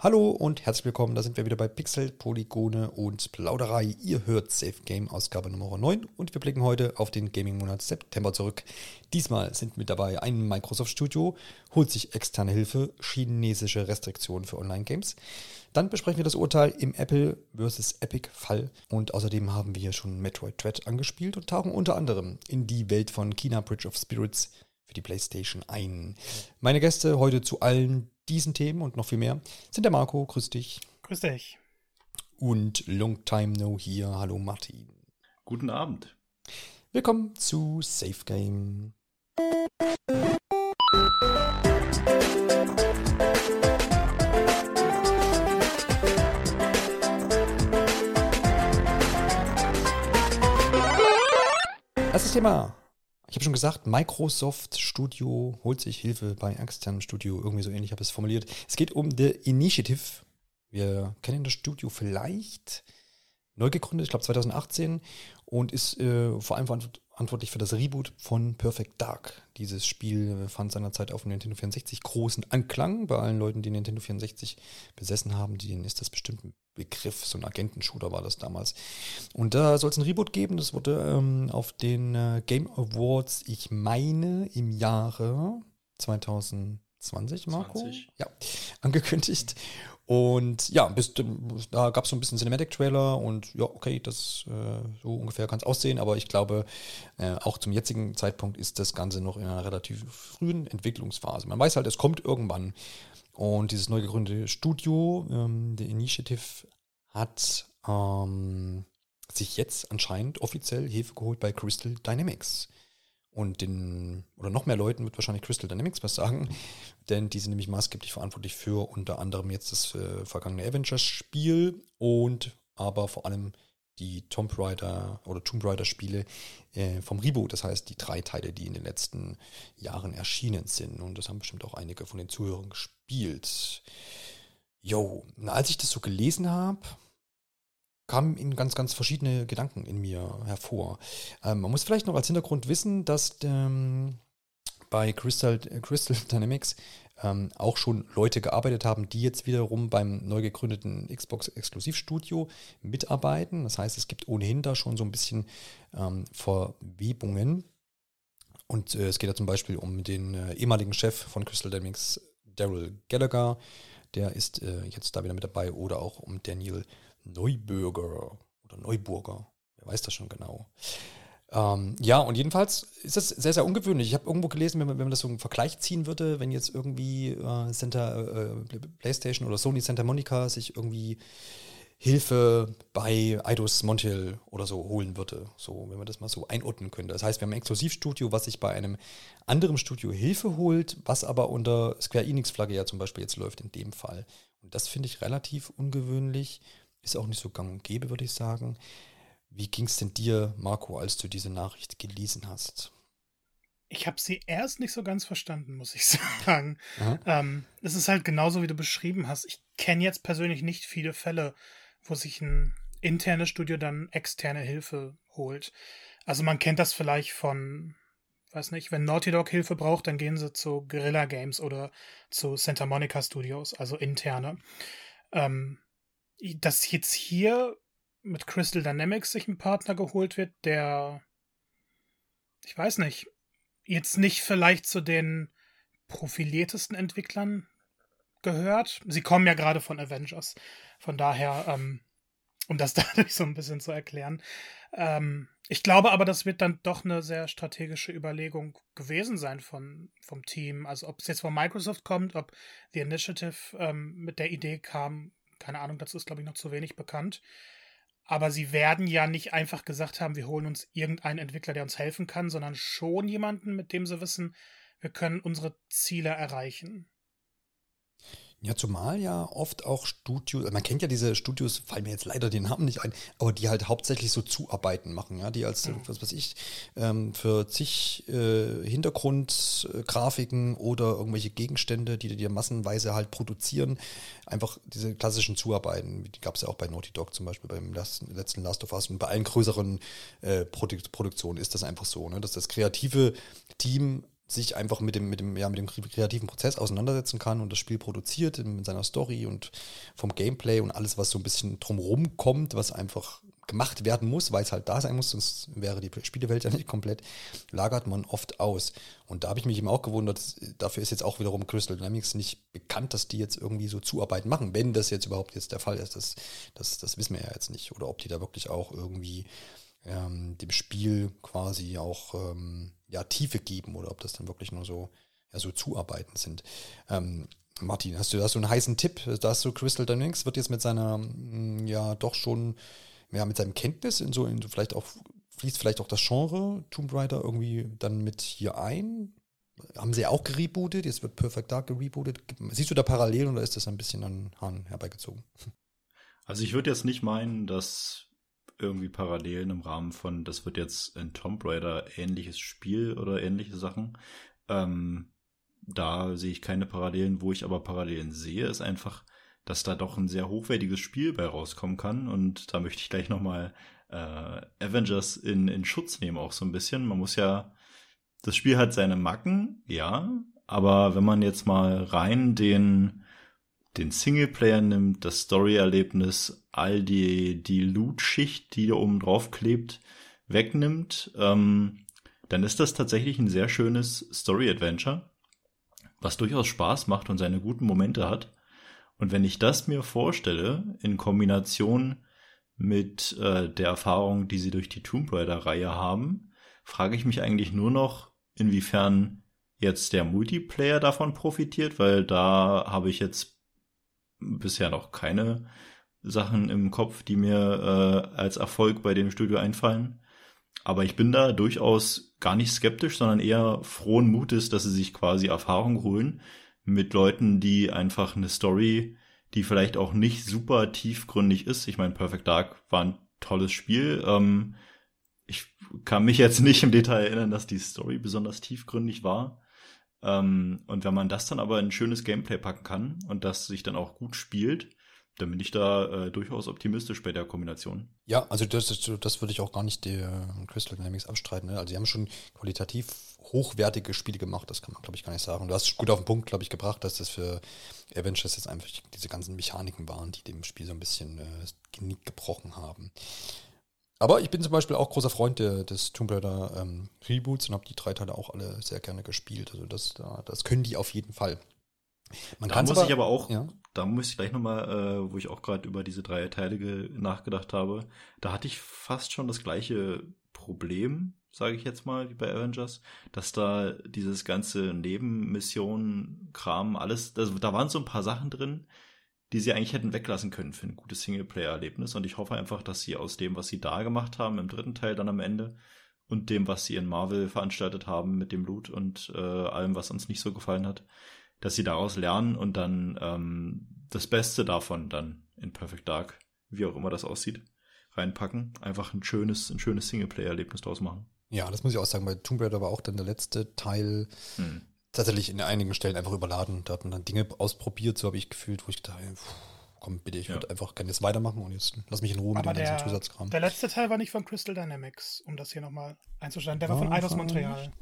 Hallo und herzlich willkommen, da sind wir wieder bei Pixel, Polygone und Plauderei. Ihr hört Safe Game Ausgabe Nummer 9 und wir blicken heute auf den Gaming-Monat September zurück. Diesmal sind mit dabei ein Microsoft Studio, holt sich externe Hilfe, chinesische Restriktionen für Online-Games. Dann besprechen wir das Urteil im Apple vs. Epic Fall und außerdem haben wir hier schon Metroid Dread angespielt und tauchen unter anderem in die Welt von China Bridge of Spirits für die PlayStation ein. Meine Gäste heute zu allen diesen Themen und noch viel mehr sind der Marco, grüß dich. Grüß dich. Und Long Time No Here, hallo Martin. Guten Abend. Willkommen zu Safe Game. Erstes Thema. Ich habe schon gesagt, Microsoft Studio holt sich Hilfe bei externem Studio. Irgendwie so ähnlich habe ich es formuliert. Es geht um The Initiative. Wir kennen das Studio vielleicht. Neu gegründet, ich glaube 2018 und ist äh, vor allem verantwortlich für das Reboot von Perfect Dark. Dieses Spiel fand seinerzeit auf dem Nintendo 64 großen Anklang. Bei allen Leuten, die Nintendo 64 besessen haben, denen ist das bestimmt ein Begriff. So ein Agentenshooter war das damals. Und da soll es ein Reboot geben. Das wurde ähm, auf den äh, Game Awards, ich meine, im Jahre 2020, Marco? 20. Ja, angekündigt. Und ja, bis, da gab es so ein bisschen Cinematic-Trailer und ja, okay, das äh, so ungefähr kann es aussehen, aber ich glaube, äh, auch zum jetzigen Zeitpunkt ist das Ganze noch in einer relativ frühen Entwicklungsphase. Man weiß halt, es kommt irgendwann. Und dieses neu gegründete Studio, ähm, der Initiative, hat ähm, sich jetzt anscheinend offiziell Hilfe geholt bei Crystal Dynamics und den, oder noch mehr Leuten wird wahrscheinlich Crystal Dynamics was sagen, denn die sind nämlich maßgeblich verantwortlich für unter anderem jetzt das äh, vergangene Avengers-Spiel und aber vor allem die Tomb Raider oder Tomb Raider Spiele äh, vom Reboot, das heißt die drei Teile, die in den letzten Jahren erschienen sind. Und das haben bestimmt auch einige von den Zuhörern gespielt. Jo, als ich das so gelesen habe, kamen in ganz, ganz verschiedene Gedanken in mir hervor. Ähm, man muss vielleicht noch als Hintergrund wissen, dass ähm, bei Crystal, äh, Crystal Dynamics ähm, auch schon Leute gearbeitet haben, die jetzt wiederum beim neu gegründeten Xbox Exklusivstudio mitarbeiten. Das heißt, es gibt ohnehin da schon so ein bisschen ähm, Verwebungen. Und äh, es geht da zum Beispiel um den äh, ehemaligen Chef von Crystal Dynamics, Daryl Gallagher. Der ist äh, jetzt da wieder mit dabei. Oder auch um Daniel Neubürger oder Neuburger. Wer weiß das schon genau. Ähm, ja, und jedenfalls ist das sehr, sehr ungewöhnlich. Ich habe irgendwo gelesen, wenn man, wenn man das so einen Vergleich ziehen würde, wenn jetzt irgendwie äh, Center, äh, PlayStation oder Sony Santa Monica sich irgendwie Hilfe bei Eidos Montiel oder so holen würde. So, wenn man das mal so einordnen könnte. Das heißt, wir haben ein Exklusivstudio, was sich bei einem anderen Studio Hilfe holt, was aber unter Square Enix-Flagge ja zum Beispiel jetzt läuft in dem Fall. Und das finde ich relativ ungewöhnlich. Ist auch nicht so gang und gäbe, würde ich sagen. Wie ging es denn dir, Marco, als du diese Nachricht gelesen hast? Ich habe sie erst nicht so ganz verstanden, muss ich sagen. Ähm, es ist halt genauso, wie du beschrieben hast. Ich kenne jetzt persönlich nicht viele Fälle, wo sich ein internes Studio dann externe Hilfe holt. Also man kennt das vielleicht von, weiß nicht, wenn Naughty Dog Hilfe braucht, dann gehen sie zu Guerilla Games oder zu Santa Monica Studios, also interne. Ähm, dass jetzt hier mit Crystal Dynamics sich ein Partner geholt wird, der, ich weiß nicht, jetzt nicht vielleicht zu den profiliertesten Entwicklern gehört. Sie kommen ja gerade von Avengers. Von daher, ähm, um das dadurch so ein bisschen zu erklären. Ähm, ich glaube aber, das wird dann doch eine sehr strategische Überlegung gewesen sein von, vom Team. Also ob es jetzt von Microsoft kommt, ob The Initiative ähm, mit der Idee kam, keine Ahnung, dazu ist, glaube ich, noch zu wenig bekannt. Aber sie werden ja nicht einfach gesagt haben, wir holen uns irgendeinen Entwickler, der uns helfen kann, sondern schon jemanden, mit dem sie wissen, wir können unsere Ziele erreichen. Ja, zumal ja oft auch Studios, man kennt ja diese Studios, fallen mir jetzt leider den Namen nicht ein, aber die halt hauptsächlich so Zuarbeiten machen, ja, die als, mhm. was weiß ich, ähm, für zig äh, Hintergrundgrafiken oder irgendwelche Gegenstände, die dir massenweise halt produzieren, einfach diese klassischen Zuarbeiten, die gab es ja auch bei Naughty Dog zum Beispiel beim letzten Last of Us und bei allen größeren äh, Produ Produktionen ist das einfach so, ne, dass das kreative Team sich einfach mit dem, mit dem, ja, mit dem kreativen Prozess auseinandersetzen kann und das Spiel produziert mit seiner Story und vom Gameplay und alles, was so ein bisschen drumherum kommt, was einfach gemacht werden muss, weil es halt da sein muss, sonst wäre die Spielewelt ja nicht komplett, lagert man oft aus. Und da habe ich mich eben auch gewundert, dafür ist jetzt auch wiederum Crystal Dynamics nicht bekannt, dass die jetzt irgendwie so Zuarbeit machen, wenn das jetzt überhaupt jetzt der Fall ist. Das, das, das wissen wir ja jetzt nicht. Oder ob die da wirklich auch irgendwie ähm, dem Spiel quasi auch ähm, ja, Tiefe geben oder ob das dann wirklich nur so, ja, so Zuarbeiten sind. Ähm, Martin, hast du, hast du einen heißen Tipp? Da hast du Crystal Dynamics, wird jetzt mit seiner, mm, ja, doch schon, ja, mit seinem Kenntnis in so, in so vielleicht auch, fließt vielleicht auch das Genre Tomb Raider irgendwie dann mit hier ein? Haben sie auch gerebootet? Jetzt wird Perfect Dark gerebootet. Siehst du da Parallelen oder ist das ein bisschen an Hahn herbeigezogen? Also ich würde jetzt nicht meinen, dass irgendwie Parallelen im Rahmen von, das wird jetzt ein Tomb Raider ähnliches Spiel oder ähnliche Sachen. Ähm, da sehe ich keine Parallelen. Wo ich aber Parallelen sehe, ist einfach, dass da doch ein sehr hochwertiges Spiel bei rauskommen kann. Und da möchte ich gleich nochmal äh, Avengers in, in Schutz nehmen, auch so ein bisschen. Man muss ja, das Spiel hat seine Macken, ja, aber wenn man jetzt mal rein den den Singleplayer nimmt, das Story-Erlebnis, all die, die Loot-Schicht, die da oben drauf klebt, wegnimmt, ähm, dann ist das tatsächlich ein sehr schönes Story-Adventure, was durchaus Spaß macht und seine guten Momente hat. Und wenn ich das mir vorstelle, in Kombination mit äh, der Erfahrung, die sie durch die Tomb Raider-Reihe haben, frage ich mich eigentlich nur noch, inwiefern jetzt der Multiplayer davon profitiert, weil da habe ich jetzt bisher noch keine Sachen im Kopf, die mir äh, als Erfolg bei dem Studio einfallen. Aber ich bin da durchaus gar nicht skeptisch, sondern eher frohen Mutes, dass sie sich quasi Erfahrung holen mit Leuten, die einfach eine Story, die vielleicht auch nicht super tiefgründig ist. Ich meine, Perfect Dark war ein tolles Spiel. Ähm, ich kann mich jetzt nicht im Detail erinnern, dass die Story besonders tiefgründig war. Ähm, und wenn man das dann aber in schönes Gameplay packen kann und das sich dann auch gut spielt, dann bin ich da äh, durchaus optimistisch bei der Kombination. Ja, also das, das, würde ich auch gar nicht der Crystal Dynamics abstreiten. Ne? Also sie haben schon qualitativ hochwertige Spiele gemacht, das kann man, glaube ich, gar nicht sagen. Du hast gut auf den Punkt, glaube ich, gebracht, dass das für Avengers jetzt einfach diese ganzen Mechaniken waren, die dem Spiel so ein bisschen äh, gebrochen haben. Aber ich bin zum Beispiel auch großer Freund der, des Tomb Raider ähm, Reboots und habe die drei Teile auch alle sehr gerne gespielt. Also das, das können die auf jeden Fall. Man da muss aber, ich aber auch, ja? da muss ich gleich nochmal, äh, wo ich auch gerade über diese drei Teile nachgedacht habe, da hatte ich fast schon das gleiche Problem, sage ich jetzt mal, wie bei Avengers, dass da dieses ganze Nebenmission-Kram, alles, das, da waren so ein paar Sachen drin, die sie eigentlich hätten weglassen können für ein gutes Singleplayer-Erlebnis. Und ich hoffe einfach, dass sie aus dem, was sie da gemacht haben, im dritten Teil dann am Ende, und dem, was sie in Marvel veranstaltet haben mit dem Loot und äh, allem, was uns nicht so gefallen hat, dass sie daraus lernen und dann ähm, das Beste davon dann in Perfect Dark, wie auch immer das aussieht, reinpacken. Einfach ein schönes, ein schönes Singleplayer-Erlebnis draus machen. Ja, das muss ich auch sagen, weil Tomb Raider war auch dann der letzte Teil, hm tatsächlich in einigen Stellen einfach überladen. Da hat man dann Dinge ausprobiert, so habe ich gefühlt, wo ich gedacht habe, komm bitte, ich ja. würde einfach gerne jetzt weitermachen und jetzt lass mich in Ruhe Aber mit dem der, ganzen Zusatzkram. Der letzte Teil war nicht von Crystal Dynamics, um das hier nochmal einzustellen. Der war, war von Eidos Montreal.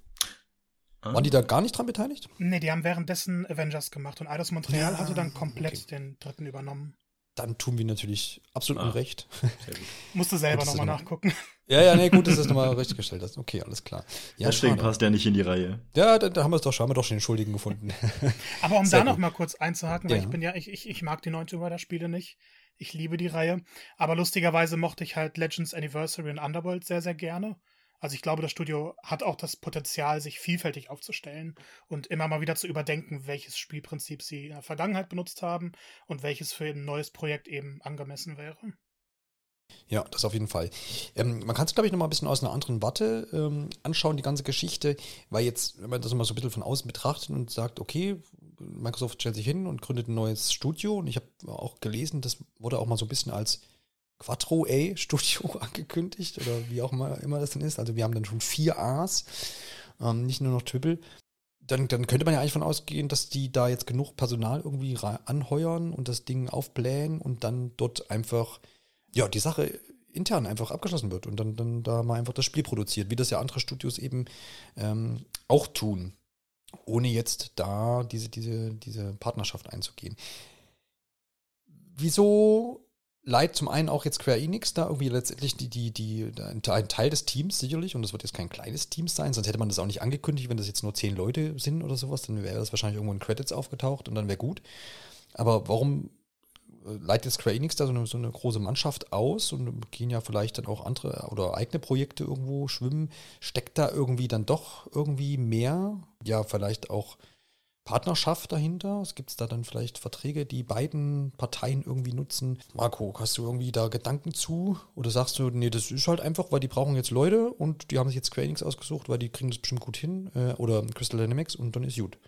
Ah. Waren die da gar nicht dran beteiligt? Nee, die haben währenddessen Avengers gemacht und Eidos Montreal ja, hatte dann komplett okay. den dritten übernommen dann tun wir natürlich absolut ah, Unrecht. Musste selber nochmal nachgucken. Ja, ja, nee, gut, dass du es nochmal richtig gestellt hast. Okay, alles klar. Ja, Deswegen schade. passt der nicht in die Reihe. Ja, da, da haben wir es doch schon, haben wir doch schon den Schuldigen gefunden. Aber um Sehr da nochmal kurz einzuhaken, weil ja. ich bin ja, ich, ich, ich mag die neuen Tomb Raider Spiele nicht. Ich liebe die Reihe. Aber lustigerweise mochte ich halt Legends Anniversary und Underworld sehr, sehr gerne. Also ich glaube, das Studio hat auch das Potenzial, sich vielfältig aufzustellen und immer mal wieder zu überdenken, welches Spielprinzip sie in der Vergangenheit benutzt haben und welches für ein neues Projekt eben angemessen wäre. Ja, das auf jeden Fall. Ähm, man kann es, glaube ich, noch mal ein bisschen aus einer anderen Warte ähm, anschauen, die ganze Geschichte, weil jetzt, wenn man das mal so ein bisschen von außen betrachtet und sagt, okay, Microsoft stellt sich hin und gründet ein neues Studio und ich habe auch gelesen, das wurde auch mal so ein bisschen als Quattro A Studio angekündigt oder wie auch immer, immer das denn ist. Also wir haben dann schon vier A's, ähm, nicht nur noch Triple. Dann, dann könnte man ja eigentlich von ausgehen, dass die da jetzt genug Personal irgendwie anheuern und das Ding aufblähen und dann dort einfach, ja, die Sache intern einfach abgeschlossen wird und dann, dann da mal einfach das Spiel produziert, wie das ja andere Studios eben ähm, auch tun. ohne jetzt da diese, diese, diese Partnerschaft einzugehen. Wieso leid zum einen auch jetzt Square Enix da irgendwie letztendlich die, die, die, ein Teil des Teams sicherlich, und das wird jetzt kein kleines Team sein, sonst hätte man das auch nicht angekündigt, wenn das jetzt nur zehn Leute sind oder sowas, dann wäre das wahrscheinlich irgendwo in Credits aufgetaucht und dann wäre gut. Aber warum äh, leitet Square Enix da so eine, so eine große Mannschaft aus und gehen ja vielleicht dann auch andere oder eigene Projekte irgendwo schwimmen? Steckt da irgendwie dann doch irgendwie mehr? Ja, vielleicht auch Partnerschaft dahinter? Es gibt da dann vielleicht Verträge, die beiden Parteien irgendwie nutzen? Marco, hast du irgendwie da Gedanken zu? Oder sagst du, nee, das ist halt einfach, weil die brauchen jetzt Leute und die haben sich jetzt Square Enix ausgesucht, weil die kriegen das bestimmt gut hin? Äh, oder Crystal Dynamics und dann ist gut.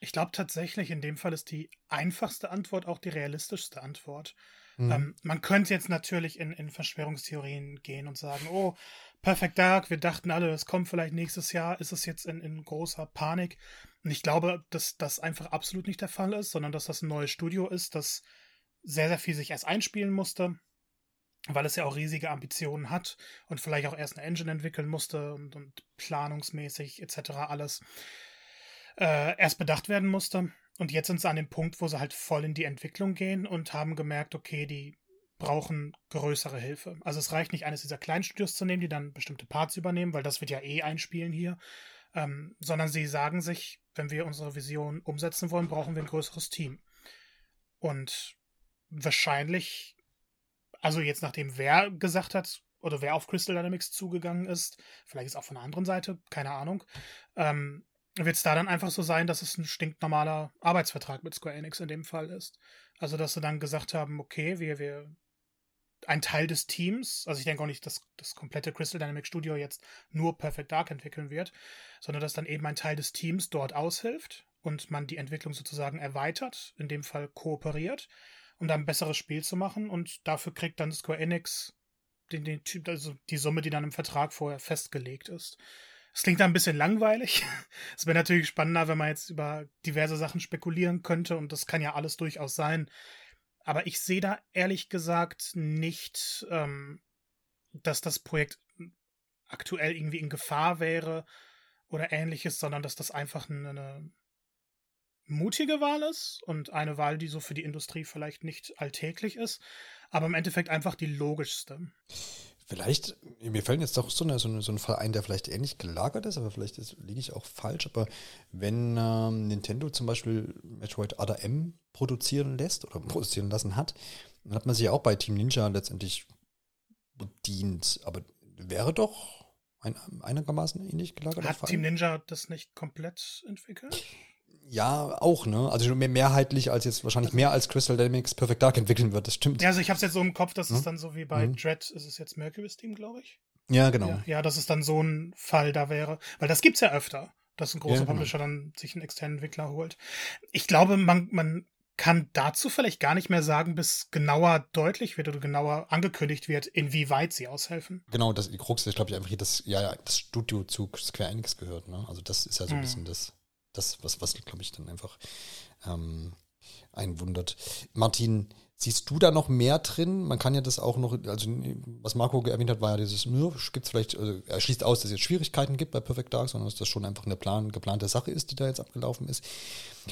Ich glaube tatsächlich, in dem Fall ist die einfachste Antwort auch die realistischste Antwort. Mhm. Ähm, man könnte jetzt natürlich in, in Verschwörungstheorien gehen und sagen, oh, Perfect Dark, wir dachten alle, es kommt vielleicht nächstes Jahr, ist es jetzt in, in großer Panik. Und ich glaube, dass das einfach absolut nicht der Fall ist, sondern dass das ein neues Studio ist, das sehr, sehr viel sich erst einspielen musste, weil es ja auch riesige Ambitionen hat und vielleicht auch erst eine Engine entwickeln musste und, und planungsmäßig etc. alles äh, erst bedacht werden musste. Und jetzt sind sie an dem Punkt, wo sie halt voll in die Entwicklung gehen und haben gemerkt, okay, die brauchen größere Hilfe. Also es reicht nicht, eines dieser kleinen Studios zu nehmen, die dann bestimmte Parts übernehmen, weil das wird ja eh einspielen hier, ähm, sondern sie sagen sich, wenn wir unsere Vision umsetzen wollen, brauchen wir ein größeres Team. Und wahrscheinlich, also jetzt nachdem wer gesagt hat, oder wer auf Crystal Dynamics zugegangen ist, vielleicht ist auch von der anderen Seite, keine Ahnung, ähm, wird es da dann einfach so sein, dass es ein stinknormaler Arbeitsvertrag mit Square Enix in dem Fall ist. Also, dass sie dann gesagt haben, okay, wir, wir ein Teil des Teams, also ich denke auch nicht, dass das komplette Crystal Dynamics Studio jetzt nur Perfect Dark entwickeln wird, sondern dass dann eben ein Teil des Teams dort aushilft und man die Entwicklung sozusagen erweitert, in dem Fall kooperiert, um dann ein besseres Spiel zu machen und dafür kriegt dann Square Enix den, den Typ, also die Summe, die dann im Vertrag vorher festgelegt ist. Es klingt da ein bisschen langweilig. Es wäre natürlich spannender, wenn man jetzt über diverse Sachen spekulieren könnte und das kann ja alles durchaus sein. Aber ich sehe da ehrlich gesagt nicht, ähm, dass das Projekt aktuell irgendwie in Gefahr wäre oder ähnliches, sondern dass das einfach eine, eine mutige Wahl ist und eine Wahl, die so für die Industrie vielleicht nicht alltäglich ist, aber im Endeffekt einfach die logischste. Vielleicht, mir fällt jetzt doch so, eine, so, eine, so ein Fall ein, der vielleicht ähnlich gelagert ist, aber vielleicht liege ich auch falsch. Aber wenn ähm, Nintendo zum Beispiel Metroid Other M produzieren lässt oder produzieren lassen hat, dann hat man sich auch bei Team Ninja letztendlich bedient. Aber wäre doch ein, einigermaßen ähnlich gelagert. Hat Team Ninja das nicht komplett entwickelt? Ja, auch, ne? Also mehr, mehrheitlich als jetzt wahrscheinlich mehr als Crystal Dynamics Perfect Dark entwickeln wird, das stimmt. Ja, also ich hab's jetzt so im Kopf, dass mhm. es dann so wie bei mhm. Dread, ist es jetzt Mercury's Team, glaube ich. Ja, genau. Ja, ja, dass es dann so ein Fall da wäre. Weil das gibt's ja öfter, dass ein großer ja, genau. Publisher dann sich einen externen Entwickler holt. Ich glaube, man, man kann dazu vielleicht gar nicht mehr sagen, bis genauer deutlich wird oder genauer angekündigt wird, inwieweit sie aushelfen. Genau, das, die Krux ist, glaube ich, einfach, das, ja, das Studio zu Square Enix gehört, ne? Also das ist ja so ein mhm. bisschen das das, was, was glaube ich, dann einfach ähm, einwundert. Martin, siehst du da noch mehr drin? Man kann ja das auch noch, also was Marco erwähnt hat, war ja dieses, gibt es vielleicht, also er schließt aus, dass es jetzt Schwierigkeiten gibt bei Perfect Dark, sondern dass das schon einfach eine plan, geplante Sache ist, die da jetzt abgelaufen ist.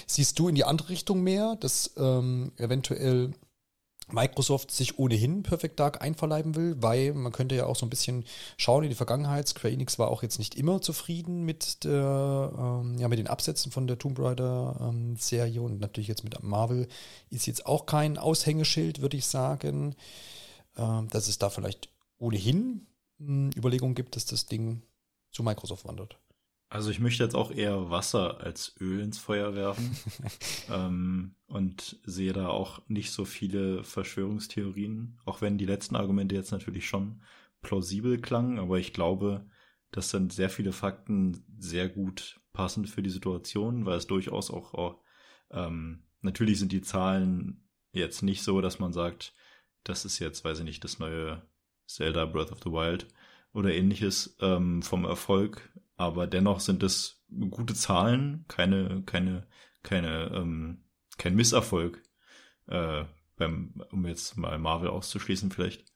Siehst du in die andere Richtung mehr, dass ähm, eventuell Microsoft sich ohnehin Perfect Dark einverleiben will, weil man könnte ja auch so ein bisschen schauen in die Vergangenheit. Square Enix war auch jetzt nicht immer zufrieden mit der, ähm, ja, mit den Absätzen von der Tomb Raider ähm, Serie und natürlich jetzt mit Marvel ist jetzt auch kein Aushängeschild, würde ich sagen, ähm, dass es da vielleicht ohnehin hm, Überlegungen gibt, dass das Ding zu Microsoft wandert. Also ich möchte jetzt auch eher Wasser als Öl ins Feuer werfen. Ähm, und sehe da auch nicht so viele Verschwörungstheorien, auch wenn die letzten Argumente jetzt natürlich schon plausibel klangen, aber ich glaube, das sind sehr viele Fakten sehr gut passend für die Situation, weil es durchaus auch, auch ähm, natürlich sind die Zahlen jetzt nicht so, dass man sagt, das ist jetzt, weiß ich nicht, das neue Zelda Breath of the Wild oder ähnliches ähm, vom Erfolg, aber dennoch sind es gute Zahlen, keine, keine, keine, ähm, kein Misserfolg, äh, beim, um jetzt mal Marvel auszuschließen vielleicht.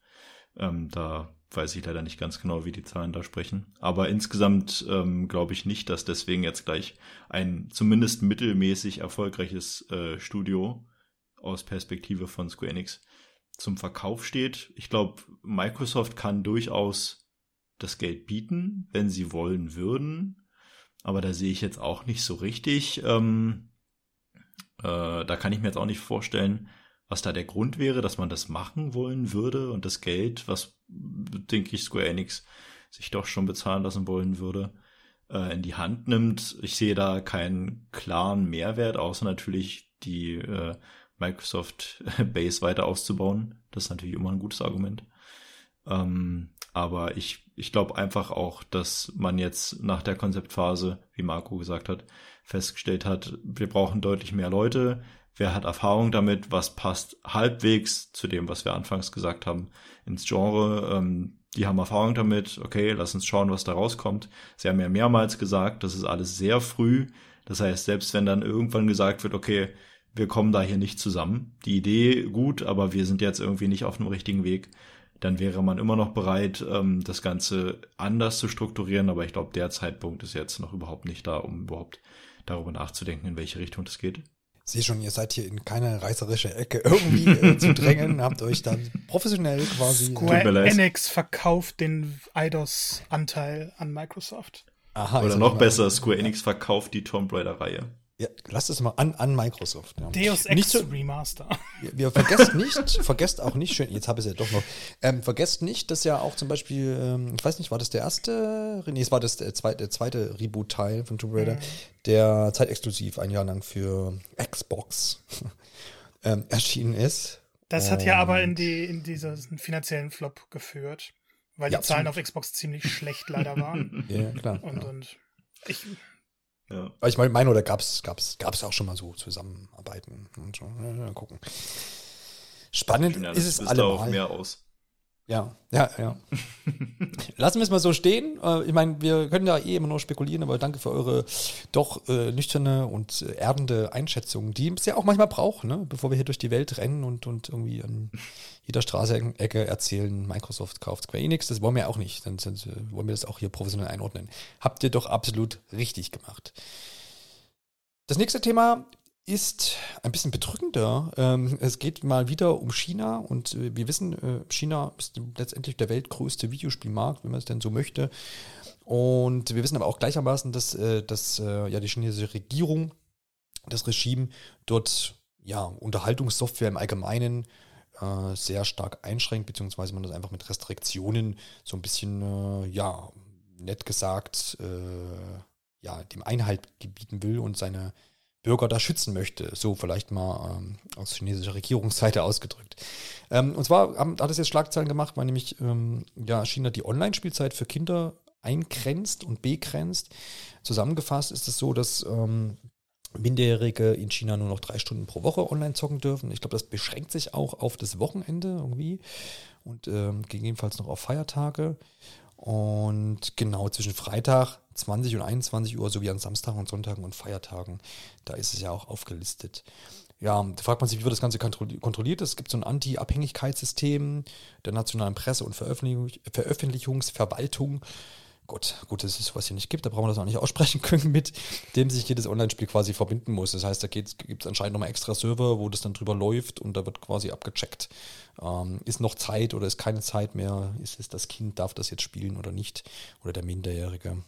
Ähm, da weiß ich leider nicht ganz genau, wie die Zahlen da sprechen. Aber insgesamt ähm, glaube ich nicht, dass deswegen jetzt gleich ein zumindest mittelmäßig erfolgreiches äh, Studio aus Perspektive von Square Enix zum Verkauf steht. Ich glaube, Microsoft kann durchaus das Geld bieten, wenn sie wollen würden. Aber da sehe ich jetzt auch nicht so richtig. Ähm, äh, da kann ich mir jetzt auch nicht vorstellen, was da der Grund wäre, dass man das machen wollen würde und das Geld, was denke ich Square Enix sich doch schon bezahlen lassen wollen würde, äh, in die Hand nimmt. Ich sehe da keinen klaren Mehrwert, außer natürlich die äh, Microsoft Base weiter auszubauen. Das ist natürlich immer ein gutes Argument. Ähm, aber ich, ich glaube einfach auch, dass man jetzt nach der Konzeptphase, wie Marco gesagt hat, festgestellt hat, wir brauchen deutlich mehr Leute. Wer hat Erfahrung damit? Was passt halbwegs zu dem, was wir anfangs gesagt haben, ins Genre? Ähm, die haben Erfahrung damit. Okay, lass uns schauen, was da rauskommt. Sie haben ja mehrmals gesagt, das ist alles sehr früh. Das heißt, selbst wenn dann irgendwann gesagt wird, okay, wir kommen da hier nicht zusammen. Die Idee gut, aber wir sind jetzt irgendwie nicht auf dem richtigen Weg. Dann wäre man immer noch bereit, ähm, das Ganze anders zu strukturieren. Aber ich glaube, der Zeitpunkt ist jetzt noch überhaupt nicht da, um überhaupt darüber nachzudenken, in welche Richtung das geht. Sehe schon, ihr seid hier in keine reißerische Ecke irgendwie äh, zu drängen, habt euch dann professionell quasi. Square Enix verkauft den Eidos-Anteil an Microsoft. Aha, Oder noch besser, Square Enix verkauft die Tomb Raider-Reihe. Ja, lasst es mal an, an Microsoft. Ja. Deus Ex nicht so, Remaster. Wir, vergesst nicht, vergesst auch nicht, schön, jetzt habe ich es ja doch noch, ähm, vergesst nicht, dass ja auch zum Beispiel, ähm, ich weiß nicht, war das der erste, nee, es war das der zweite, der zweite Reboot-Teil von Tomb Raider, mhm. der zeitexklusiv ein Jahr lang für Xbox ähm, erschienen ist. Das hat ja aber in, die, in diesen finanziellen Flop geführt, weil ja, die Zahlen auf Xbox ziemlich schlecht leider waren. ja, klar. Und, ja. und ich ja. Ich meine, mein, oder gab es gab's, gab's auch schon mal so Zusammenarbeiten und so. Ja, gucken. Spannend ja, ist es allemal. mehr aus. Ja, ja, ja. Lassen wir es mal so stehen. Äh, ich meine, wir können ja eh immer nur spekulieren, aber danke für eure doch äh, nüchterne und äh, erdende Einschätzung, die es ja auch manchmal braucht, ne? bevor wir hier durch die Welt rennen und, und irgendwie an jeder Straßenecke erzählen, Microsoft kauft Square Enix. Das wollen wir ja auch nicht. Dann sind, äh, wollen wir das auch hier professionell einordnen. Habt ihr doch absolut richtig gemacht. Das nächste Thema ist ein bisschen bedrückender. Ähm, es geht mal wieder um China und äh, wir wissen, äh, China ist letztendlich der weltgrößte Videospielmarkt, wenn man es denn so möchte. Und wir wissen aber auch gleichermaßen, dass, äh, dass ja die chinesische Regierung, das Regime dort ja Unterhaltungssoftware im Allgemeinen sehr stark einschränkt, beziehungsweise man das einfach mit Restriktionen so ein bisschen, ja, nett gesagt, ja, dem Einhalt gebieten will und seine Bürger da schützen möchte. So vielleicht mal ähm, aus chinesischer Regierungsseite ausgedrückt. Ähm, und zwar haben, hat es jetzt Schlagzeilen gemacht, weil nämlich ähm, ja, China die Online-Spielzeit für Kinder eingrenzt und begrenzt. Zusammengefasst ist es so, dass ähm, Minderjährige in China nur noch drei Stunden pro Woche online zocken dürfen. Ich glaube, das beschränkt sich auch auf das Wochenende irgendwie und ähm, gegebenenfalls noch auf Feiertage. Und genau zwischen Freitag 20 und 21 Uhr sowie an Samstagen und Sonntagen und Feiertagen, da ist es ja auch aufgelistet. Ja, da fragt man sich, wie wird das Ganze kontrolliert? Es gibt so ein Anti-Abhängigkeitssystem der nationalen Presse- und Veröffentlichungsverwaltung. Gott, gut, dass es sowas hier nicht gibt, da brauchen wir das auch nicht aussprechen können, mit dem sich jedes Online-Spiel quasi verbinden muss. Das heißt, da gibt es anscheinend nochmal extra Server, wo das dann drüber läuft und da wird quasi abgecheckt. Ähm, ist noch Zeit oder ist keine Zeit mehr? Ist es das Kind, darf das jetzt spielen oder nicht? Oder der Minderjährige?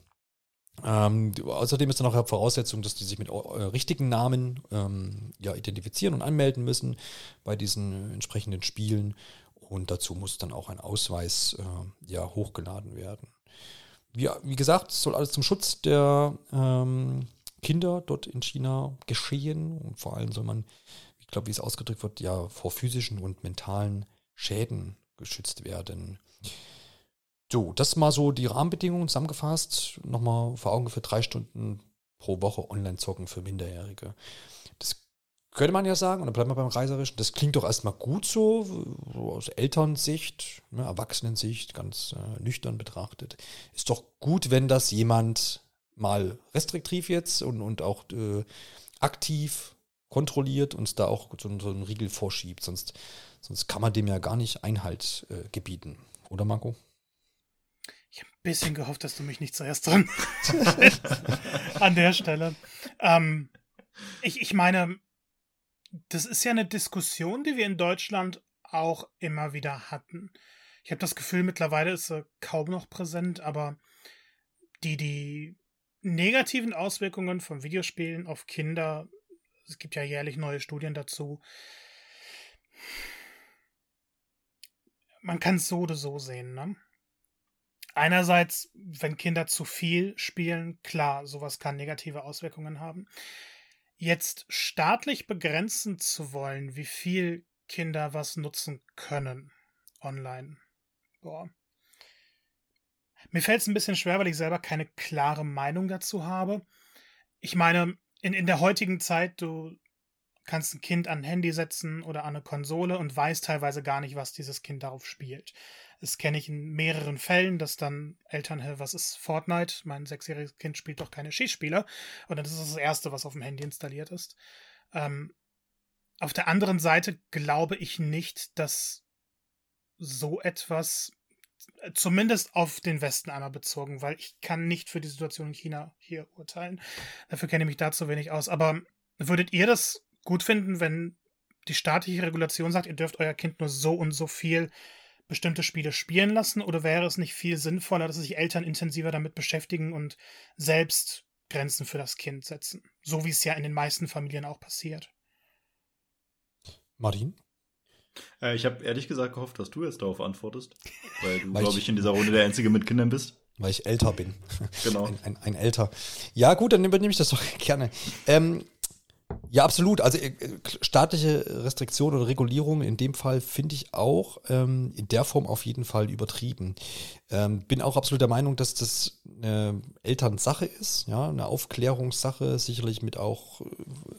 Ähm, außerdem ist dann auch Voraussetzung, dass die sich mit äh, richtigen Namen ähm, ja, identifizieren und anmelden müssen bei diesen entsprechenden Spielen. Und dazu muss dann auch ein Ausweis äh, ja, hochgeladen werden wie, wie gesagt, es soll alles zum Schutz der ähm, Kinder dort in China geschehen. Und vor allem soll man, ich glaube, wie es ausgedrückt wird, ja vor physischen und mentalen Schäden geschützt werden. So, das mal so die Rahmenbedingungen zusammengefasst. Nochmal vor Augen für drei Stunden pro Woche Online-Zocken für Minderjährige. Das könnte man ja sagen, und dann bleiben wir beim Reiserischen, das klingt doch erstmal gut so, so aus Elternsicht, ne, Erwachsenensicht, ganz äh, nüchtern betrachtet. Ist doch gut, wenn das jemand mal restriktiv jetzt und, und auch äh, aktiv kontrolliert und da auch so, so einen Riegel vorschiebt, sonst, sonst kann man dem ja gar nicht Einhalt äh, gebieten. Oder Marco? Bisschen gehofft, dass du mich nicht zuerst dran an der Stelle. Ähm, ich, ich meine, das ist ja eine Diskussion, die wir in Deutschland auch immer wieder hatten. Ich habe das Gefühl, mittlerweile ist sie kaum noch präsent, aber die, die negativen Auswirkungen von Videospielen auf Kinder, es gibt ja jährlich neue Studien dazu, man kann es so oder so sehen, ne? Einerseits, wenn Kinder zu viel spielen, klar, sowas kann negative Auswirkungen haben. Jetzt staatlich begrenzen zu wollen, wie viel Kinder was nutzen können online. Boah. Mir fällt es ein bisschen schwer, weil ich selber keine klare Meinung dazu habe. Ich meine, in, in der heutigen Zeit, du kannst ein Kind an ein Handy setzen oder an eine Konsole und weißt teilweise gar nicht, was dieses Kind darauf spielt. Das kenne ich in mehreren Fällen, dass dann Eltern, hä, was ist Fortnite? Mein sechsjähriges Kind spielt doch keine Schießspiele. Und das ist das Erste, was auf dem Handy installiert ist. Ähm, auf der anderen Seite glaube ich nicht, dass so etwas, zumindest auf den Westen einmal bezogen, weil ich kann nicht für die Situation in China hier urteilen. Dafür kenne ich mich da zu wenig aus. Aber würdet ihr das gut finden, wenn die staatliche Regulation sagt, ihr dürft euer Kind nur so und so viel bestimmte Spiele spielen lassen? Oder wäre es nicht viel sinnvoller, dass sich Eltern intensiver damit beschäftigen und selbst Grenzen für das Kind setzen? So wie es ja in den meisten Familien auch passiert. Martin? Äh, ich habe ehrlich gesagt gehofft, dass du jetzt darauf antwortest, weil du, glaube ich, in dieser Runde der Einzige mit Kindern bist. Weil ich älter bin. Genau. Ein, ein, ein älter. Ja, gut, dann übernehme ich das doch gerne. Ähm, ja, absolut. Also äh, staatliche Restriktionen oder Regulierungen in dem Fall finde ich auch ähm, in der Form auf jeden Fall übertrieben. Ähm, bin auch absolut der Meinung, dass das eine Elternsache ist, ja, eine Aufklärungssache, sicherlich mit auch äh,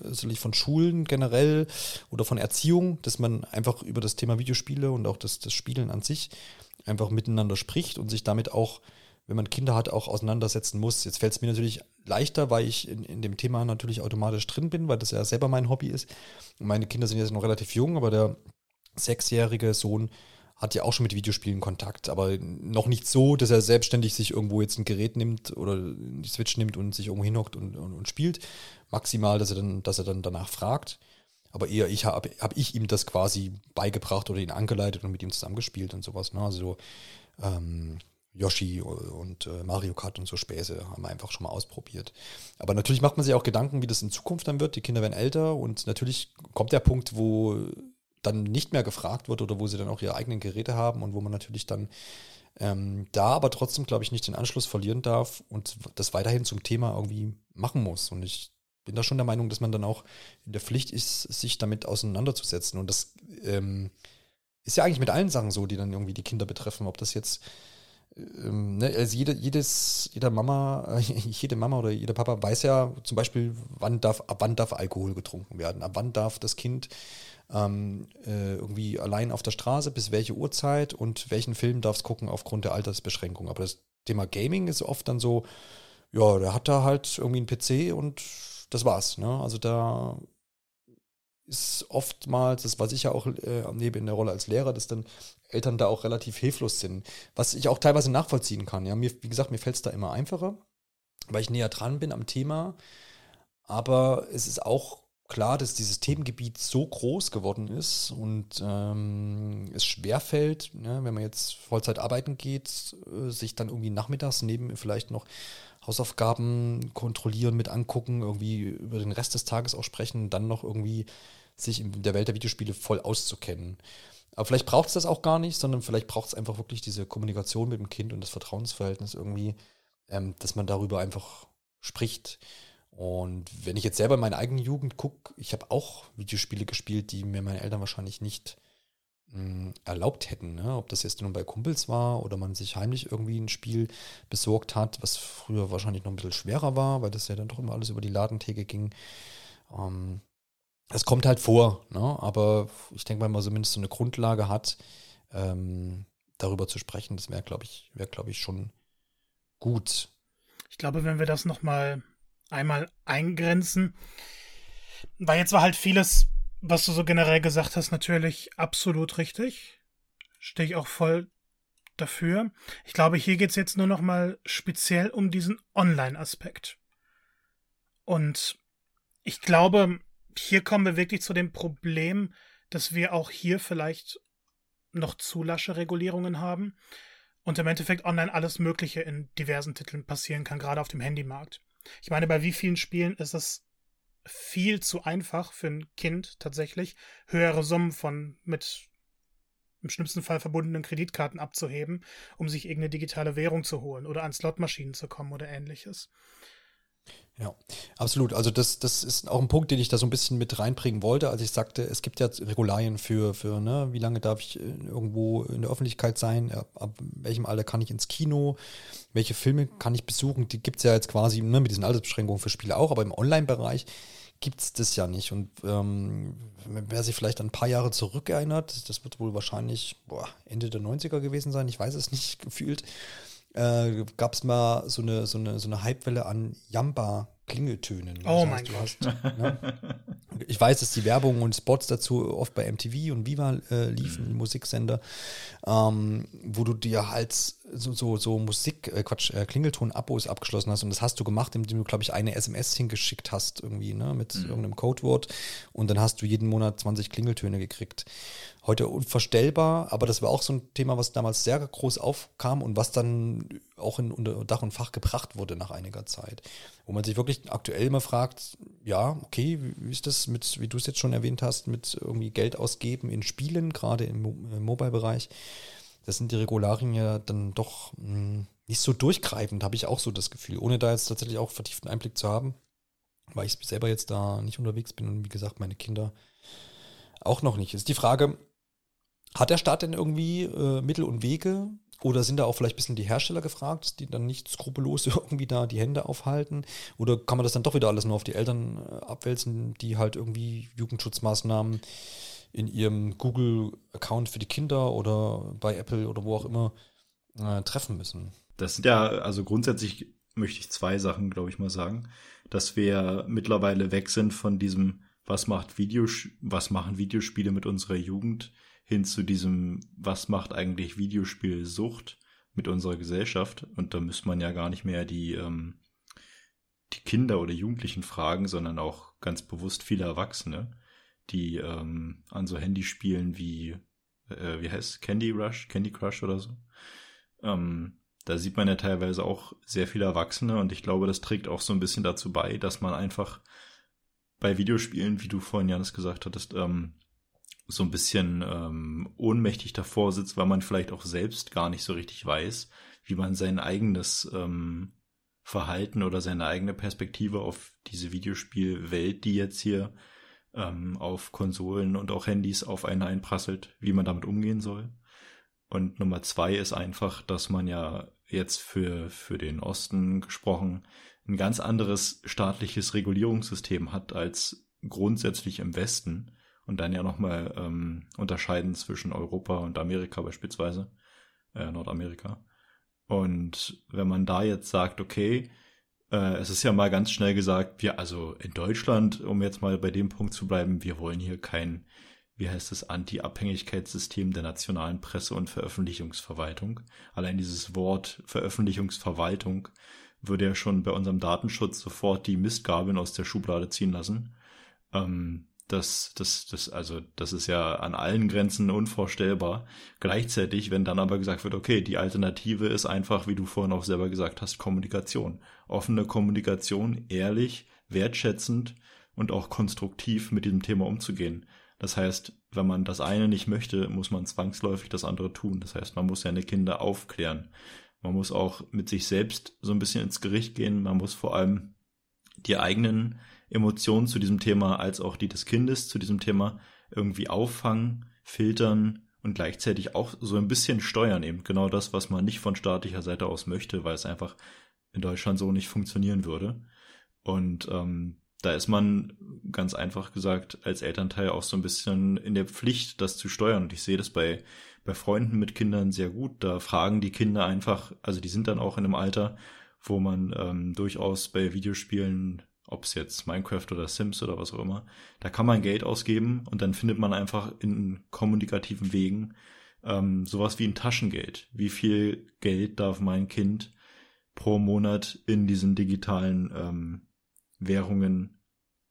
sicherlich von Schulen generell oder von Erziehung, dass man einfach über das Thema Videospiele und auch das, das Spielen an sich einfach miteinander spricht und sich damit auch wenn man Kinder hat, auch auseinandersetzen muss. Jetzt fällt es mir natürlich leichter, weil ich in, in dem Thema natürlich automatisch drin bin, weil das ja selber mein Hobby ist. Und meine Kinder sind jetzt noch relativ jung, aber der sechsjährige Sohn hat ja auch schon mit Videospielen Kontakt, aber noch nicht so, dass er selbstständig sich irgendwo jetzt ein Gerät nimmt oder die Switch nimmt und sich irgendwo hinhockt und, und, und spielt. Maximal, dass er dann, dass er dann danach fragt. Aber eher ich habe hab ich ihm das quasi beigebracht oder ihn angeleitet und mit ihm zusammengespielt und sowas. Ne? Also ähm, Yoshi und äh, Mario Kart und so Späße haben wir einfach schon mal ausprobiert. Aber natürlich macht man sich auch Gedanken, wie das in Zukunft dann wird. Die Kinder werden älter und natürlich kommt der Punkt, wo dann nicht mehr gefragt wird oder wo sie dann auch ihre eigenen Geräte haben und wo man natürlich dann ähm, da aber trotzdem, glaube ich, nicht den Anschluss verlieren darf und das weiterhin zum Thema irgendwie machen muss. Und ich bin da schon der Meinung, dass man dann auch in der Pflicht ist, sich damit auseinanderzusetzen. Und das ähm, ist ja eigentlich mit allen Sachen so, die dann irgendwie die Kinder betreffen. Ob das jetzt ähm, ne, also jede, jedes, jeder Mama, jede Mama oder jeder Papa weiß ja zum Beispiel, wann darf, ab wann darf Alkohol getrunken werden, ab wann darf das Kind ähm, äh, irgendwie allein auf der Straße, bis welche Uhrzeit und welchen Film darf es gucken aufgrund der Altersbeschränkung. Aber das Thema Gaming ist oft dann so, ja, der hat da halt irgendwie einen PC und das war's. Ne? Also da ist oftmals, das ich ja auch äh, neben in der Rolle als Lehrer, dass dann Eltern da auch relativ hilflos sind. Was ich auch teilweise nachvollziehen kann. Ja, mir, wie gesagt, mir fällt es da immer einfacher, weil ich näher dran bin am Thema. Aber es ist auch klar, dass dieses Themengebiet so groß geworden ist und ähm, es schwerfällt, ne, wenn man jetzt Vollzeit arbeiten geht, äh, sich dann irgendwie nachmittags neben vielleicht noch Hausaufgaben kontrollieren, mit angucken, irgendwie über den Rest des Tages auch sprechen, dann noch irgendwie sich in der Welt der Videospiele voll auszukennen. Aber vielleicht braucht es das auch gar nicht, sondern vielleicht braucht es einfach wirklich diese Kommunikation mit dem Kind und das Vertrauensverhältnis irgendwie, ähm, dass man darüber einfach spricht. Und wenn ich jetzt selber in meine eigene Jugend gucke, ich habe auch Videospiele gespielt, die mir meine Eltern wahrscheinlich nicht erlaubt hätten. Ne? Ob das jetzt nur bei Kumpels war oder man sich heimlich irgendwie ein Spiel besorgt hat, was früher wahrscheinlich noch ein bisschen schwerer war, weil das ja dann doch immer alles über die Ladentheke ging. Ähm, es kommt halt vor, ne? aber ich denke, wenn man zumindest so eine Grundlage hat, ähm, darüber zu sprechen, das wäre, glaube ich, wäre, glaube ich, schon gut. Ich glaube, wenn wir das nochmal einmal eingrenzen, weil jetzt war halt vieles, was du so generell gesagt hast, natürlich absolut richtig. Stehe ich auch voll dafür. Ich glaube, hier geht es jetzt nur noch mal speziell um diesen Online-Aspekt. Und ich glaube, hier kommen wir wirklich zu dem Problem, dass wir auch hier vielleicht noch zu lasche Regulierungen haben und im Endeffekt online alles Mögliche in diversen Titeln passieren kann, gerade auf dem Handymarkt. Ich meine, bei wie vielen Spielen ist es viel zu einfach für ein Kind tatsächlich, höhere Summen von mit im schlimmsten Fall verbundenen Kreditkarten abzuheben, um sich irgendeine digitale Währung zu holen oder an Slotmaschinen zu kommen oder ähnliches. Ja, absolut. Also das, das ist auch ein Punkt, den ich da so ein bisschen mit reinbringen wollte, als ich sagte, es gibt ja Regularien für, für ne, wie lange darf ich äh, irgendwo in der Öffentlichkeit sein, ab, ab welchem Alter kann ich ins Kino, welche Filme kann ich besuchen, die gibt es ja jetzt quasi ne, mit diesen Altersbeschränkungen für Spiele auch, aber im Online-Bereich gibt es das ja nicht. Und ähm, wer sich vielleicht ein paar Jahre zurückerinnert, das wird wohl wahrscheinlich boah, Ende der 90er gewesen sein, ich weiß es nicht gefühlt, äh, gab es mal so eine, so eine, so eine Hypewelle an Jamba Klingeltönen. Oh mein Gott. Hast, ne? Ich weiß, dass die Werbung und Spots dazu oft bei MTV und Viva äh, liefen, mhm. Musiksender, ähm, wo du dir halt so, so, so Musik, äh, Quatsch, äh, Klingelton-Abos abgeschlossen hast und das hast du gemacht, indem du, glaube ich, eine SMS hingeschickt hast irgendwie, ne, mit mhm. irgendeinem Codewort und dann hast du jeden Monat 20 Klingeltöne gekriegt heute unvorstellbar, aber das war auch so ein Thema, was damals sehr groß aufkam und was dann auch in unter Dach und Fach gebracht wurde nach einiger Zeit. Wo man sich wirklich aktuell immer fragt, ja, okay, wie ist das mit, wie du es jetzt schon erwähnt hast, mit irgendwie Geld ausgeben in Spielen, gerade im, im Mobile-Bereich. Das sind die Regularien ja dann doch mh, hm, nicht so durchgreifend, habe ich auch so das Gefühl, ohne da jetzt tatsächlich auch vertieften Einblick zu haben, weil ich selber jetzt da nicht unterwegs bin und wie gesagt, meine Kinder auch noch nicht. Ist die Frage, hat der Staat denn irgendwie äh, Mittel und Wege oder sind da auch vielleicht ein bisschen die Hersteller gefragt, die dann nicht skrupellos irgendwie da die Hände aufhalten? Oder kann man das dann doch wieder alles nur auf die Eltern äh, abwälzen, die halt irgendwie Jugendschutzmaßnahmen in ihrem Google-Account für die Kinder oder bei Apple oder wo auch immer äh, treffen müssen? Das sind ja, also grundsätzlich möchte ich zwei Sachen, glaube ich, mal sagen. Dass wir mittlerweile weg sind von diesem, was macht Videos, was machen Videospiele mit unserer Jugend, hin zu diesem, was macht eigentlich Videospielsucht mit unserer Gesellschaft? Und da müsste man ja gar nicht mehr die, ähm, die Kinder oder Jugendlichen fragen, sondern auch ganz bewusst viele Erwachsene, die ähm, an so Handyspielen wie, äh, wie heißt Candy Rush, Candy Crush oder so. Ähm, da sieht man ja teilweise auch sehr viele Erwachsene und ich glaube, das trägt auch so ein bisschen dazu bei, dass man einfach bei Videospielen, wie du vorhin Janis gesagt hattest, ähm, so ein bisschen ähm, ohnmächtig davor sitzt, weil man vielleicht auch selbst gar nicht so richtig weiß, wie man sein eigenes ähm, Verhalten oder seine eigene Perspektive auf diese Videospielwelt, die jetzt hier ähm, auf Konsolen und auch Handys auf einen einprasselt, wie man damit umgehen soll. Und Nummer zwei ist einfach, dass man ja jetzt für, für den Osten gesprochen ein ganz anderes staatliches Regulierungssystem hat als grundsätzlich im Westen und dann ja nochmal ähm, unterscheiden zwischen Europa und Amerika beispielsweise, äh, Nordamerika. Und wenn man da jetzt sagt, okay, äh, es ist ja mal ganz schnell gesagt, wir, also in Deutschland, um jetzt mal bei dem Punkt zu bleiben, wir wollen hier kein, wie heißt es, Anti-Abhängigkeitssystem der nationalen Presse- und Veröffentlichungsverwaltung. Allein dieses Wort Veröffentlichungsverwaltung würde ja schon bei unserem Datenschutz sofort die Mistgabeln aus der Schublade ziehen lassen. Ähm, das, das, das, also, das ist ja an allen Grenzen unvorstellbar. Gleichzeitig, wenn dann aber gesagt wird, okay, die Alternative ist einfach, wie du vorhin auch selber gesagt hast, Kommunikation. Offene Kommunikation, ehrlich, wertschätzend und auch konstruktiv mit diesem Thema umzugehen. Das heißt, wenn man das eine nicht möchte, muss man zwangsläufig das andere tun. Das heißt, man muss seine Kinder aufklären. Man muss auch mit sich selbst so ein bisschen ins Gericht gehen. Man muss vor allem die eigenen Emotionen zu diesem Thema als auch die des Kindes zu diesem Thema irgendwie auffangen, filtern und gleichzeitig auch so ein bisschen steuern eben genau das, was man nicht von staatlicher Seite aus möchte, weil es einfach in Deutschland so nicht funktionieren würde. Und ähm, da ist man ganz einfach gesagt als Elternteil auch so ein bisschen in der Pflicht, das zu steuern. Und ich sehe das bei, bei Freunden mit Kindern sehr gut. Da fragen die Kinder einfach, also die sind dann auch in einem Alter, wo man ähm, durchaus bei Videospielen ob es jetzt Minecraft oder Sims oder was auch immer, da kann man Geld ausgeben und dann findet man einfach in kommunikativen Wegen Ähm, sowas wie ein Taschengeld. Wie viel Geld darf mein Kind pro Monat in diesen digitalen ähm, Währungen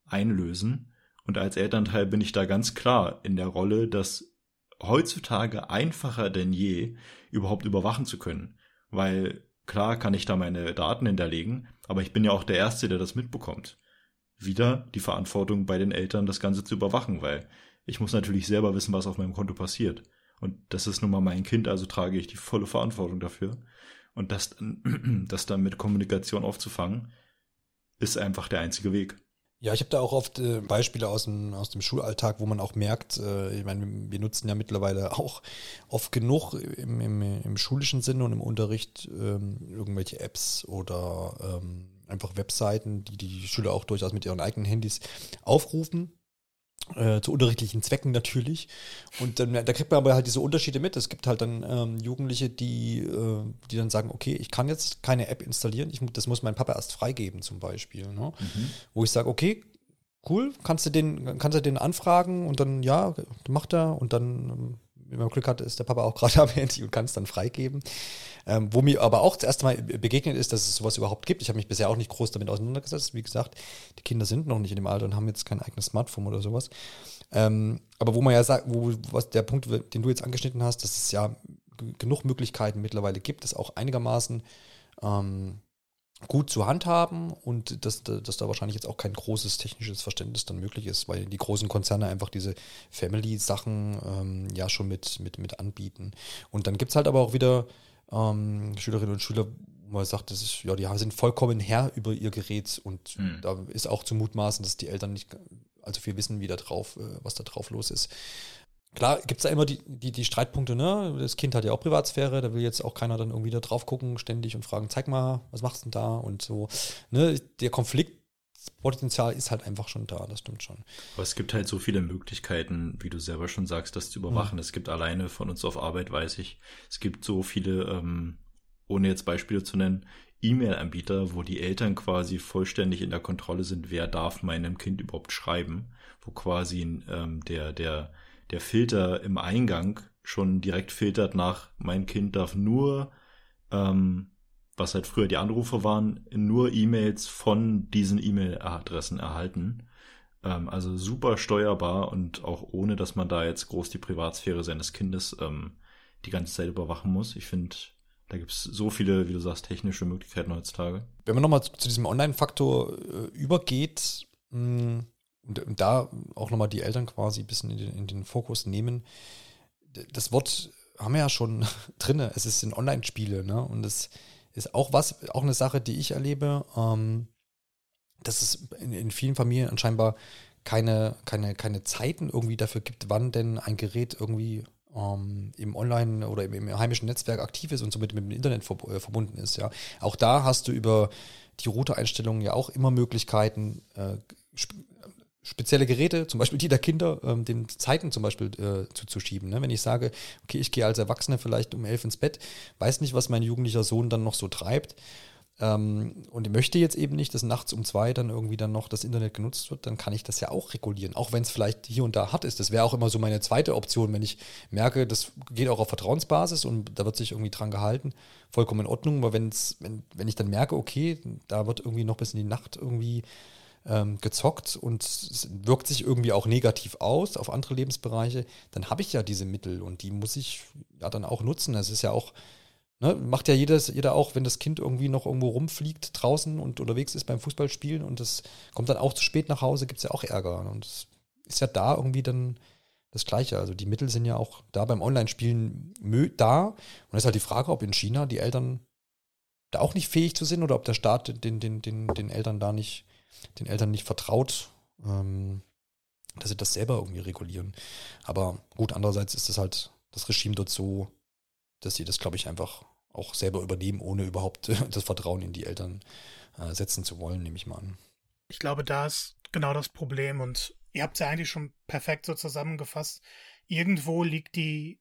einlösen? Und als Elternteil bin ich da ganz klar in der Rolle, das heutzutage einfacher denn je überhaupt überwachen zu können. Weil klar kann ich da meine Daten hinterlegen, aber ich bin ja auch der Erste, der das mitbekommt. Wieder die Verantwortung bei den Eltern, das Ganze zu überwachen, weil ich muss natürlich selber wissen, was auf meinem Konto passiert. Und das ist nun mal mein Kind, also trage ich die volle Verantwortung dafür. Und das, das dann mit Kommunikation aufzufangen, ist einfach der einzige Weg. Ja, ich habe da auch oft äh, Beispiele aus dem, aus dem Schulalltag, wo man auch merkt, äh, ich meine, wir nutzen ja mittlerweile auch oft genug im, im, im schulischen Sinne und im Unterricht ähm, irgendwelche Apps oder ähm, einfach Webseiten, die die Schüler auch durchaus mit ihren eigenen Handys aufrufen äh, zu unterrichtlichen Zwecken natürlich. Und dann, da kriegt man aber halt diese Unterschiede mit. Es gibt halt dann ähm, Jugendliche, die, äh, die dann sagen, okay, ich kann jetzt keine App installieren, ich, das muss mein Papa erst freigeben zum Beispiel. Ne? Mhm. Wo ich sage, okay, cool, kannst du den, kannst du den anfragen und dann, ja, macht er und dann, ähm, wenn man Glück hat, ist der Papa auch gerade am Handy und kann es dann freigeben. Ähm, wo mir aber auch das erste Mal begegnet ist, dass es sowas überhaupt gibt. Ich habe mich bisher auch nicht groß damit auseinandergesetzt. Wie gesagt, die Kinder sind noch nicht in dem Alter und haben jetzt kein eigenes Smartphone oder sowas. Ähm, aber wo man ja sagt, wo was der Punkt, den du jetzt angeschnitten hast, dass es ja genug Möglichkeiten mittlerweile gibt, das auch einigermaßen ähm, gut zu handhaben und dass, dass da wahrscheinlich jetzt auch kein großes technisches Verständnis dann möglich ist, weil die großen Konzerne einfach diese Family-Sachen ähm, ja schon mit, mit, mit anbieten. Und dann gibt es halt aber auch wieder ähm, Schülerinnen und Schüler, wo man sagt, das ist, ja, die sind vollkommen Herr über ihr Gerät und mhm. da ist auch zu mutmaßen, dass die Eltern nicht allzu viel wissen, wie da drauf, äh, was da drauf los ist. Klar, gibt es da immer die, die, die, Streitpunkte, ne? Das Kind hat ja auch Privatsphäre, da will jetzt auch keiner dann irgendwie da drauf gucken, ständig und fragen, zeig mal, was machst du denn da? Und so. Ne? Der Konflikt Potenzial ist halt einfach schon da, das stimmt schon. Aber es gibt halt so viele Möglichkeiten, wie du selber schon sagst, das zu überwachen. Mhm. Es gibt alleine von uns auf Arbeit, weiß ich, es gibt so viele, ähm, ohne jetzt Beispiele zu nennen, E-Mail-Anbieter, wo die Eltern quasi vollständig in der Kontrolle sind, wer darf meinem Kind überhaupt schreiben, wo quasi ähm, der, der, der Filter im Eingang schon direkt filtert nach, mein Kind darf nur ähm, was halt früher die Anrufe waren, nur E-Mails von diesen E-Mail-Adressen erhalten. Ähm, also super steuerbar und auch ohne, dass man da jetzt groß die Privatsphäre seines Kindes ähm, die ganze Zeit überwachen muss. Ich finde, da gibt es so viele, wie du sagst, technische Möglichkeiten heutzutage. Wenn man nochmal zu, diesem Online-Faktor äh, übergeht mh, und, und, da auch nochmal die Eltern quasi ein bisschen in den, in den Fokus nehmen, das Wort haben wir ja schon drin. Es ist in Online-Spiele, ne? Und das ist auch was, auch eine Sache, die ich erlebe, ähm, dass es in, in vielen Familien anscheinend keine, keine, keine Zeiten irgendwie dafür gibt, wann denn ein Gerät irgendwie ähm, im Online- oder im, im, heimischen Netzwerk aktiv ist und somit mit dem Internet ver äh, verbunden ist. Ja. Auch da hast du über die Router-Einstellungen ja auch immer Möglichkeiten, äh, spezielle Geräte, zum Beispiel die der Kinder, ähm, den Zeiten zum Beispiel äh, zuzuschieben. Ne? Wenn ich sage, okay, ich gehe als Erwachsener vielleicht um elf ins Bett, weiß nicht, was mein jugendlicher Sohn dann noch so treibt ähm, und möchte jetzt eben nicht, dass nachts um zwei dann irgendwie dann noch das Internet genutzt wird, dann kann ich das ja auch regulieren, auch wenn es vielleicht hier und da hart ist. Das wäre auch immer so meine zweite Option, wenn ich merke, das geht auch auf Vertrauensbasis und da wird sich irgendwie dran gehalten, vollkommen in Ordnung, aber wenn's, wenn, wenn ich dann merke, okay, da wird irgendwie noch bis in die Nacht irgendwie ähm, gezockt und wirkt sich irgendwie auch negativ aus auf andere Lebensbereiche, dann habe ich ja diese Mittel und die muss ich ja dann auch nutzen. Es ist ja auch, ne, macht ja jedes, jeder auch, wenn das Kind irgendwie noch irgendwo rumfliegt draußen und unterwegs ist beim Fußballspielen und es kommt dann auch zu spät nach Hause, gibt es ja auch Ärger. Und es ist ja da irgendwie dann das Gleiche. Also die Mittel sind ja auch da beim Online-Spielen da. Und es ist halt die Frage, ob in China die Eltern da auch nicht fähig zu sind oder ob der Staat den, den, den, den Eltern da nicht den Eltern nicht vertraut, ähm, dass sie das selber irgendwie regulieren. Aber gut, andererseits ist es halt das Regime dort so, dass sie das, glaube ich, einfach auch selber übernehmen, ohne überhaupt das Vertrauen in die Eltern äh, setzen zu wollen, nehme ich mal an. Ich glaube, da ist genau das Problem und ihr habt es ja eigentlich schon perfekt so zusammengefasst. Irgendwo liegt die,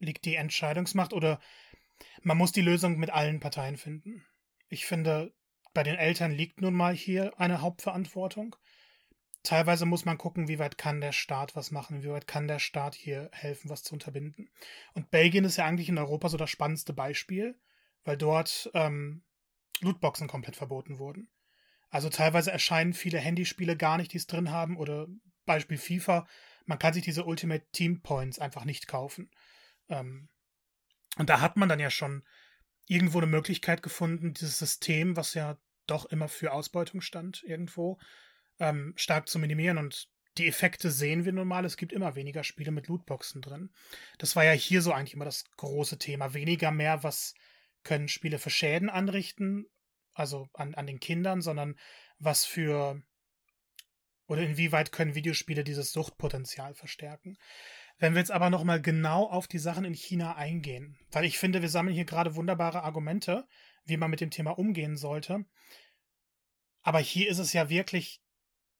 liegt die Entscheidungsmacht oder man muss die Lösung mit allen Parteien finden. Ich finde, bei den Eltern liegt nun mal hier eine Hauptverantwortung. teilweise muss man gucken, wie weit kann der Staat was machen, wie weit kann der Staat hier helfen, was zu unterbinden. Und Belgien ist ja eigentlich in Europa so das spannendste Beispiel, weil dort ähm, Lootboxen komplett verboten wurden. Also teilweise erscheinen viele Handyspiele gar nicht, die es drin haben, oder Beispiel FIFA, man kann sich diese Ultimate Team Points einfach nicht kaufen. Ähm, und da hat man dann ja schon irgendwo eine Möglichkeit gefunden, dieses System, was ja doch immer für Ausbeutung stand, irgendwo, ähm, stark zu minimieren. Und die Effekte sehen wir nun mal. Es gibt immer weniger Spiele mit Lootboxen drin. Das war ja hier so eigentlich immer das große Thema. Weniger mehr, was können Spiele für Schäden anrichten, also an, an den Kindern, sondern was für oder inwieweit können Videospiele dieses Suchtpotenzial verstärken. Wenn wir jetzt aber nochmal genau auf die Sachen in China eingehen, weil ich finde, wir sammeln hier gerade wunderbare Argumente, wie man mit dem Thema umgehen sollte. Aber hier ist es ja wirklich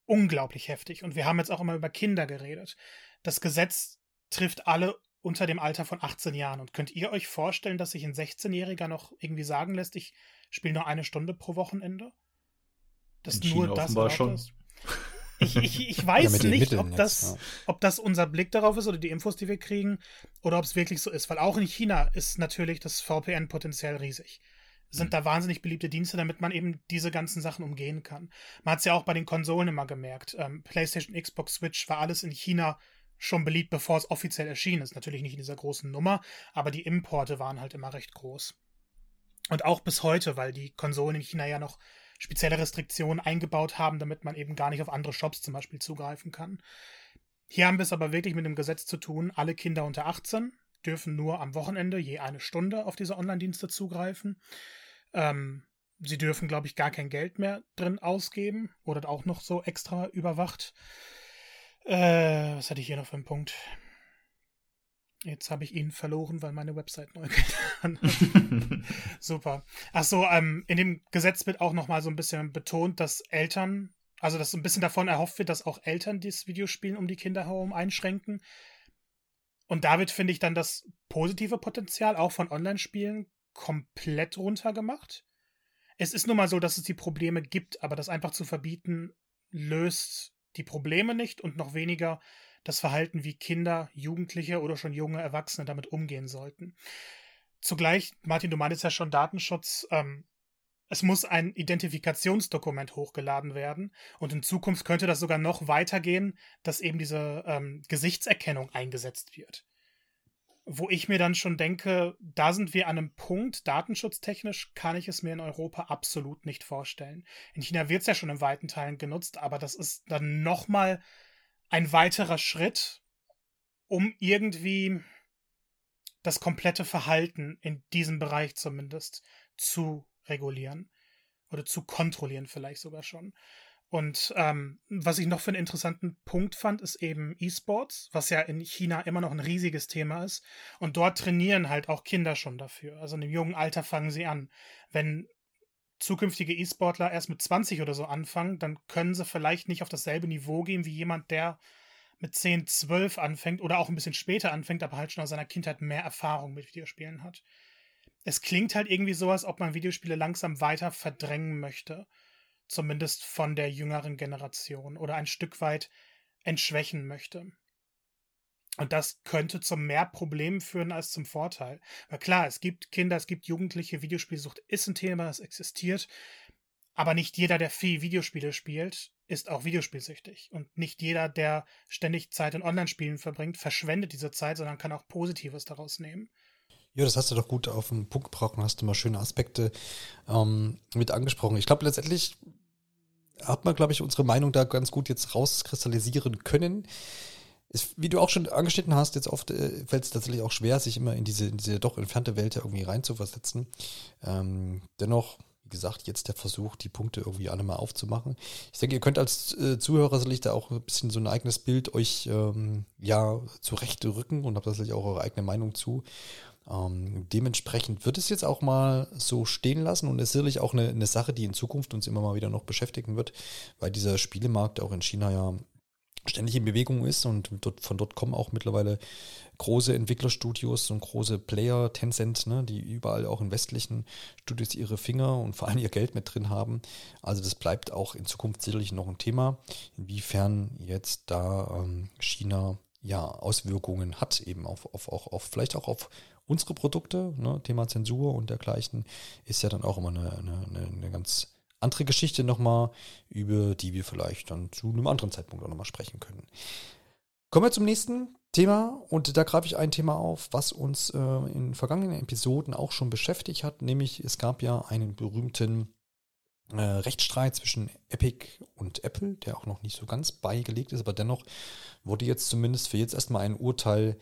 unglaublich heftig. Und wir haben jetzt auch immer über Kinder geredet. Das Gesetz trifft alle unter dem Alter von 18 Jahren. Und könnt ihr euch vorstellen, dass sich ein 16-Jähriger noch irgendwie sagen lässt, ich spiele nur eine Stunde pro Wochenende? Das In nur China das offenbar schon. Ist? Ich, ich, ich weiß ja, nicht, ob das, ja. ob das unser Blick darauf ist oder die Infos, die wir kriegen, oder ob es wirklich so ist. Weil auch in China ist natürlich das VPN potenziell riesig sind da wahnsinnig beliebte Dienste, damit man eben diese ganzen Sachen umgehen kann. Man hat es ja auch bei den Konsolen immer gemerkt. Ähm, PlayStation, Xbox, Switch war alles in China schon beliebt, bevor es offiziell erschienen ist. Natürlich nicht in dieser großen Nummer, aber die Importe waren halt immer recht groß. Und auch bis heute, weil die Konsolen in China ja noch spezielle Restriktionen eingebaut haben, damit man eben gar nicht auf andere Shops zum Beispiel zugreifen kann. Hier haben wir es aber wirklich mit dem Gesetz zu tun, alle Kinder unter 18 dürfen nur am Wochenende je eine Stunde auf diese Online-Dienste zugreifen. Ähm, sie dürfen, glaube ich, gar kein Geld mehr drin ausgeben oder auch noch so extra überwacht. Äh, was hatte ich hier noch für einen Punkt? Jetzt habe ich ihn verloren, weil meine Website neu geht. Super. Achso, ähm, in dem Gesetz wird auch nochmal so ein bisschen betont, dass Eltern, also dass so ein bisschen davon erhofft wird, dass auch Eltern dieses Videospielen um die Kinder herum einschränken. Und damit finde ich dann das positive Potenzial auch von Online-Spielen komplett runtergemacht. Es ist nun mal so, dass es die Probleme gibt, aber das einfach zu verbieten, löst die Probleme nicht und noch weniger das Verhalten, wie Kinder, Jugendliche oder schon junge Erwachsene damit umgehen sollten. Zugleich, Martin, du meintest ja schon Datenschutz, ähm, es muss ein Identifikationsdokument hochgeladen werden und in Zukunft könnte das sogar noch weitergehen, dass eben diese ähm, Gesichtserkennung eingesetzt wird wo ich mir dann schon denke, da sind wir an einem Punkt, datenschutztechnisch kann ich es mir in Europa absolut nicht vorstellen. In China wird es ja schon in weiten Teilen genutzt, aber das ist dann nochmal ein weiterer Schritt, um irgendwie das komplette Verhalten in diesem Bereich zumindest zu regulieren oder zu kontrollieren vielleicht sogar schon. Und ähm, was ich noch für einen interessanten Punkt fand, ist eben E-Sports, was ja in China immer noch ein riesiges Thema ist. Und dort trainieren halt auch Kinder schon dafür. Also in einem jungen Alter fangen sie an. Wenn zukünftige E-Sportler erst mit 20 oder so anfangen, dann können sie vielleicht nicht auf dasselbe Niveau gehen wie jemand, der mit 10, 12 anfängt oder auch ein bisschen später anfängt, aber halt schon aus seiner Kindheit mehr Erfahrung mit Videospielen hat. Es klingt halt irgendwie so, als ob man Videospiele langsam weiter verdrängen möchte zumindest von der jüngeren Generation oder ein Stück weit entschwächen möchte. Und das könnte zu mehr Problemen führen als zum Vorteil. Weil klar, es gibt Kinder, es gibt Jugendliche, Videospielsucht ist ein Thema, das existiert. Aber nicht jeder, der viel Videospiele spielt, ist auch videospielsüchtig. Und nicht jeder, der ständig Zeit in Online-Spielen verbringt, verschwendet diese Zeit, sondern kann auch Positives daraus nehmen. Ja, das hast du doch gut auf den Punkt gebracht und hast du mal schöne Aspekte ähm, mit angesprochen. Ich glaube, letztendlich hat man, glaube ich, unsere Meinung da ganz gut jetzt rauskristallisieren können. Ist, wie du auch schon angeschnitten hast, jetzt oft äh, fällt es tatsächlich auch schwer, sich immer in diese, in diese doch entfernte Welt irgendwie reinzuversetzen. Ähm, dennoch, wie gesagt, jetzt der Versuch, die Punkte irgendwie alle mal aufzumachen. Ich denke, ihr könnt als äh, Zuhörer sicherlich da auch ein bisschen so ein eigenes Bild euch ähm, ja zurechtrücken und habt da sicherlich auch eure eigene Meinung zu. Ähm, dementsprechend wird es jetzt auch mal so stehen lassen und ist sicherlich auch eine, eine Sache, die in Zukunft uns immer mal wieder noch beschäftigen wird, weil dieser Spielemarkt auch in China ja ständig in Bewegung ist und dort, von dort kommen auch mittlerweile große Entwicklerstudios und große Player, Tencent, ne, die überall auch in westlichen Studios ihre Finger und vor allem ihr Geld mit drin haben. Also das bleibt auch in Zukunft sicherlich noch ein Thema, inwiefern jetzt da ähm, China ja Auswirkungen hat, eben auf, auf, auf, auf vielleicht auch auf unsere Produkte. Ne, Thema Zensur und dergleichen ist ja dann auch immer eine, eine, eine ganz andere Geschichte nochmal, über die wir vielleicht dann zu einem anderen Zeitpunkt auch nochmal sprechen können. Kommen wir zum nächsten Thema und da greife ich ein Thema auf, was uns äh, in vergangenen Episoden auch schon beschäftigt hat, nämlich es gab ja einen berühmten äh, Rechtsstreit zwischen Epic und Apple, der auch noch nicht so ganz beigelegt ist, aber dennoch wurde jetzt zumindest für jetzt erstmal ein Urteil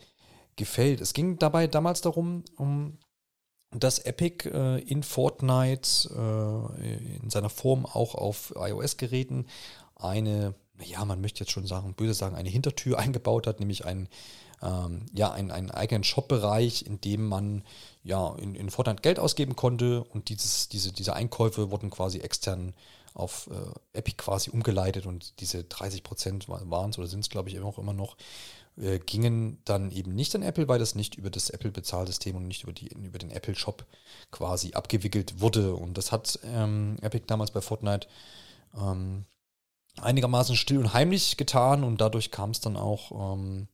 gefällt. Es ging dabei damals darum, um dass Epic äh, in Fortnite äh, in seiner Form auch auf iOS-Geräten eine, ja, man möchte jetzt schon sagen, böse sagen, eine Hintertür eingebaut hat, nämlich ein, ähm, ja, einen, einen eigenen Shop-Bereich, in dem man ja in, in Fortnite Geld ausgeben konnte. Und dieses, diese, diese Einkäufe wurden quasi extern auf äh, Epic quasi umgeleitet. Und diese 30 Prozent waren es oder sind es, glaube ich, auch immer noch, äh, gingen dann eben nicht an Apple, weil das nicht über das Apple-Bezahlsystem und nicht über, die, über den Apple Shop quasi abgewickelt wurde. Und das hat ähm, Epic damals bei Fortnite ähm, einigermaßen still und heimlich getan und dadurch kam es dann auch ähm,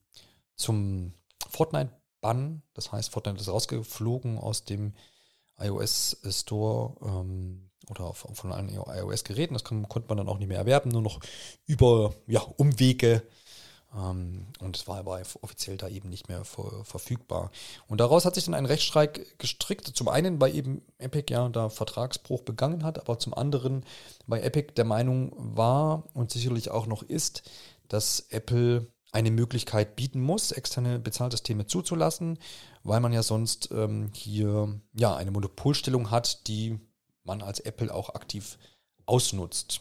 zum Fortnite-Bann. Das heißt, Fortnite ist rausgeflogen aus dem iOS Store ähm, oder von allen iOS-Geräten. Das kann, konnte man dann auch nicht mehr erwerben, nur noch über ja, Umwege und es war aber offiziell da eben nicht mehr verfügbar. Und daraus hat sich dann ein Rechtsstreik gestrickt. Zum einen, weil eben Epic ja da Vertragsbruch begangen hat, aber zum anderen, weil Epic der Meinung war und sicherlich auch noch ist, dass Apple eine Möglichkeit bieten muss, externe Bezahlsysteme zuzulassen, weil man ja sonst ähm, hier ja eine Monopolstellung hat, die man als Apple auch aktiv ausnutzt.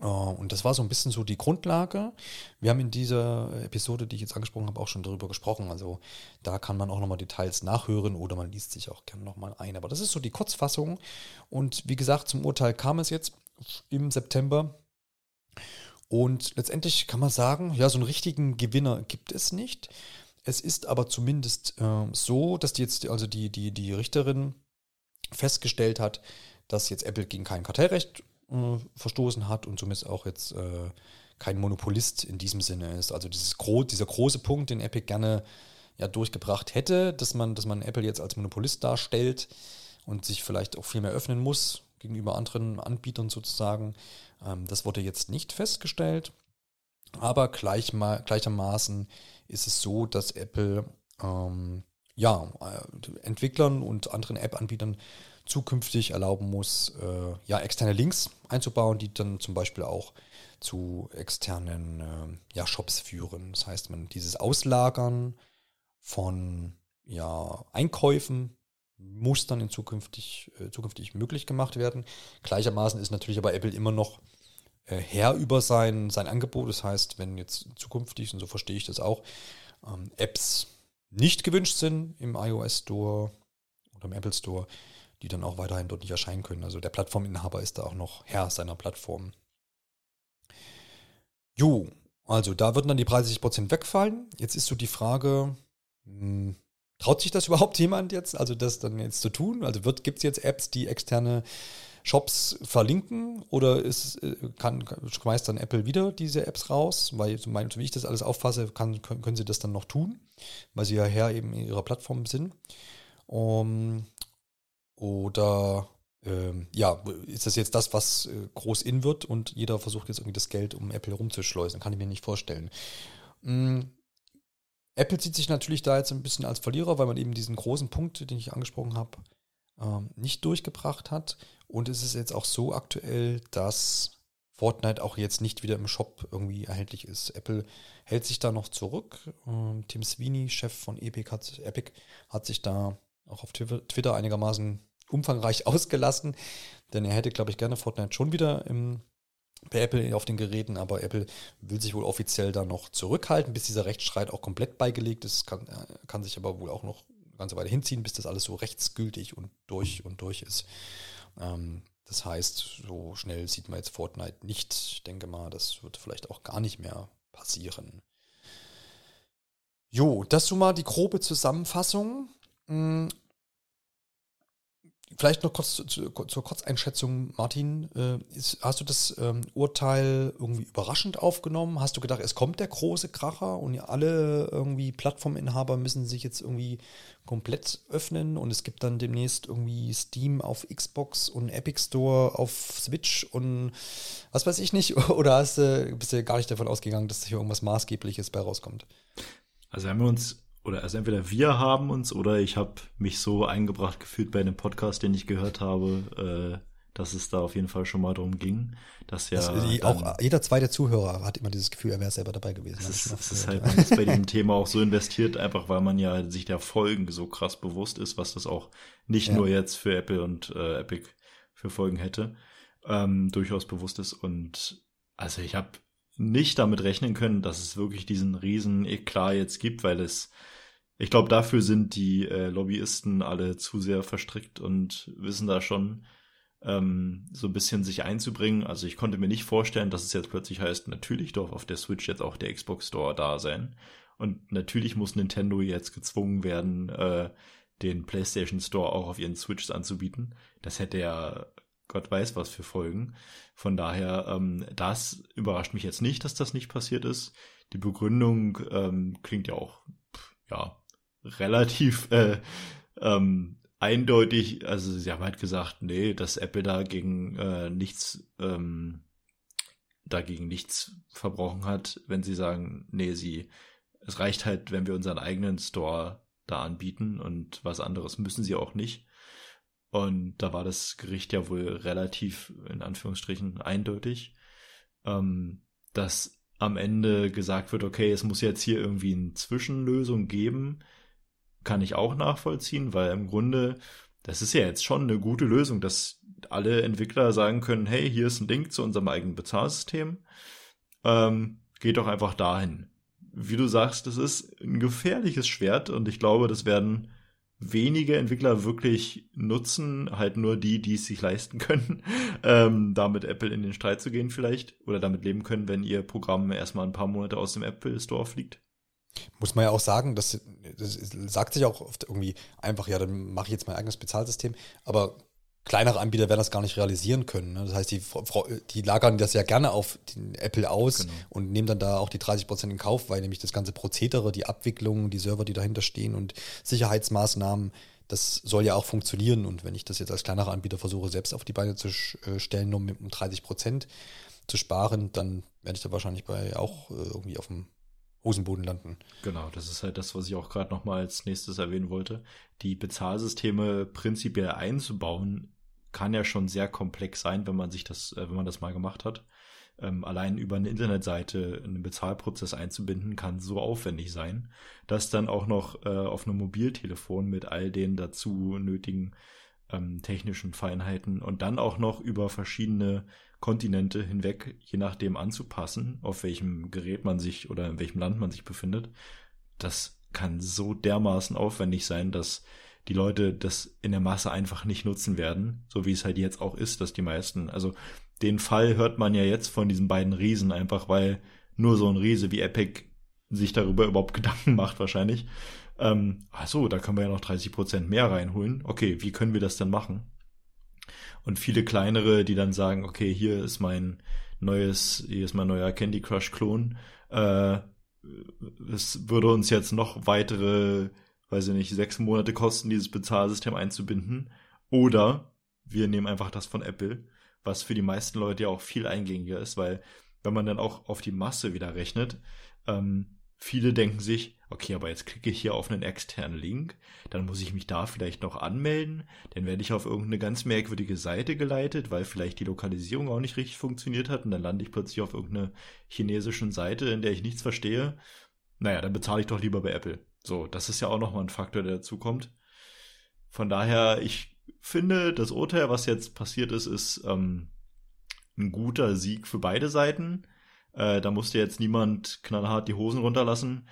Äh, und das war so ein bisschen so die Grundlage. Wir haben in dieser Episode, die ich jetzt angesprochen habe, auch schon darüber gesprochen. Also da kann man auch nochmal Details nachhören oder man liest sich auch gerne nochmal ein. Aber das ist so die Kurzfassung. Und wie gesagt, zum Urteil kam es jetzt im September. Und letztendlich kann man sagen, ja, so einen richtigen Gewinner gibt es nicht. Es ist aber zumindest äh, so, dass die jetzt, also die, die, die Richterin festgestellt hat, dass jetzt Apple gegen kein Kartellrecht äh, verstoßen hat und somit auch jetzt äh, kein Monopolist in diesem Sinne ist. Also dieses gro dieser große Punkt, den Epic gerne ja durchgebracht hätte, dass man, dass man Apple jetzt als Monopolist darstellt und sich vielleicht auch viel mehr öffnen muss gegenüber anderen Anbietern sozusagen. Ähm, das wurde jetzt nicht festgestellt. Aber gleich mal, gleichermaßen ist es so, dass Apple ähm, ja, äh, Entwicklern und anderen App-Anbietern zukünftig erlauben muss, äh, ja, externe Links einzubauen, die dann zum Beispiel auch zu externen äh, ja, Shops führen. Das heißt, man dieses Auslagern von ja, Einkäufen muss dann in zukünftig, äh, zukünftig möglich gemacht werden. Gleichermaßen ist natürlich aber Apple immer noch äh, Herr über sein, sein Angebot. Das heißt, wenn jetzt zukünftig, und so verstehe ich das auch, ähm, Apps nicht gewünscht sind im iOS Store oder im Apple Store, die dann auch weiterhin dort nicht erscheinen können. Also der Plattforminhaber ist da auch noch Herr seiner Plattform. Jo, also da würden dann die 30% wegfallen. Jetzt ist so die Frage, mh, hm, traut sich das überhaupt jemand jetzt, also das dann jetzt zu tun? Also gibt es jetzt Apps, die externe Shops verlinken oder ist, äh, kann, schmeißt dann Apple wieder diese Apps raus? Weil, so wie ich das alles auffasse, kann, können sie das dann noch tun, weil sie ja Herr eben ihrer Plattform sind. Um, oder ähm, ja, ist das jetzt das, was äh, groß in wird und jeder versucht jetzt irgendwie das Geld um Apple rumzuschleusen? Kann ich mir nicht vorstellen. Mhm. Apple sieht sich natürlich da jetzt ein bisschen als Verlierer, weil man eben diesen großen Punkt, den ich angesprochen habe, ähm, nicht durchgebracht hat. Und es ist jetzt auch so aktuell, dass Fortnite auch jetzt nicht wieder im Shop irgendwie erhältlich ist. Apple hält sich da noch zurück. Ähm, Tim Sweeney, Chef von Epic, hat, Epic, hat sich da auch auf Twitter einigermaßen umfangreich ausgelassen, denn er hätte, glaube ich, gerne Fortnite schon wieder im, bei Apple auf den Geräten, aber Apple will sich wohl offiziell da noch zurückhalten, bis dieser Rechtsstreit auch komplett beigelegt ist. Kann, äh, kann sich aber wohl auch noch eine ganze Weile hinziehen, bis das alles so rechtsgültig und durch und durch ist. Ähm, das heißt, so schnell sieht man jetzt Fortnite nicht. Ich denke mal, das wird vielleicht auch gar nicht mehr passieren. Jo, das so mal die grobe Zusammenfassung. Hm, Vielleicht noch kurz zu, zu, zur Kurzeinschätzung, Martin. Äh, hast du das ähm, Urteil irgendwie überraschend aufgenommen? Hast du gedacht, es kommt der große Kracher und alle irgendwie Plattforminhaber müssen sich jetzt irgendwie komplett öffnen und es gibt dann demnächst irgendwie Steam auf Xbox und Epic Store auf Switch und was weiß ich nicht? Oder hast du, bist du gar nicht davon ausgegangen, dass hier irgendwas Maßgebliches bei rauskommt? Also haben wir uns oder also entweder wir haben uns oder ich habe mich so eingebracht gefühlt bei einem Podcast, den ich gehört habe, äh, dass es da auf jeden Fall schon mal darum ging, dass ja das, auch jeder zweite Zuhörer hat immer dieses Gefühl, er wäre selber dabei gewesen. Es ist, es ist halt man ist bei dem Thema auch so investiert, einfach weil man ja sich der Folgen so krass bewusst ist, was das auch nicht ja. nur jetzt für Apple und äh, Epic für Folgen hätte, ähm, durchaus bewusst ist und also ich habe nicht damit rechnen können, dass es wirklich diesen riesen Eklat jetzt gibt, weil es ich glaube, dafür sind die äh, Lobbyisten alle zu sehr verstrickt und wissen da schon ähm, so ein bisschen sich einzubringen. Also ich konnte mir nicht vorstellen, dass es jetzt plötzlich heißt, natürlich darf auf der Switch jetzt auch der Xbox Store da sein. Und natürlich muss Nintendo jetzt gezwungen werden, äh, den PlayStation Store auch auf ihren Switches anzubieten. Das hätte ja Gott weiß was für Folgen. Von daher, ähm, das überrascht mich jetzt nicht, dass das nicht passiert ist. Die Begründung ähm, klingt ja auch, ja, relativ äh, ähm, eindeutig, also sie haben halt gesagt, nee, dass Apple dagegen äh, nichts ähm, dagegen nichts verbrochen hat, wenn sie sagen, nee, sie es reicht halt, wenn wir unseren eigenen Store da anbieten und was anderes müssen sie auch nicht. Und da war das Gericht ja wohl relativ, in Anführungsstrichen, eindeutig, ähm, dass am Ende gesagt wird, okay, es muss jetzt hier irgendwie eine Zwischenlösung geben, kann ich auch nachvollziehen, weil im Grunde, das ist ja jetzt schon eine gute Lösung, dass alle Entwickler sagen können, hey, hier ist ein Link zu unserem eigenen Bezahlsystem, ähm, geht doch einfach dahin. Wie du sagst, das ist ein gefährliches Schwert und ich glaube, das werden wenige Entwickler wirklich nutzen, halt nur die, die es sich leisten können, ähm, damit Apple in den Streit zu gehen vielleicht oder damit leben können, wenn ihr Programm erstmal ein paar Monate aus dem Apple Store fliegt. Muss man ja auch sagen, das, das sagt sich auch oft irgendwie einfach, ja, dann mache ich jetzt mein eigenes Bezahlsystem, aber kleinere Anbieter werden das gar nicht realisieren können. Ne? Das heißt, die, die lagern das ja gerne auf den Apple aus genau. und nehmen dann da auch die 30 Prozent in Kauf, weil nämlich das ganze Prozedere, die Abwicklung, die Server, die dahinter stehen und Sicherheitsmaßnahmen, das soll ja auch funktionieren. Und wenn ich das jetzt als kleinerer Anbieter versuche, selbst auf die Beine zu äh, stellen, nur mit um 30 Prozent zu sparen, dann werde ich da wahrscheinlich bei auch äh, irgendwie auf dem Hosenboden landen. Genau, das ist halt das, was ich auch gerade nochmal als nächstes erwähnen wollte. Die Bezahlsysteme prinzipiell einzubauen, kann ja schon sehr komplex sein, wenn man sich das, äh, wenn man das mal gemacht hat. Ähm, allein über eine Internetseite einen Bezahlprozess einzubinden, kann so aufwendig sein, dass dann auch noch äh, auf einem Mobiltelefon mit all den dazu nötigen ähm, technischen Feinheiten und dann auch noch über verschiedene Kontinente hinweg, je nachdem anzupassen, auf welchem Gerät man sich oder in welchem Land man sich befindet. Das kann so dermaßen aufwendig sein, dass die Leute das in der Masse einfach nicht nutzen werden, so wie es halt jetzt auch ist, dass die meisten, also den Fall hört man ja jetzt von diesen beiden Riesen einfach, weil nur so ein Riese wie Epic sich darüber überhaupt Gedanken macht wahrscheinlich. Ähm, ach so, da können wir ja noch 30 Prozent mehr reinholen. Okay, wie können wir das denn machen? Und viele kleinere, die dann sagen, okay, hier ist mein neues, hier ist mein neuer Candy Crush Klon. Äh, es würde uns jetzt noch weitere, weiß ich nicht, sechs Monate kosten, dieses Bezahlsystem einzubinden. Oder wir nehmen einfach das von Apple, was für die meisten Leute ja auch viel eingängiger ist, weil wenn man dann auch auf die Masse wieder rechnet, ähm, viele denken sich, okay, aber jetzt klicke ich hier auf einen externen Link, dann muss ich mich da vielleicht noch anmelden, dann werde ich auf irgendeine ganz merkwürdige Seite geleitet, weil vielleicht die Lokalisierung auch nicht richtig funktioniert hat und dann lande ich plötzlich auf irgendeiner chinesischen Seite, in der ich nichts verstehe. Naja, dann bezahle ich doch lieber bei Apple. So, das ist ja auch nochmal ein Faktor, der dazu kommt. Von daher, ich finde, das Urteil, was jetzt passiert ist, ist ähm, ein guter Sieg für beide Seiten. Äh, da musste jetzt niemand knallhart die Hosen runterlassen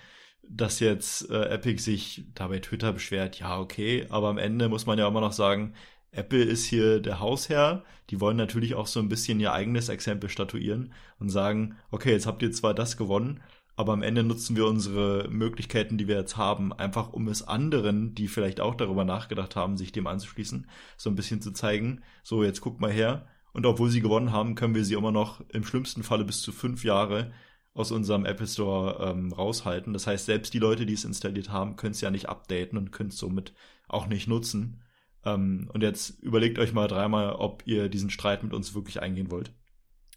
dass jetzt äh, Epic sich da bei Twitter beschwert, ja, okay, aber am Ende muss man ja immer noch sagen, Apple ist hier der Hausherr. Die wollen natürlich auch so ein bisschen ihr eigenes Exempel statuieren und sagen, okay, jetzt habt ihr zwar das gewonnen, aber am Ende nutzen wir unsere Möglichkeiten, die wir jetzt haben, einfach um es anderen, die vielleicht auch darüber nachgedacht haben, sich dem anzuschließen, so ein bisschen zu zeigen, so jetzt guckt mal her. Und obwohl sie gewonnen haben, können wir sie immer noch im schlimmsten Falle bis zu fünf Jahre aus unserem Apple Store ähm, raushalten. Das heißt, selbst die Leute, die es installiert haben, können es ja nicht updaten und können es somit auch nicht nutzen. Ähm, und jetzt überlegt euch mal dreimal, ob ihr diesen Streit mit uns wirklich eingehen wollt.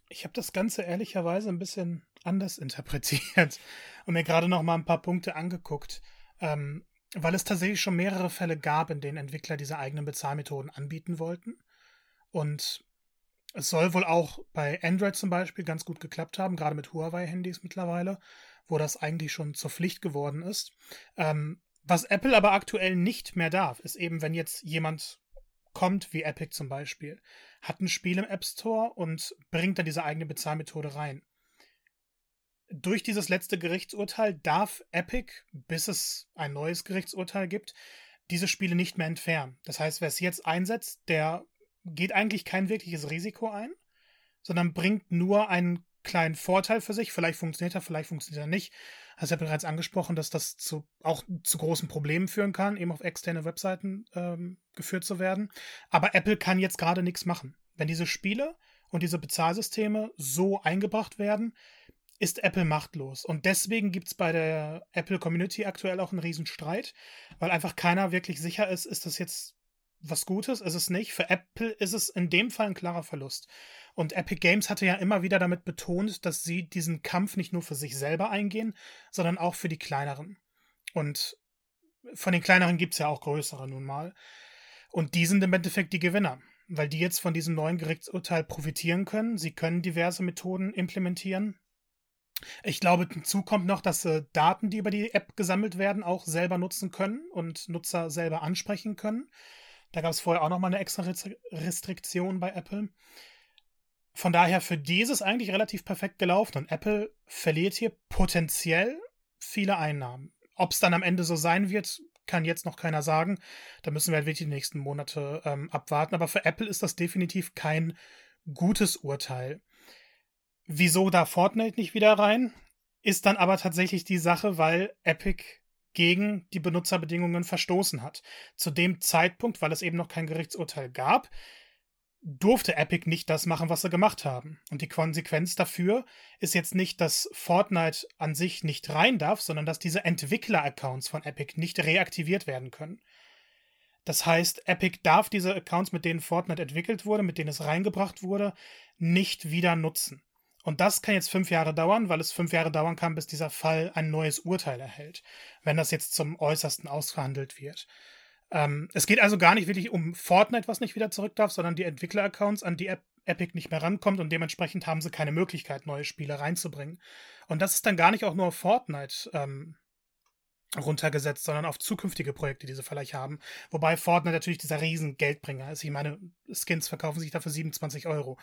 Ich habe das Ganze ehrlicherweise ein bisschen anders interpretiert und mir gerade noch mal ein paar Punkte angeguckt, ähm, weil es tatsächlich schon mehrere Fälle gab, in denen Entwickler diese eigenen Bezahlmethoden anbieten wollten. Und es soll wohl auch bei Android zum Beispiel ganz gut geklappt haben, gerade mit Huawei-Handys mittlerweile, wo das eigentlich schon zur Pflicht geworden ist. Ähm, was Apple aber aktuell nicht mehr darf, ist eben, wenn jetzt jemand kommt, wie Epic zum Beispiel, hat ein Spiel im App Store und bringt dann diese eigene Bezahlmethode rein. Durch dieses letzte Gerichtsurteil darf Epic, bis es ein neues Gerichtsurteil gibt, diese Spiele nicht mehr entfernen. Das heißt, wer es jetzt einsetzt, der geht eigentlich kein wirkliches Risiko ein, sondern bringt nur einen kleinen Vorteil für sich. Vielleicht funktioniert er, vielleicht funktioniert er nicht hast ja bereits angesprochen, dass das zu, auch zu großen Problemen führen kann, eben auf externe Webseiten ähm, geführt zu werden. Aber Apple kann jetzt gerade nichts machen. Wenn diese Spiele und diese Bezahlsysteme so eingebracht werden, ist Apple machtlos. Und deswegen gibt es bei der Apple Community aktuell auch einen Riesenstreit, weil einfach keiner wirklich sicher ist, ist das jetzt was Gutes? Ist es nicht? Für Apple ist es in dem Fall ein klarer Verlust. Und Epic Games hatte ja immer wieder damit betont, dass sie diesen Kampf nicht nur für sich selber eingehen, sondern auch für die kleineren. Und von den kleineren gibt es ja auch größere nun mal. Und die sind im Endeffekt die Gewinner, weil die jetzt von diesem neuen Gerichtsurteil profitieren können. Sie können diverse Methoden implementieren. Ich glaube, hinzu kommt noch, dass äh, Daten, die über die App gesammelt werden, auch selber nutzen können und Nutzer selber ansprechen können. Da gab es vorher auch noch mal eine extra Restriktion bei Apple. Von daher für dieses eigentlich relativ perfekt gelaufen und Apple verliert hier potenziell viele Einnahmen. Ob es dann am Ende so sein wird, kann jetzt noch keiner sagen. Da müssen wir halt wirklich die nächsten Monate ähm, abwarten. Aber für Apple ist das definitiv kein gutes Urteil. Wieso da Fortnite nicht wieder rein? Ist dann aber tatsächlich die Sache, weil Epic gegen die Benutzerbedingungen verstoßen hat. Zu dem Zeitpunkt, weil es eben noch kein Gerichtsurteil gab, durfte Epic nicht das machen, was sie gemacht haben. Und die Konsequenz dafür ist jetzt nicht, dass Fortnite an sich nicht rein darf, sondern dass diese Entwickler-Accounts von Epic nicht reaktiviert werden können. Das heißt, Epic darf diese Accounts, mit denen Fortnite entwickelt wurde, mit denen es reingebracht wurde, nicht wieder nutzen. Und das kann jetzt fünf Jahre dauern, weil es fünf Jahre dauern kann, bis dieser Fall ein neues Urteil erhält, wenn das jetzt zum Äußersten ausverhandelt wird. Ähm, es geht also gar nicht wirklich um Fortnite, was nicht wieder zurück darf, sondern die Entwickler-Accounts, an die App Epic nicht mehr rankommt und dementsprechend haben sie keine Möglichkeit, neue Spiele reinzubringen. Und das ist dann gar nicht auch nur auf Fortnite ähm, runtergesetzt, sondern auf zukünftige Projekte, die sie vielleicht haben. Wobei Fortnite natürlich dieser riesen Geldbringer ist. Ich meine, Skins verkaufen sich dafür 27 Euro.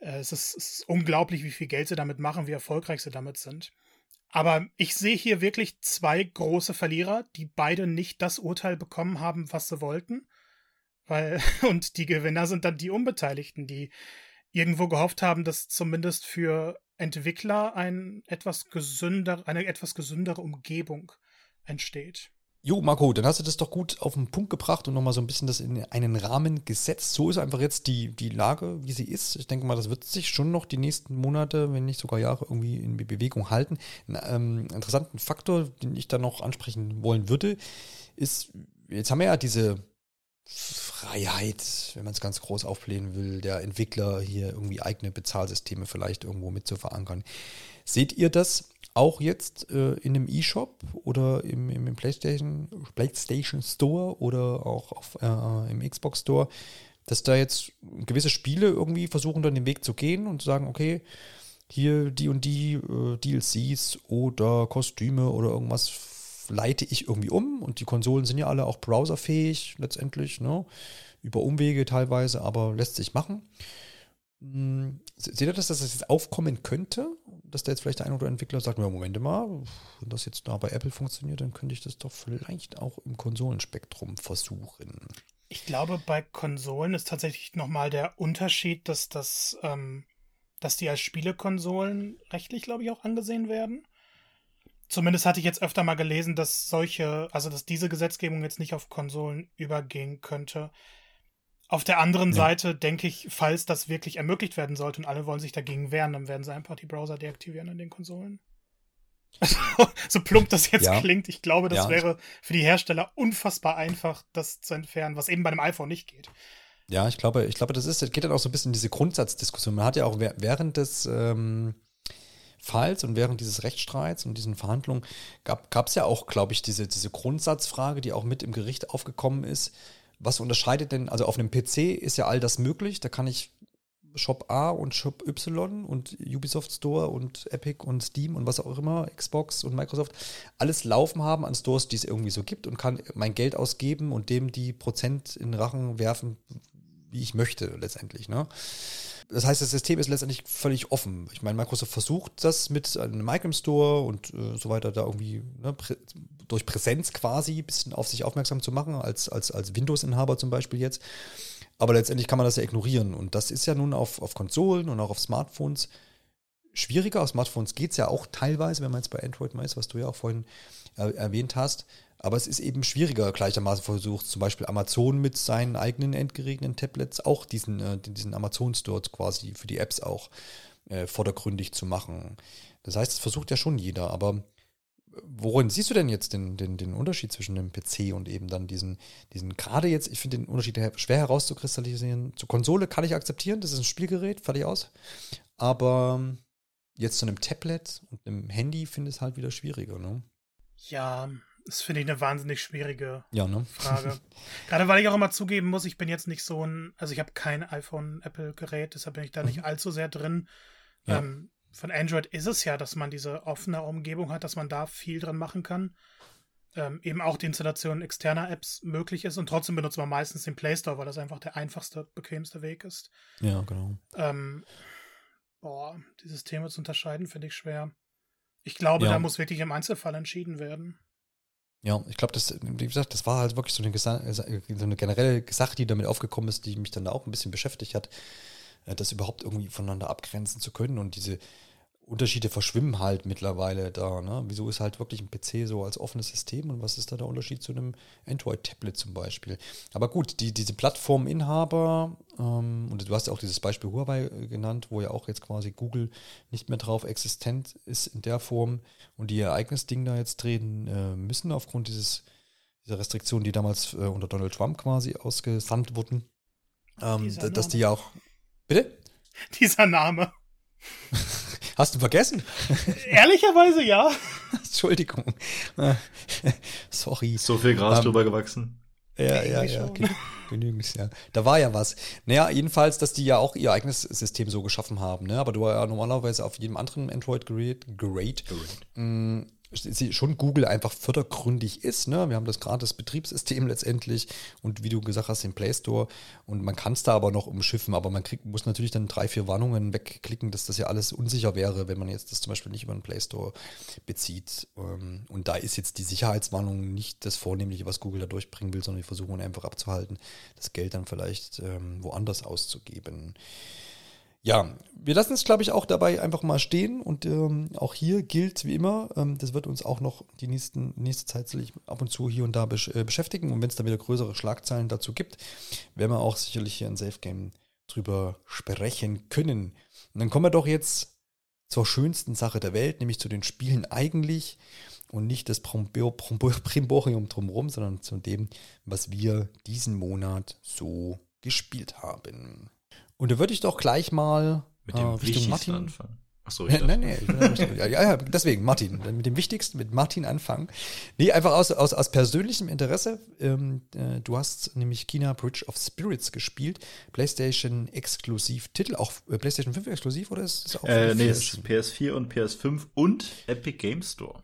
Äh, es, ist, es ist unglaublich, wie viel Geld sie damit machen, wie erfolgreich sie damit sind. Aber ich sehe hier wirklich zwei große Verlierer, die beide nicht das Urteil bekommen haben, was sie wollten. Weil, und die Gewinner sind dann die Unbeteiligten, die irgendwo gehofft haben, dass zumindest für Entwickler ein etwas gesünder, eine etwas gesündere Umgebung entsteht. Jo, Marco, dann hast du das doch gut auf den Punkt gebracht und nochmal so ein bisschen das in einen Rahmen gesetzt. So ist einfach jetzt die, die Lage, wie sie ist. Ich denke mal, das wird sich schon noch die nächsten Monate, wenn nicht sogar Jahre, irgendwie in Bewegung halten. Ein ähm, interessanten Faktor, den ich da noch ansprechen wollen würde, ist, jetzt haben wir ja diese Freiheit, wenn man es ganz groß aufblähen will, der Entwickler hier irgendwie eigene Bezahlsysteme vielleicht irgendwo mit zu verankern. Seht ihr das auch jetzt äh, in einem E-Shop oder im, im, PlayStation, PlayStation Store oder auch auf, äh, im Xbox Store, dass da jetzt gewisse Spiele irgendwie versuchen, dann den Weg zu gehen und sagen, okay, hier die und die äh, DLCs oder Kostüme oder irgendwas leite ich irgendwie um und die Konsolen sind ja alle auch browserfähig letztendlich, ne? über Umwege teilweise, aber lässt sich machen. Hm, seht ihr das, dass das jetzt aufkommen könnte? Dass da jetzt vielleicht der ein oder Entwickler sagt, ja, Moment mal, wenn das jetzt da bei Apple funktioniert, dann könnte ich das doch vielleicht auch im Konsolenspektrum versuchen. Ich glaube, bei Konsolen ist tatsächlich nochmal der Unterschied, dass das, ähm, dass die als Spielekonsolen rechtlich, glaube ich, auch angesehen werden. Zumindest hatte ich jetzt öfter mal gelesen, dass solche, also dass diese Gesetzgebung jetzt nicht auf Konsolen übergehen könnte. Auf der anderen ja. Seite denke ich, falls das wirklich ermöglicht werden sollte und alle wollen sich dagegen wehren, dann werden sie einfach die Browser deaktivieren an den Konsolen. so plump das jetzt ja. klingt, ich glaube, das ja. wäre für die Hersteller unfassbar einfach, das zu entfernen, was eben bei dem iPhone nicht geht. Ja, ich glaube, ich glaube, das ist, das geht dann auch so ein bisschen in diese Grundsatzdiskussion. Man hat ja auch während des ähm, Falls und während dieses Rechtsstreits und diesen Verhandlungen gab es ja auch, glaube ich, diese, diese Grundsatzfrage, die auch mit im Gericht aufgekommen ist. Was unterscheidet denn, also auf einem PC ist ja all das möglich, da kann ich Shop A und Shop Y und Ubisoft Store und Epic und Steam und was auch immer, Xbox und Microsoft, alles laufen haben an Stores, die es irgendwie so gibt und kann mein Geld ausgeben und dem die Prozent in den Rachen werfen, wie ich möchte letztendlich. Ne? Das heißt, das System ist letztendlich völlig offen. Ich meine, Microsoft versucht das mit einem Micro Store und äh, so weiter da irgendwie ne, prä durch Präsenz quasi ein bisschen auf sich aufmerksam zu machen, als, als, als Windows-Inhaber zum Beispiel jetzt. Aber letztendlich kann man das ja ignorieren. Und das ist ja nun auf, auf Konsolen und auch auf Smartphones schwieriger. Auf Smartphones geht es ja auch teilweise, wenn man jetzt bei Android mal ist, was du ja auch vorhin äh, erwähnt hast. Aber es ist eben schwieriger, gleichermaßen versucht zum Beispiel Amazon mit seinen eigenen endgeräten Tablets auch diesen, äh, diesen Amazon-Store quasi für die Apps auch äh, vordergründig zu machen. Das heißt, es versucht ja schon jeder, aber worin siehst du denn jetzt den, den, den Unterschied zwischen dem PC und eben dann diesen, diesen gerade jetzt, ich finde den Unterschied schwer herauszukristallisieren. Zur Konsole kann ich akzeptieren, das ist ein Spielgerät, fertig aus. Aber jetzt zu einem Tablet und einem Handy finde ich es halt wieder schwieriger, ne? Ja, das finde ich eine wahnsinnig schwierige ja, ne? Frage. Gerade weil ich auch immer zugeben muss, ich bin jetzt nicht so ein, also ich habe kein iPhone-Apple-Gerät, deshalb bin ich da mhm. nicht allzu sehr drin. Ja. Ähm, von Android ist es ja, dass man diese offene Umgebung hat, dass man da viel dran machen kann. Ähm, eben auch die Installation externer Apps möglich ist und trotzdem benutzt man meistens den Play Store, weil das einfach der einfachste, bequemste Weg ist. Ja, genau. Ähm, boah, die Systeme zu unterscheiden, finde ich schwer. Ich glaube, ja. da muss wirklich im Einzelfall entschieden werden. Ja, ich glaube, das, wie gesagt, das war halt wirklich so eine, so eine generelle Sache, die damit aufgekommen ist, die mich dann auch ein bisschen beschäftigt hat, äh, das überhaupt irgendwie voneinander abgrenzen zu können und diese, Unterschiede verschwimmen halt mittlerweile da. Ne? Wieso ist halt wirklich ein PC so als offenes System und was ist da der Unterschied zu einem Android-Tablet zum Beispiel? Aber gut, die, diese Plattforminhaber, ähm, und du hast ja auch dieses Beispiel Huawei äh, genannt, wo ja auch jetzt quasi Google nicht mehr drauf existent ist in der Form und die ihr eigenes Ding da jetzt drehen äh, müssen aufgrund dieses, dieser Restriktionen, die damals äh, unter Donald Trump quasi ausgesandt wurden. Ähm, dass die ja auch. Bitte? Dieser Name. Hast du vergessen? Ehrlicherweise ja. Entschuldigung. Sorry. So viel Gras um, ähm, drüber gewachsen. Ja, ja, ja. Genügend, ja. Da war ja was. Naja, jedenfalls, dass die ja auch ihr eigenes System so geschaffen haben, ne? Aber du war ja normalerweise auf jedem anderen Android-Gerät, Gerät, Gerät schon Google einfach fördergründig ist. Ne? Wir haben das gerade das Betriebssystem letztendlich und wie du gesagt hast, den Play Store und man kann es da aber noch umschiffen, aber man kriegt, muss natürlich dann drei, vier Warnungen wegklicken, dass das ja alles unsicher wäre, wenn man jetzt das zum Beispiel nicht über den Play Store bezieht. Ähm, und da ist jetzt die Sicherheitswarnung nicht das Vornehmliche, was Google da durchbringen will, sondern die versuchen einfach abzuhalten, das Geld dann vielleicht ähm, woanders auszugeben. Ja, wir lassen es, glaube ich, auch dabei einfach mal stehen. Und ähm, auch hier gilt wie immer, ähm, das wird uns auch noch die nächsten, nächste Zeit ab und zu hier und da besch äh, beschäftigen. Und wenn es da wieder größere Schlagzeilen dazu gibt, werden wir auch sicherlich hier in Safe Game drüber sprechen können. Und dann kommen wir doch jetzt zur schönsten Sache der Welt, nämlich zu den Spielen eigentlich und nicht das Primborium drumherum, sondern zu dem, was wir diesen Monat so gespielt haben. Und da würde ich doch gleich mal mit dem äh, Richtung Martin anfangen. Achso, ich nein, nein, ja, ja, deswegen, Martin, mit dem Wichtigsten, mit Martin anfangen. Nee, einfach aus, aus, aus persönlichem Interesse. Ähm, äh, du hast nämlich China Bridge of Spirits gespielt. PlayStation exklusiv Titel, auch äh, PlayStation 5 exklusiv oder ist es auch? Äh, nee, es ist PS4 und PS5 und Epic Game Store.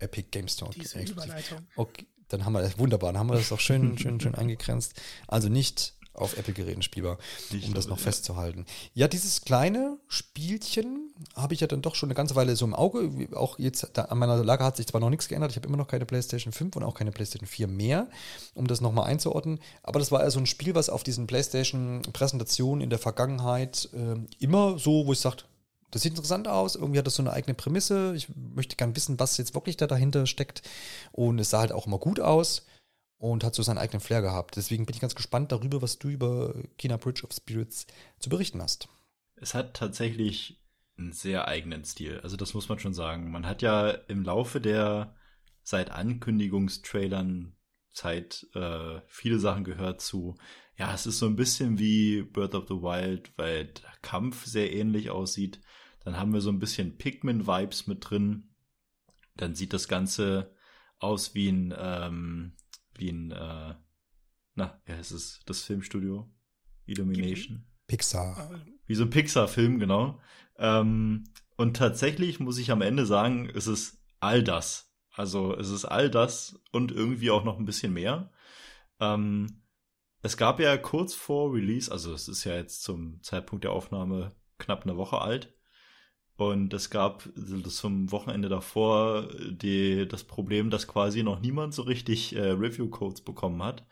Epic Game Store. Diese Überleitung. Okay, dann haben wir das, wunderbar, dann haben wir das auch schön, schön, schön eingegrenzt. Also nicht auf Apple-Geräten spielbar, um das noch festzuhalten. Ja, dieses kleine Spielchen habe ich ja dann doch schon eine ganze Weile so im Auge. Auch jetzt an meiner Lage hat sich zwar noch nichts geändert. Ich habe immer noch keine PlayStation 5 und auch keine PlayStation 4 mehr, um das nochmal einzuordnen. Aber das war ja so ein Spiel, was auf diesen PlayStation-Präsentationen in der Vergangenheit äh, immer so, wo ich sagte, das sieht interessant aus, irgendwie hat das so eine eigene Prämisse. Ich möchte gern wissen, was jetzt wirklich da dahinter steckt. Und es sah halt auch immer gut aus und hat so seinen eigenen Flair gehabt. Deswegen bin ich ganz gespannt darüber, was du über Kina Bridge of Spirits zu berichten hast. Es hat tatsächlich einen sehr eigenen Stil. Also das muss man schon sagen. Man hat ja im Laufe der seit Ankündigungstrailern Zeit äh, viele Sachen gehört zu, ja, es ist so ein bisschen wie Bird of the Wild, weil der Kampf sehr ähnlich aussieht. Dann haben wir so ein bisschen Pikmin-Vibes mit drin. Dann sieht das Ganze aus wie ein, ähm, wie ein, äh, na, ja, es ist das Filmstudio Illumination. Pixar. Wie so ein Pixar-Film, genau. Ähm, und tatsächlich muss ich am Ende sagen, es ist all das. Also es ist all das und irgendwie auch noch ein bisschen mehr. Ähm, es gab ja kurz vor Release, also es ist ja jetzt zum Zeitpunkt der Aufnahme knapp eine Woche alt. Und es gab zum Wochenende davor die, das Problem, dass quasi noch niemand so richtig äh, Review-Codes bekommen hat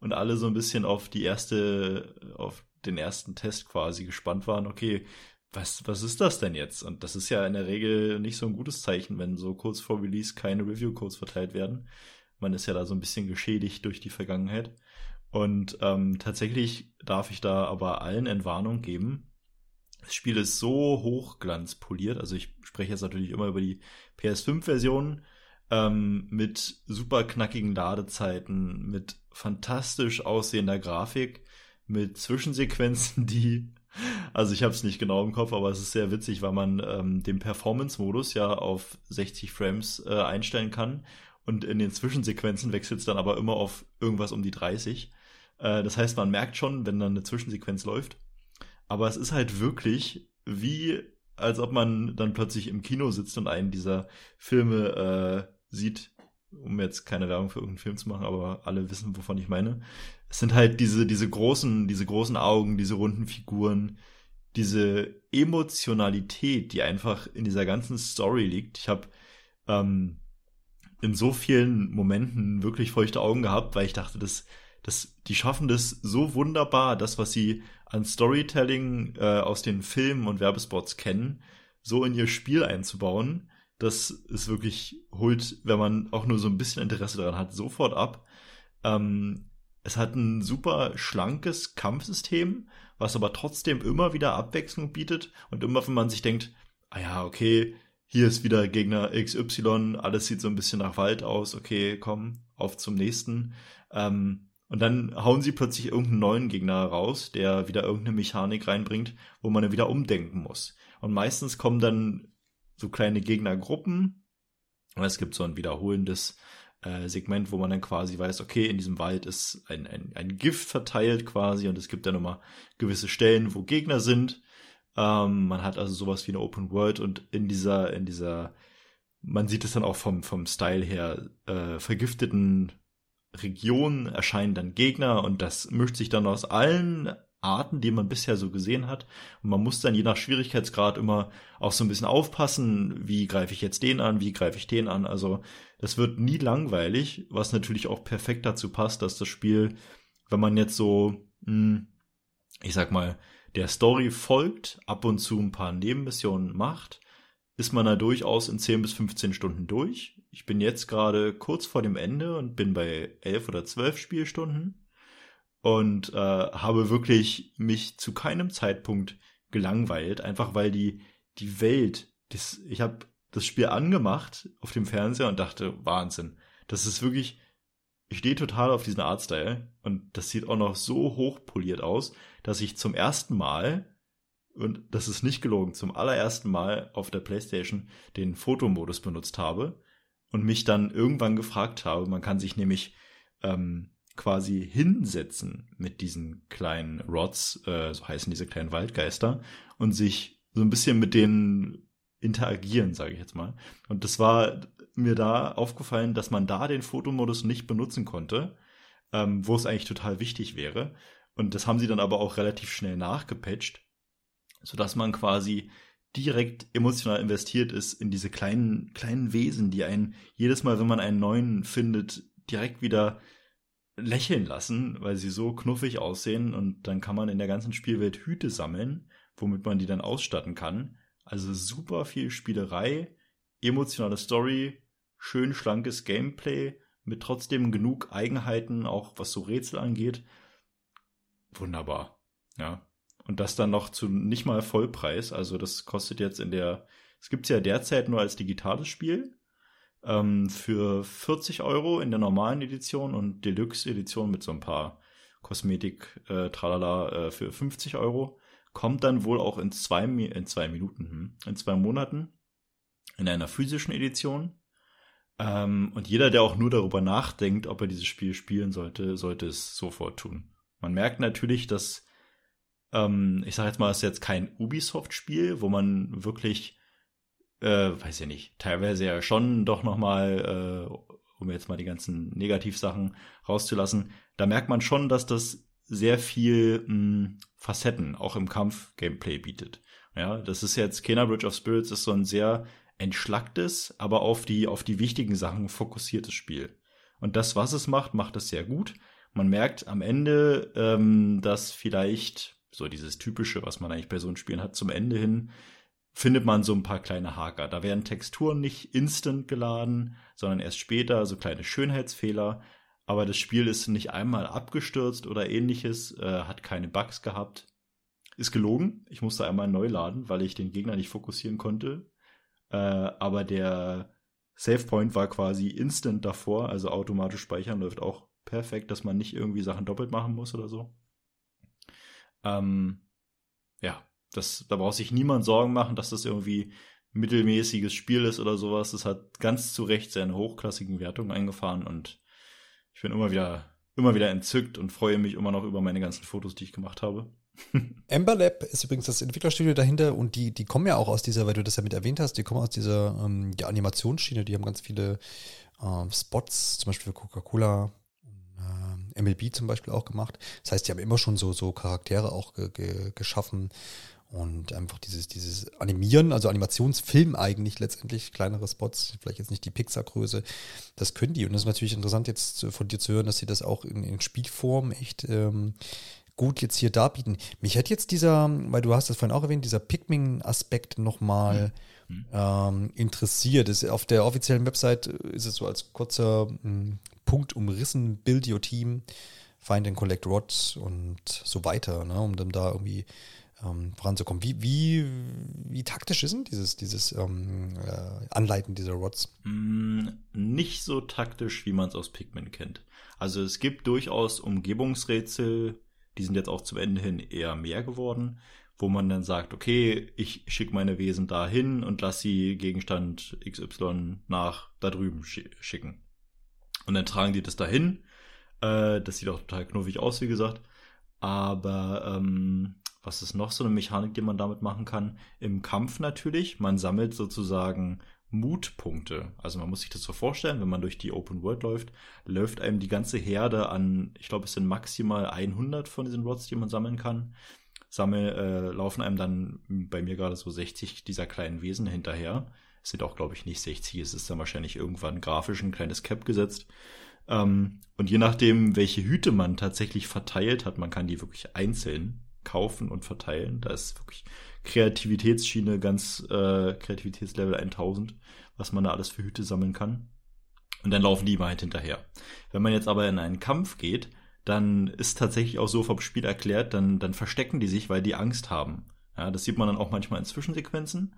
und alle so ein bisschen auf die erste, auf den ersten Test quasi gespannt waren, okay, was, was ist das denn jetzt? Und das ist ja in der Regel nicht so ein gutes Zeichen, wenn so kurz vor Release keine Review-Codes verteilt werden. Man ist ja da so ein bisschen geschädigt durch die Vergangenheit. Und ähm, tatsächlich darf ich da aber allen Entwarnung geben, das Spiel ist so hochglanzpoliert. Also ich spreche jetzt natürlich immer über die PS5-Version ähm, mit super knackigen Ladezeiten, mit fantastisch aussehender Grafik, mit Zwischensequenzen, die also ich habe es nicht genau im Kopf, aber es ist sehr witzig, weil man ähm, den Performance-Modus ja auf 60 Frames äh, einstellen kann und in den Zwischensequenzen wechselt es dann aber immer auf irgendwas um die 30. Äh, das heißt, man merkt schon, wenn dann eine Zwischensequenz läuft aber es ist halt wirklich wie, als ob man dann plötzlich im Kino sitzt und einen dieser Filme äh, sieht, um jetzt keine Werbung für irgendeinen Film zu machen, aber alle wissen, wovon ich meine. Es sind halt diese, diese großen, diese großen Augen, diese runden Figuren, diese Emotionalität, die einfach in dieser ganzen Story liegt. Ich habe ähm, in so vielen Momenten wirklich feuchte Augen gehabt, weil ich dachte, das, das, die schaffen das so wunderbar, das, was sie an Storytelling äh, aus den Filmen und Werbespots kennen, so in ihr Spiel einzubauen. Das ist wirklich, holt, wenn man auch nur so ein bisschen Interesse daran hat, sofort ab. Ähm, es hat ein super schlankes Kampfsystem, was aber trotzdem immer wieder Abwechslung bietet und immer, wenn man sich denkt, ah ja, okay, hier ist wieder Gegner XY, alles sieht so ein bisschen nach Wald aus, okay, komm, auf zum nächsten. Ähm, und dann hauen sie plötzlich irgendeinen neuen Gegner raus, der wieder irgendeine Mechanik reinbringt, wo man dann wieder umdenken muss. Und meistens kommen dann so kleine Gegnergruppen. Und es gibt so ein wiederholendes äh, Segment, wo man dann quasi weiß, okay, in diesem Wald ist ein, ein, ein Gift verteilt quasi und es gibt dann immer gewisse Stellen, wo Gegner sind. Ähm, man hat also sowas wie eine Open World und in dieser, in dieser, man sieht es dann auch vom, vom Style her, äh, vergifteten Region erscheinen dann Gegner und das mischt sich dann aus allen Arten, die man bisher so gesehen hat. Und man muss dann je nach Schwierigkeitsgrad immer auch so ein bisschen aufpassen, wie greife ich jetzt den an, wie greife ich den an. Also das wird nie langweilig, was natürlich auch perfekt dazu passt, dass das Spiel, wenn man jetzt so, hm, ich sag mal, der Story folgt, ab und zu ein paar Nebenmissionen macht, ist man da durchaus in 10 bis 15 Stunden durch. Ich bin jetzt gerade kurz vor dem Ende und bin bei 11 oder 12 Spielstunden und äh, habe wirklich mich zu keinem Zeitpunkt gelangweilt, einfach weil die, die Welt, das, ich habe das Spiel angemacht auf dem Fernseher und dachte, Wahnsinn, das ist wirklich, ich stehe total auf diesen Artstyle und das sieht auch noch so hochpoliert aus, dass ich zum ersten Mal und das ist nicht gelogen, zum allerersten Mal auf der PlayStation den Fotomodus benutzt habe und mich dann irgendwann gefragt habe, man kann sich nämlich ähm, quasi hinsetzen mit diesen kleinen Rods, äh, so heißen diese kleinen Waldgeister, und sich so ein bisschen mit denen interagieren, sage ich jetzt mal. Und das war mir da aufgefallen, dass man da den Fotomodus nicht benutzen konnte, ähm, wo es eigentlich total wichtig wäre. Und das haben sie dann aber auch relativ schnell nachgepatcht, sodass man quasi direkt emotional investiert ist in diese kleinen, kleinen Wesen, die einen jedes Mal, wenn man einen neuen findet, direkt wieder lächeln lassen, weil sie so knuffig aussehen und dann kann man in der ganzen Spielwelt Hüte sammeln, womit man die dann ausstatten kann. Also super viel Spielerei, emotionale Story, schön schlankes Gameplay mit trotzdem genug Eigenheiten, auch was so Rätsel angeht. Wunderbar. Ja. Und das dann noch zu nicht mal Vollpreis. Also das kostet jetzt in der, es gibt es ja derzeit nur als digitales Spiel ähm, für 40 Euro in der normalen Edition und Deluxe-Edition mit so ein paar Kosmetik, äh, tralala, äh, für 50 Euro. Kommt dann wohl auch in zwei, in zwei Minuten, hm, in zwei Monaten in einer physischen Edition. Ähm, und jeder, der auch nur darüber nachdenkt, ob er dieses Spiel spielen sollte, sollte es sofort tun. Man merkt natürlich, dass, ähm, ich sage jetzt mal, es ist jetzt kein Ubisoft-Spiel, wo man wirklich äh, weiß ich nicht, teilweise ja schon doch nochmal, äh, um jetzt mal die ganzen Negativsachen rauszulassen, da merkt man schon, dass das sehr viel mh, hm, Facetten auch im Kampf-Gameplay bietet. Ja, das ist jetzt Kena Bridge of Spirits ist so ein sehr entschlacktes, aber auf die, auf die wichtigen Sachen fokussiertes Spiel. Und das, was es macht, macht es sehr gut. Man merkt am Ende, ähm, dass vielleicht so dieses typische, was man eigentlich bei so einem Spielen hat, zum Ende hin findet man so ein paar kleine Haker. Da werden Texturen nicht instant geladen, sondern erst später, so kleine Schönheitsfehler. Aber das Spiel ist nicht einmal abgestürzt oder ähnliches, äh, hat keine Bugs gehabt. Ist gelogen. Ich musste einmal neu laden, weil ich den Gegner nicht fokussieren konnte. Äh, aber der Savepoint war quasi instant davor, also automatisch speichern läuft auch perfekt, dass man nicht irgendwie Sachen doppelt machen muss oder so. Ähm, ja, das, da braucht sich niemand Sorgen machen, dass das irgendwie mittelmäßiges Spiel ist oder sowas. Es hat ganz zu Recht seine hochklassigen Wertungen eingefahren und ich bin immer wieder, immer wieder entzückt und freue mich immer noch über meine ganzen Fotos, die ich gemacht habe. Ember Lab ist übrigens das Entwicklerstudio dahinter und die, die kommen ja auch aus dieser, weil du das ja mit erwähnt hast, die kommen aus dieser ähm, die Animationsschiene, die haben ganz viele äh, Spots, zum Beispiel für Coca-Cola, MLB zum Beispiel auch gemacht. Das heißt, die haben immer schon so, so Charaktere auch ge ge geschaffen und einfach dieses, dieses Animieren, also Animationsfilm eigentlich letztendlich, kleinere Spots, vielleicht jetzt nicht die Pixar-Größe, das können die. Und das ist natürlich interessant jetzt von dir zu hören, dass sie das auch in, in Spielform echt ähm, gut jetzt hier darbieten. Mich hat jetzt dieser, weil du hast das vorhin auch erwähnt, dieser Pikmin-Aspekt nochmal mhm. Ähm, interessiert. Ist, auf der offiziellen Website ist es so als kurzer m, Punkt umrissen, Build Your Team, Find and Collect Rods und so weiter, ne, um dann da irgendwie ähm, voranzukommen. Wie, wie, wie taktisch ist denn dieses, dieses ähm, äh, Anleiten dieser Rods? Mm, nicht so taktisch, wie man es aus Pikmin kennt. Also es gibt durchaus Umgebungsrätsel, die sind jetzt auch zum Ende hin eher mehr geworden, wo man dann sagt, okay, ich schicke meine Wesen dahin und lasse sie Gegenstand XY nach da drüben schicken. Und dann tragen die das dahin. Äh, das sieht auch total knuffig aus, wie gesagt. Aber ähm, was ist noch so eine Mechanik, die man damit machen kann? Im Kampf natürlich. Man sammelt sozusagen Mutpunkte. Also man muss sich das so vorstellen, wenn man durch die Open World läuft, läuft einem die ganze Herde an, ich glaube, es sind maximal 100 von diesen Rods, die man sammeln kann. Sammel, äh, laufen einem dann bei mir gerade so 60 dieser kleinen Wesen hinterher. Es sind auch, glaube ich, nicht 60, es ist dann wahrscheinlich irgendwann grafisch ein kleines Cap gesetzt. Ähm, und je nachdem, welche Hüte man tatsächlich verteilt hat, man kann die wirklich einzeln kaufen und verteilen. Da ist wirklich Kreativitätsschiene ganz äh, Kreativitätslevel 1000, was man da alles für Hüte sammeln kann. Und dann laufen die immer halt hinterher. Wenn man jetzt aber in einen Kampf geht, dann ist tatsächlich auch so vom Spiel erklärt, dann, dann verstecken die sich, weil die Angst haben. Ja, das sieht man dann auch manchmal in Zwischensequenzen.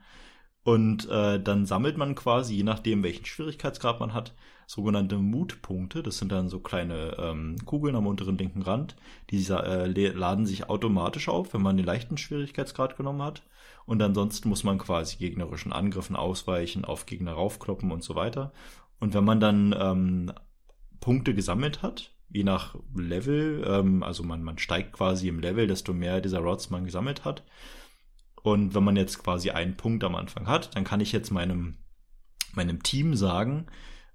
Und äh, dann sammelt man quasi, je nachdem, welchen Schwierigkeitsgrad man hat, sogenannte Mutpunkte. Das sind dann so kleine ähm, Kugeln am unteren linken Rand. Die äh, laden sich automatisch auf, wenn man den leichten Schwierigkeitsgrad genommen hat. Und ansonsten muss man quasi gegnerischen Angriffen ausweichen, auf Gegner raufkloppen und so weiter. Und wenn man dann ähm, Punkte gesammelt hat, je nach Level, ähm, also man, man steigt quasi im Level, desto mehr dieser Rods man gesammelt hat, und wenn man jetzt quasi einen Punkt am Anfang hat, dann kann ich jetzt meinem, meinem Team sagen,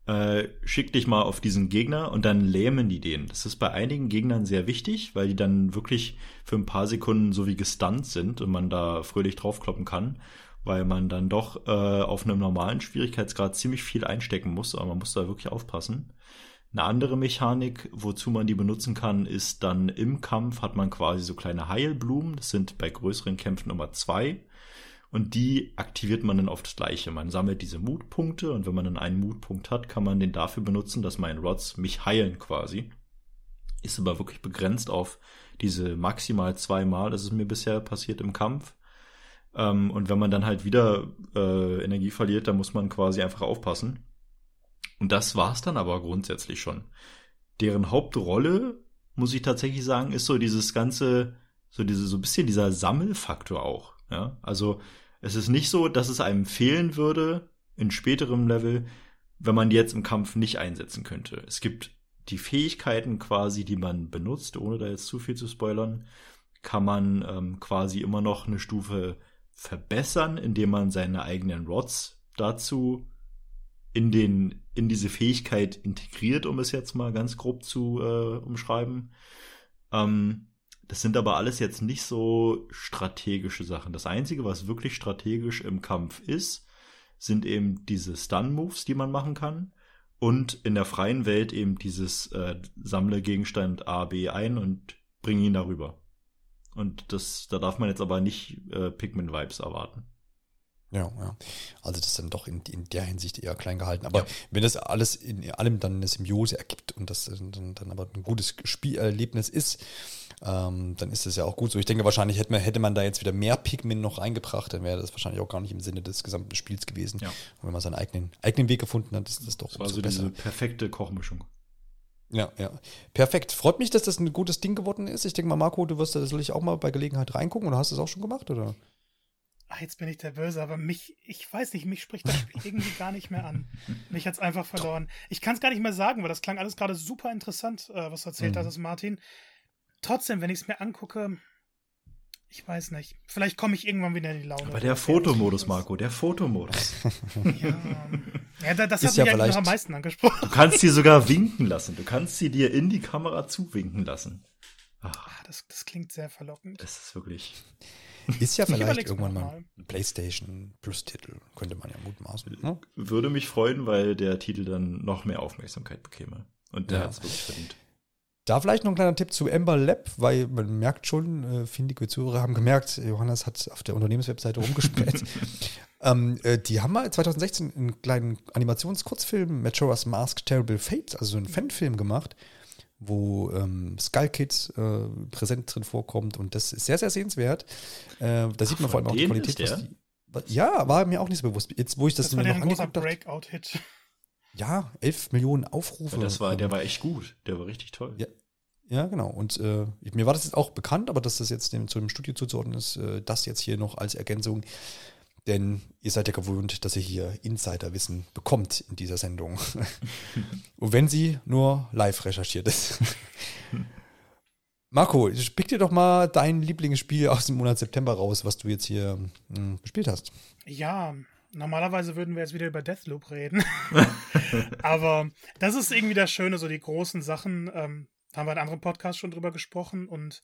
äh, schick dich mal auf diesen Gegner und dann lähmen die den. Das ist bei einigen Gegnern sehr wichtig, weil die dann wirklich für ein paar Sekunden so wie gestunt sind und man da fröhlich draufkloppen kann, weil man dann doch äh, auf einem normalen Schwierigkeitsgrad ziemlich viel einstecken muss, aber man muss da wirklich aufpassen. Eine andere Mechanik, wozu man die benutzen kann, ist dann im Kampf hat man quasi so kleine Heilblumen. Das sind bei größeren Kämpfen Nummer zwei. Und die aktiviert man dann auf das gleiche. Man sammelt diese Mutpunkte und wenn man dann einen Mutpunkt hat, kann man den dafür benutzen, dass meine Rods mich heilen quasi. Ist aber wirklich begrenzt auf diese maximal zweimal. Das ist mir bisher passiert im Kampf. Ähm, und wenn man dann halt wieder äh, Energie verliert, dann muss man quasi einfach aufpassen. Und das war's dann aber grundsätzlich schon. Deren Hauptrolle, muss ich tatsächlich sagen, ist so dieses ganze, so diese, so ein bisschen dieser Sammelfaktor auch. Ja, also es ist nicht so, dass es einem fehlen würde in späterem Level, wenn man die jetzt im Kampf nicht einsetzen könnte. Es gibt die Fähigkeiten quasi, die man benutzt, ohne da jetzt zu viel zu spoilern, kann man ähm, quasi immer noch eine Stufe verbessern, indem man seine eigenen Rods dazu in den in diese Fähigkeit integriert, um es jetzt mal ganz grob zu äh, umschreiben. Ähm, das sind aber alles jetzt nicht so strategische Sachen. Das Einzige, was wirklich strategisch im Kampf ist, sind eben diese Stun-Moves, die man machen kann. Und in der freien Welt eben dieses äh, Sammle Gegenstand A, B ein und bringe ihn darüber. Und das, da darf man jetzt aber nicht äh, Pikmin-Vibes erwarten. Ja, ja. Also das ist dann doch in, in der Hinsicht eher klein gehalten. Aber ja. wenn das alles in allem dann eine Symbiose ergibt und das dann, dann aber ein gutes Spielerlebnis ist, ähm, dann ist das ja auch gut so. Ich denke, wahrscheinlich hätte man, hätte man da jetzt wieder mehr Pikmin noch reingebracht, dann wäre das wahrscheinlich auch gar nicht im Sinne des gesamten Spiels gewesen. Ja. Und wenn man seinen eigenen, eigenen Weg gefunden hat, ist das doch das war so besser. diese perfekte Kochmischung. Ja, ja. Perfekt. Freut mich, dass das ein gutes Ding geworden ist. Ich denke mal, Marco, du wirst da sicherlich auch mal bei Gelegenheit reingucken oder hast du es auch schon gemacht, oder? Ach, jetzt bin ich der Böse, aber mich, ich weiß nicht, mich spricht das Spiel irgendwie gar nicht mehr an. Mich hat's einfach verloren. Ich kann es gar nicht mehr sagen, weil das klang alles gerade super interessant, äh, was du erzählt mhm. hast, Martin. Trotzdem, wenn ich es mir angucke, ich weiß nicht. Vielleicht komme ich irgendwann wieder in die Laune. Aber der Fotomodus, Marco, der Fotomodus. ja, ja das hat mich ja am meisten angesprochen. Du kannst sie sogar winken lassen. Du kannst sie dir in die Kamera zuwinken lassen. Ach, ah, das, das klingt sehr verlockend. Das ist wirklich. Ist ja vielleicht irgendwann mal ein PlayStation Plus-Titel, könnte man ja mutmaßen. Ne? Würde mich freuen, weil der Titel dann noch mehr Aufmerksamkeit bekäme. Und der ja. hat es wirklich verdient. Da vielleicht noch ein kleiner Tipp zu Ember Lab, weil man merkt schon, äh, findige Zuhörer haben gemerkt, Johannes hat auf der Unternehmenswebseite rumgespäht. ähm, äh, die haben mal 2016 einen kleinen Animationskurzfilm, Majora's Mask Terrible Fate, also so einen Fanfilm gemacht wo ähm, Skull Kid äh, präsent drin vorkommt und das ist sehr, sehr sehenswert. Äh, da Ach, sieht man vor allem auch die Qualität. Die, ja, war mir auch nicht so bewusst. Jetzt, wo ich das, das war noch ein großer Breakout-Hit. Ja, 11 Millionen Aufrufe. Ja, das war, der war echt gut. Der war richtig toll. Ja, ja genau. Und äh, mir war das jetzt auch bekannt, aber dass das jetzt dem, zu dem Studio zuzuordnen ist, äh, das jetzt hier noch als Ergänzung denn ihr seid ja gewohnt, dass ihr hier Insiderwissen bekommt in dieser Sendung. Und wenn sie nur live recherchiert ist. Marco, pick dir doch mal dein Lieblingsspiel aus dem Monat September raus, was du jetzt hier hm, gespielt hast. Ja, normalerweise würden wir jetzt wieder über Deathloop reden. Aber das ist irgendwie das Schöne, so die großen Sachen. Ähm, da haben wir in anderen Podcasts schon drüber gesprochen. Und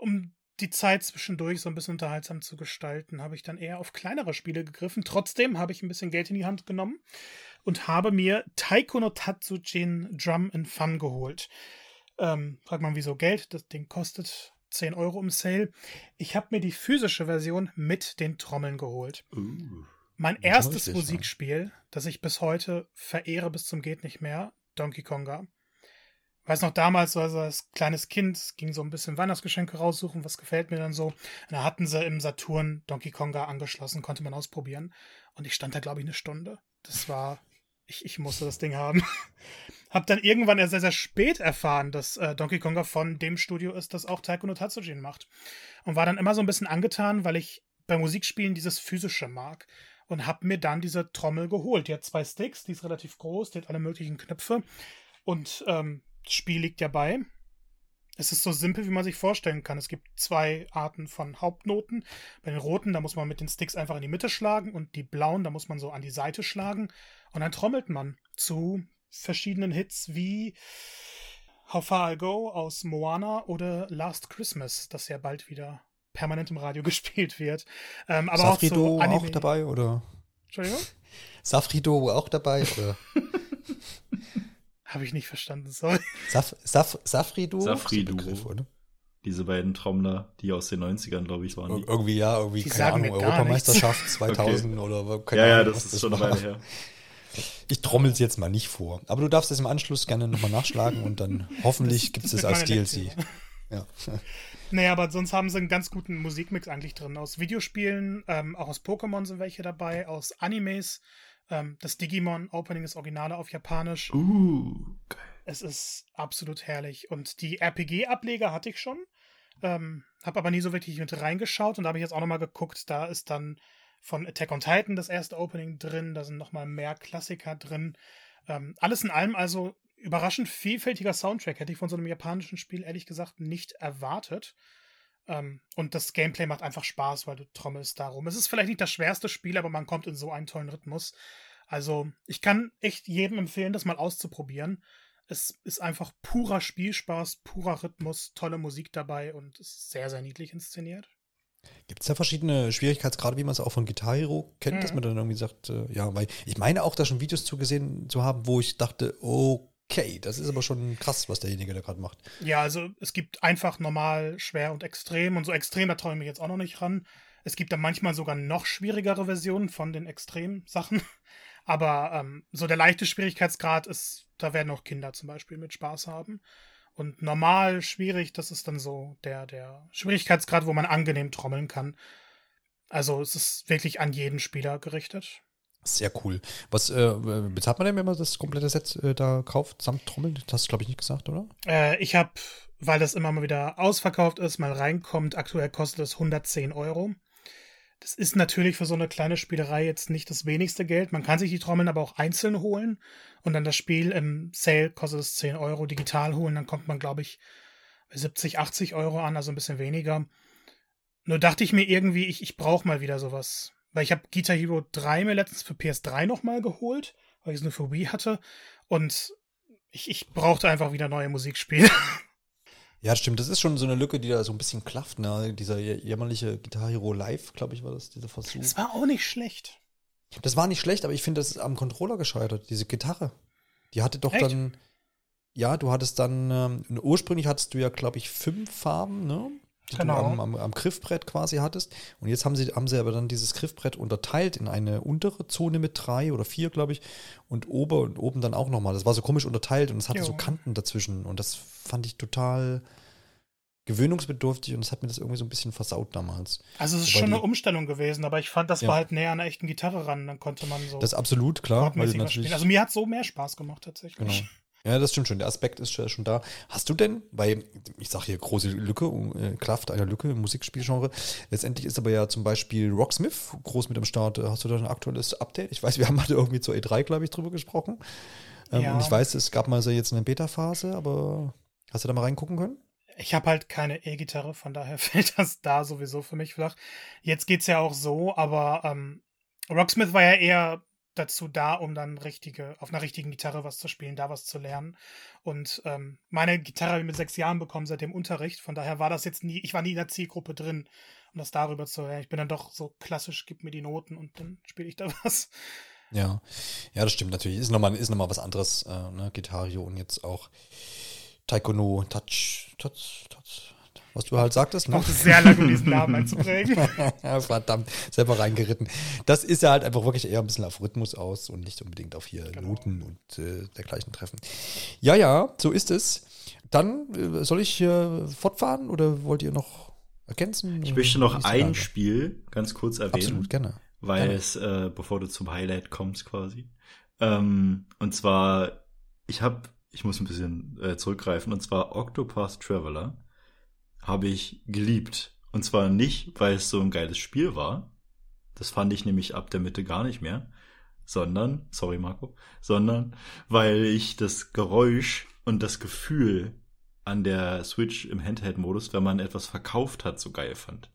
um die Zeit zwischendurch so ein bisschen unterhaltsam zu gestalten, habe ich dann eher auf kleinere Spiele gegriffen. Trotzdem habe ich ein bisschen Geld in die Hand genommen und habe mir Taiko no Tatsujin Drum and Fun geholt. Ähm, fragt man, wieso Geld? Das Ding kostet 10 Euro im Sale. Ich habe mir die physische Version mit den Trommeln geholt. Uh, mein erstes Musikspiel, das ich bis heute verehre bis zum geht nicht mehr, Donkey Konga weiß noch damals, also als kleines Kind, ging so ein bisschen Weihnachtsgeschenke raussuchen, was gefällt mir dann so. Und da hatten sie im Saturn Donkey Konga angeschlossen, konnte man ausprobieren. Und ich stand da, glaube ich, eine Stunde. Das war, ich, ich musste das Ding haben. Hab dann irgendwann erst sehr, sehr spät erfahren, dass äh, Donkey Konga von dem Studio ist, das auch Taiko Tatsujin macht. Und war dann immer so ein bisschen angetan, weil ich bei Musikspielen dieses physische mag. Und hab mir dann diese Trommel geholt. Die hat zwei Sticks, die ist relativ groß, die hat alle möglichen Knöpfe. Und ähm, Spiel liegt ja bei. es ist so simpel, wie man sich vorstellen kann. Es gibt zwei Arten von Hauptnoten. Bei den roten, da muss man mit den Sticks einfach in die Mitte schlagen und die blauen, da muss man so an die Seite schlagen. Und dann trommelt man zu verschiedenen Hits wie How Far I Go aus Moana oder Last Christmas, das ja bald wieder permanent im Radio gespielt wird. Ähm, aber Safrido auch, so auch dabei, oder? Entschuldigung? Safrido auch dabei, oder? Habe ich nicht verstanden, sorry. Saf, Saf, Safrido? Safrido. Begriff, oder? Diese beiden Trommler, die aus den 90ern, glaube ich, waren. Die. Irgendwie, ja, irgendwie, die keine Ahnung, Europameisterschaft 2000 okay. oder keine Ja, ja, das ist das schon eine Weile her. Ich trommel es jetzt mal nicht vor. Aber du darfst es im Anschluss gerne nochmal nachschlagen und dann hoffentlich gibt es es als DLC. Ja. Naja, aber sonst haben sie einen ganz guten Musikmix eigentlich drin. Aus Videospielen, ähm, auch aus Pokémon sind welche dabei, aus Animes, ähm, das Digimon-Opening ist Originale auf Japanisch. Uh, geil. Es ist absolut herrlich. Und die RPG-Ableger hatte ich schon. Ähm, habe aber nie so wirklich mit reingeschaut und da habe ich jetzt auch nochmal geguckt. Da ist dann von Attack on Titan das erste Opening drin. Da sind nochmal mehr Klassiker drin. Ähm, alles in allem also überraschend vielfältiger Soundtrack. Hätte ich von so einem japanischen Spiel ehrlich gesagt nicht erwartet. Ähm, und das Gameplay macht einfach Spaß, weil du trommelst darum. Es ist vielleicht nicht das schwerste Spiel, aber man kommt in so einen tollen Rhythmus. Also, ich kann echt jedem empfehlen, das mal auszuprobieren. Es ist einfach purer Spielspaß, purer Rhythmus, tolle Musik dabei und es ist sehr, sehr niedlich inszeniert. Gibt es da verschiedene Schwierigkeitsgrade, wie man es auch von Guitar Hero kennt, mhm. dass man dann irgendwie sagt, äh, ja, weil ich meine auch da schon Videos zugesehen zu haben, wo ich dachte, oh, Okay, das ist aber schon krass, was derjenige da gerade macht. Ja, also es gibt einfach normal, schwer und extrem und so extrem, da traue ich mich jetzt auch noch nicht ran. Es gibt dann manchmal sogar noch schwierigere Versionen von den Extrem-Sachen. Aber ähm, so der leichte Schwierigkeitsgrad ist, da werden auch Kinder zum Beispiel mit Spaß haben. Und normal, schwierig, das ist dann so der, der Schwierigkeitsgrad, wo man angenehm trommeln kann. Also es ist wirklich an jeden Spieler gerichtet. Sehr cool. Was äh, bezahlt man denn, wenn man das komplette Set äh, da kauft, samt Trommeln? Das hast du, glaube ich, nicht gesagt, oder? Äh, ich habe, weil das immer mal wieder ausverkauft ist, mal reinkommt, aktuell kostet es 110 Euro. Das ist natürlich für so eine kleine Spielerei jetzt nicht das wenigste Geld. Man kann sich die Trommeln aber auch einzeln holen und dann das Spiel im Sale kostet es 10 Euro digital holen. Dann kommt man, glaube ich, bei 70, 80 Euro an, also ein bisschen weniger. Nur dachte ich mir irgendwie, ich, ich brauche mal wieder sowas. Weil ich habe Guitar Hero 3 mir letztens für PS3 nochmal geholt, weil ich es nur für Wii hatte. Und ich, ich brauchte einfach wieder neue Musikspiele. Ja, stimmt. Das ist schon so eine Lücke, die da so ein bisschen klafft. Ne? Dieser jämmerliche Guitar Hero Live, glaube ich, war das, dieser Versuch. Das war auch nicht schlecht. Das war nicht schlecht, aber ich finde, das ist am Controller gescheitert, diese Gitarre. Die hatte doch Echt? dann. Ja, du hattest dann. Ähm, ursprünglich hattest du ja, glaube ich, fünf Farben, ne? Die genau. du am, am, am, Griffbrett quasi hattest. Und jetzt haben sie, haben sie aber dann dieses Griffbrett unterteilt in eine untere Zone mit drei oder vier, glaube ich, und ober und oben dann auch nochmal. Das war so komisch unterteilt und es hatte jo. so Kanten dazwischen. Und das fand ich total gewöhnungsbedürftig und es hat mir das irgendwie so ein bisschen versaut damals. Also es ist Wobei schon eine Umstellung gewesen, aber ich fand, das ja. war halt näher an einer echten Gitarre ran. Dann konnte man so. Das ist absolut, klar. Weil natürlich also mir hat so mehr Spaß gemacht tatsächlich. Genau. Ja, das stimmt schon. Der Aspekt ist schon da. Hast du denn, weil ich sage hier große Lücke, äh, Kraft einer Lücke im Musikspielgenre. Letztendlich ist aber ja zum Beispiel Rocksmith groß mit am Start. Hast du da ein aktuelles Update? Ich weiß, wir haben mal irgendwie zur E3, glaube ich, drüber gesprochen. Ähm, ja. Und ich weiß, es gab mal so jetzt eine Beta-Phase, aber hast du da mal reingucken können? Ich habe halt keine E-Gitarre, von daher fällt das da sowieso für mich flach. Jetzt geht's ja auch so, aber ähm, Rocksmith war ja eher dazu da, um dann richtige, auf einer richtigen Gitarre was zu spielen, da was zu lernen. Und ähm, meine Gitarre habe ich mit sechs Jahren bekommen seit dem Unterricht. Von daher war das jetzt nie, ich war nie in der Zielgruppe drin, um das darüber zu lernen. Ich bin dann doch so klassisch, gib mir die Noten und dann spiele ich da was. Ja, ja, das stimmt natürlich. Ist nochmal, ist noch was anderes, äh, ne? Gitarrio und jetzt auch Taekwondo, Touch, Touch, Touch, was du halt sagtest. Ne? Braucht es sehr lange, um diesen Namen einzuprägen. Verdammt, selber reingeritten. Das ist ja halt einfach wirklich eher ein bisschen auf Rhythmus aus und nicht unbedingt auf hier genau. Noten und äh, dergleichen treffen. Ja, ja, so ist es. Dann äh, soll ich äh, fortfahren oder wollt ihr noch ergänzen? Ich möchte noch ein Spiel ganz kurz erwähnen. Absolut, gerne. Weil gerne. es, äh, bevor du zum Highlight kommst quasi. Ähm, und zwar, ich habe, ich muss ein bisschen äh, zurückgreifen, und zwar Octopath Traveler habe ich geliebt. Und zwar nicht, weil es so ein geiles Spiel war. Das fand ich nämlich ab der Mitte gar nicht mehr. Sondern, sorry Marco, sondern weil ich das Geräusch und das Gefühl an der Switch im Handheld-Modus, wenn man etwas verkauft hat, so geil fand.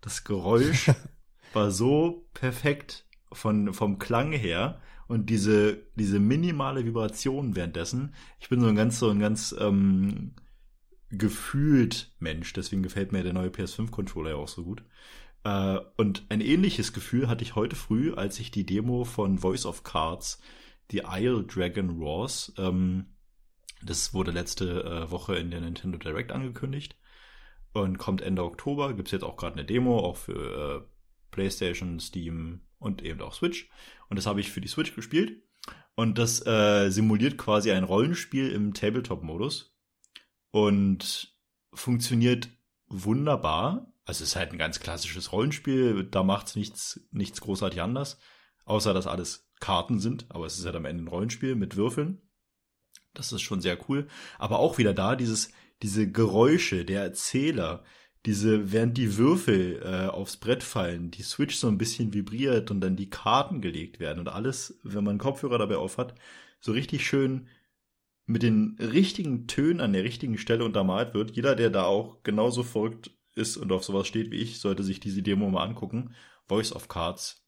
Das Geräusch war so perfekt von, vom Klang her und diese, diese minimale Vibration währenddessen. Ich bin so ein ganz, so ein ganz ähm, gefühlt Mensch, deswegen gefällt mir der neue PS5-Controller ja auch so gut. Äh, und ein ähnliches Gefühl hatte ich heute früh, als ich die Demo von Voice of Cards, die Isle Dragon Wars, ähm, das wurde letzte äh, Woche in der Nintendo Direct angekündigt und kommt Ende Oktober. Gibt es jetzt auch gerade eine Demo, auch für äh, PlayStation, Steam und eben auch Switch. Und das habe ich für die Switch gespielt. Und das äh, simuliert quasi ein Rollenspiel im Tabletop-Modus und funktioniert wunderbar. Also es ist halt ein ganz klassisches Rollenspiel, da macht's nichts, nichts großartig anders, außer dass alles Karten sind, aber es ist halt am Ende ein Rollenspiel mit Würfeln. Das ist schon sehr cool. Aber auch wieder da, dieses, diese Geräusche, der Erzähler, diese, während die Würfel äh, aufs Brett fallen, die Switch so ein bisschen vibriert und dann die Karten gelegt werden und alles, wenn man Kopfhörer dabei auf hat, so richtig schön mit den richtigen Tönen an der richtigen Stelle untermalt wird. Jeder, der da auch genauso verrückt ist und auf sowas steht wie ich, sollte sich diese Demo mal angucken. Voice of Cards,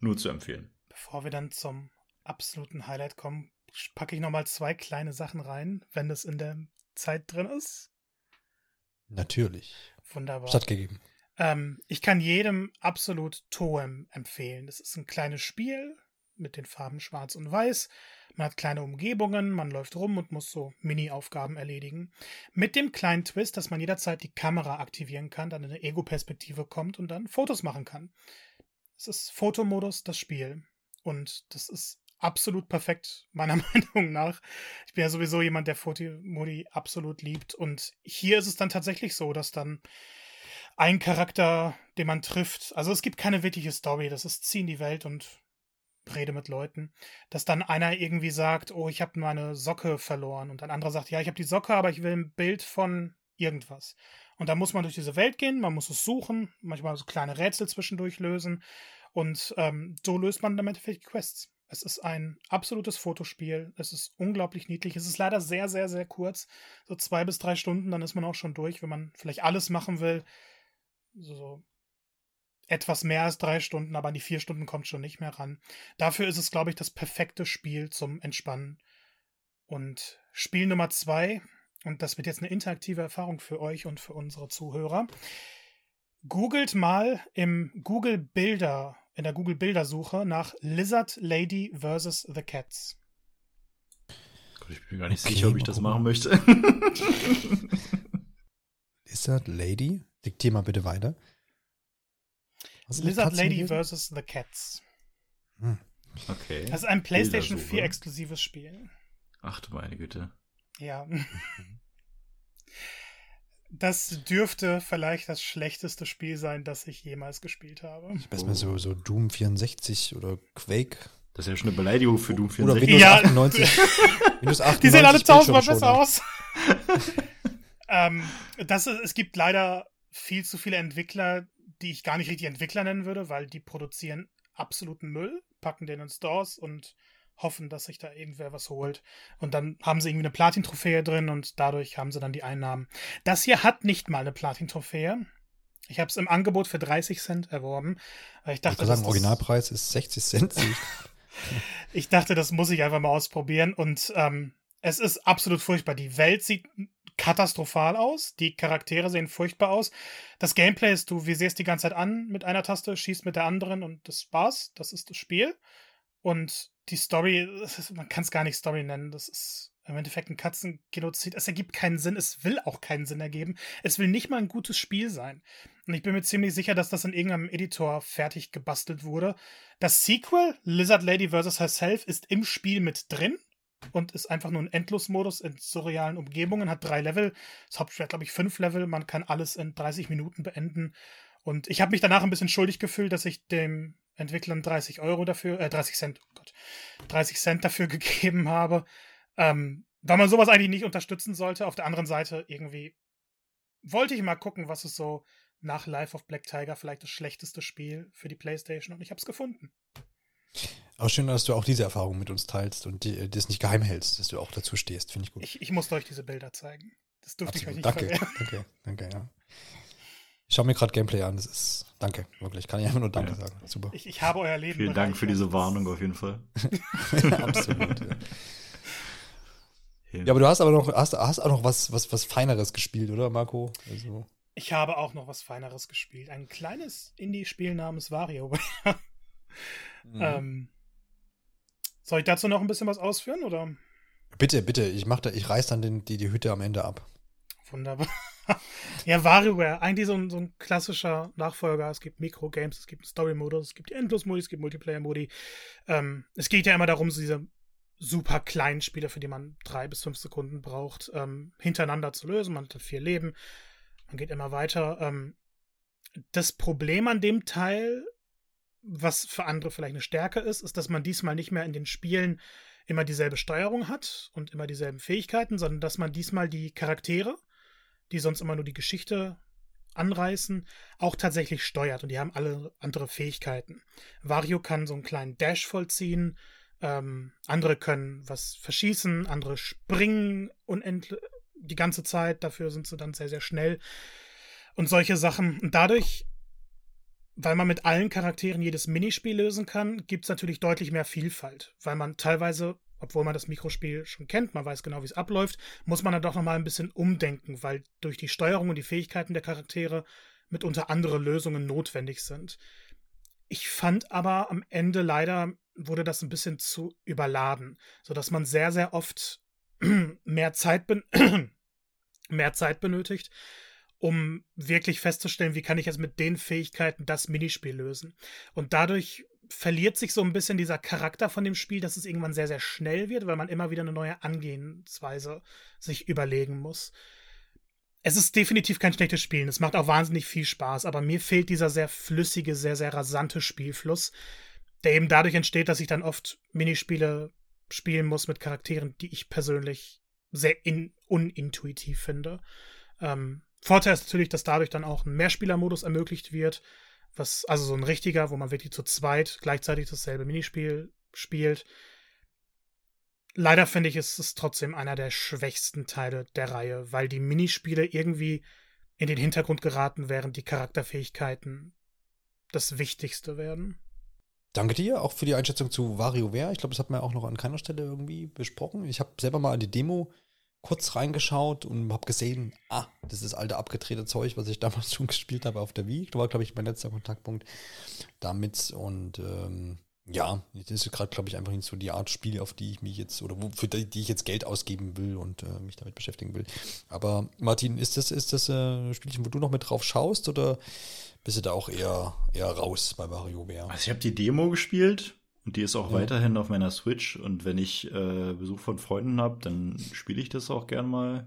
nur zu empfehlen. Bevor wir dann zum absoluten Highlight kommen, packe ich nochmal zwei kleine Sachen rein, wenn das in der Zeit drin ist. Natürlich. Wunderbar. Stattgegeben. Ähm, ich kann jedem absolut Toem empfehlen. Das ist ein kleines Spiel mit den Farben Schwarz und Weiß. Man hat kleine Umgebungen, man läuft rum und muss so Mini-Aufgaben erledigen. Mit dem kleinen Twist, dass man jederzeit die Kamera aktivieren kann, dann in eine Ego-Perspektive kommt und dann Fotos machen kann. Es ist Fotomodus, das Spiel. Und das ist absolut perfekt, meiner Meinung nach. Ich bin ja sowieso jemand, der Fotomodi absolut liebt. Und hier ist es dann tatsächlich so, dass dann ein Charakter, den man trifft, also es gibt keine wirkliche Story, das ist zieh in die Welt und rede mit Leuten, dass dann einer irgendwie sagt, oh, ich habe meine Socke verloren und ein anderer sagt, ja, ich habe die Socke, aber ich will ein Bild von irgendwas. Und da muss man durch diese Welt gehen, man muss es suchen, manchmal so kleine Rätsel zwischendurch lösen und ähm, so löst man damit Endeffekt Quests. Es ist ein absolutes Fotospiel. Es ist unglaublich niedlich. Es ist leider sehr, sehr, sehr kurz. So zwei bis drei Stunden, dann ist man auch schon durch, wenn man vielleicht alles machen will. So etwas mehr als drei Stunden, aber an die vier Stunden kommt schon nicht mehr ran. Dafür ist es, glaube ich, das perfekte Spiel zum Entspannen. Und Spiel Nummer zwei, und das wird jetzt eine interaktive Erfahrung für euch und für unsere Zuhörer. Googelt mal im Google Bilder in der Google Bildersuche nach Lizard Lady vs. The Cats. Gott, ich bin gar nicht okay, sicher, ob ich das machen möchte. Lizard Lady? Diktier mal bitte weiter. Lizard Lady vs. The Cats. Hm. Okay. Das ist ein PlayStation 4 exklusives Spiel. Ach du meine Güte. Ja. Das dürfte vielleicht das schlechteste Spiel sein, das ich jemals gespielt habe. Ich weiß mal so, so Doom 64 oder Quake. Das ist ja schon eine Beleidigung für Doom 64. Oder Windows ja. 98. Windows 98 Die sehen alle tausendmal besser aus. ähm, das ist, es gibt leider viel zu viele Entwickler, die ich gar nicht richtig Entwickler nennen würde, weil die produzieren absoluten Müll, packen den in Stores und hoffen, dass sich da irgendwer was holt. Und dann haben sie irgendwie eine Platin-Trophäe drin und dadurch haben sie dann die Einnahmen. Das hier hat nicht mal eine Platin-Trophäe. Ich habe es im Angebot für 30 Cent erworben. Ich dachte, ich sagen, Originalpreis ist 60 Cent. ich dachte, das muss ich einfach mal ausprobieren. Und ähm, es ist absolut furchtbar. Die Welt sieht katastrophal aus. Die Charaktere sehen furchtbar aus. Das Gameplay ist, du visierst die ganze Zeit an mit einer Taste, schießt mit der anderen und das war's. Das ist das Spiel. Und die Story, ist, man kann es gar nicht Story nennen, das ist im Endeffekt ein Katzengenozid. Es ergibt keinen Sinn, es will auch keinen Sinn ergeben. Es will nicht mal ein gutes Spiel sein. Und ich bin mir ziemlich sicher, dass das in irgendeinem Editor fertig gebastelt wurde. Das Sequel, Lizard Lady vs. Herself, ist im Spiel mit drin und ist einfach nur ein Endlosmodus in surrealen Umgebungen, hat drei Level. Das Hauptspiel hat, glaube ich, fünf Level. Man kann alles in 30 Minuten beenden. Und ich habe mich danach ein bisschen schuldig gefühlt, dass ich dem Entwicklern 30 Euro dafür, äh, 30 Cent, oh Gott, 30 Cent dafür gegeben habe. Ähm, weil man sowas eigentlich nicht unterstützen sollte. Auf der anderen Seite irgendwie wollte ich mal gucken, was ist so nach Life of Black Tiger vielleicht das schlechteste Spiel für die PlayStation und ich habe es gefunden. Aber schön, dass du auch diese Erfahrung mit uns teilst und das nicht geheim hältst, dass du auch dazu stehst. Finde ich gut. Ich, ich musste euch diese Bilder zeigen. Das durfte Absolut. ich euch nicht Danke, danke, danke, ja. Ich schaue mir gerade Gameplay an. Das ist, danke, wirklich. Kann ich einfach nur Danke Ja. sagen. Super. Ich, ich habe euer Leben. Vielen Dank für diese. Warnung auf jeden Fall. Absolut. Ja. ja, aber du hast aber noch, hast, hast auch noch was, was, was Feineres gespielt, oder, Marco? Also, Ich habe auch noch was Feineres gespielt. Ein kleines Indie-Spiel namens WarioWare. mhm. ähm, soll ich dazu noch ein bisschen was ausführen oder? bitte, bitte, ich mach da, ich reiß dann den, die, die Hütte am Ende ab. Wunderbar. ja, WarioWare, eigentlich so ein, so ein klassischer Nachfolger. Es gibt Mikrogames, es gibt einen Story-Modus, es gibt die Endlos-Modi, es gibt Multiplayer-Modi. Ähm, es geht ja immer darum, so diese super kleinen Spiele, für die man drei bis fünf Sekunden braucht, ähm, hintereinander zu lösen. Man hat vier Leben, man geht immer weiter. Ähm, das Problem an dem Teil, was für andere vielleicht eine Stärke ist, ist, dass man diesmal nicht mehr in den Spielen immer dieselbe Steuerung hat und immer dieselben Fähigkeiten, sondern dass man diesmal die Charaktere, die sonst immer nur die Geschichte anreißen, auch tatsächlich steuert und die haben alle andere Fähigkeiten. Wario kann so einen kleinen Dash vollziehen, ähm, andere können was verschießen, andere springen unendlich die ganze Zeit, dafür sind sie dann sehr, sehr schnell und solche Sachen. Und dadurch, weil man mit allen Charakteren jedes Minispiel lösen kann, gibt es natürlich deutlich mehr Vielfalt, weil man teilweise obwohl man das Mikrospiel schon kennt, man weiß genau, wie es abläuft, muss man dann doch nochmal ein bisschen umdenken, weil durch die Steuerung und die Fähigkeiten der Charaktere mitunter andere Lösungen notwendig sind. Ich fand aber am Ende leider wurde das ein bisschen zu überladen, sodass man sehr, sehr oft mehr Zeit, ben mehr Zeit benötigt, um wirklich festzustellen, wie kann ich jetzt mit den Fähigkeiten das Minispiel lösen. Und dadurch verliert sich so ein bisschen dieser Charakter von dem Spiel, dass es irgendwann sehr, sehr schnell wird, weil man immer wieder eine neue Angehensweise sich überlegen muss. Es ist definitiv kein schlechtes Spiel. Es macht auch wahnsinnig viel Spaß, aber mir fehlt dieser sehr flüssige, sehr, sehr rasante Spielfluss, der eben dadurch entsteht, dass ich dann oft Minispiele spielen muss mit Charakteren, die ich persönlich sehr in unintuitiv finde. Ähm, Vorteil ist natürlich, dass dadurch dann auch ein Mehrspielermodus ermöglicht wird, was, also so ein richtiger, wo man wirklich zu zweit gleichzeitig dasselbe Minispiel spielt. Leider finde ich, ist es trotzdem einer der schwächsten Teile der Reihe, weil die Minispiele irgendwie in den Hintergrund geraten, während die Charakterfähigkeiten das Wichtigste werden. Danke dir auch für die Einschätzung zu WarioWare. Ich glaube, das hat man auch noch an keiner Stelle irgendwie besprochen. Ich habe selber mal an die Demo kurz reingeschaut und habe gesehen, ah, das ist alte abgedrehte Zeug, was ich damals schon gespielt habe auf der Wii. Das war, glaube ich, mein letzter Kontaktpunkt damit. Und ähm, ja, das ist gerade, glaube ich, einfach nicht so die Art Spiel, auf die ich mich jetzt, oder wo, für die, die ich jetzt Geld ausgeben will und äh, mich damit beschäftigen will. Aber Martin, ist das, ist das äh, Spielchen, wo du noch mit drauf schaust oder bist du da auch eher, eher raus bei WarioWare? Also ich habe die Demo gespielt und die ist auch Ja. weiterhin auf meiner Switch. Und wenn ich äh, Besuch von Freunden habe, dann spiele ich das auch gern mal.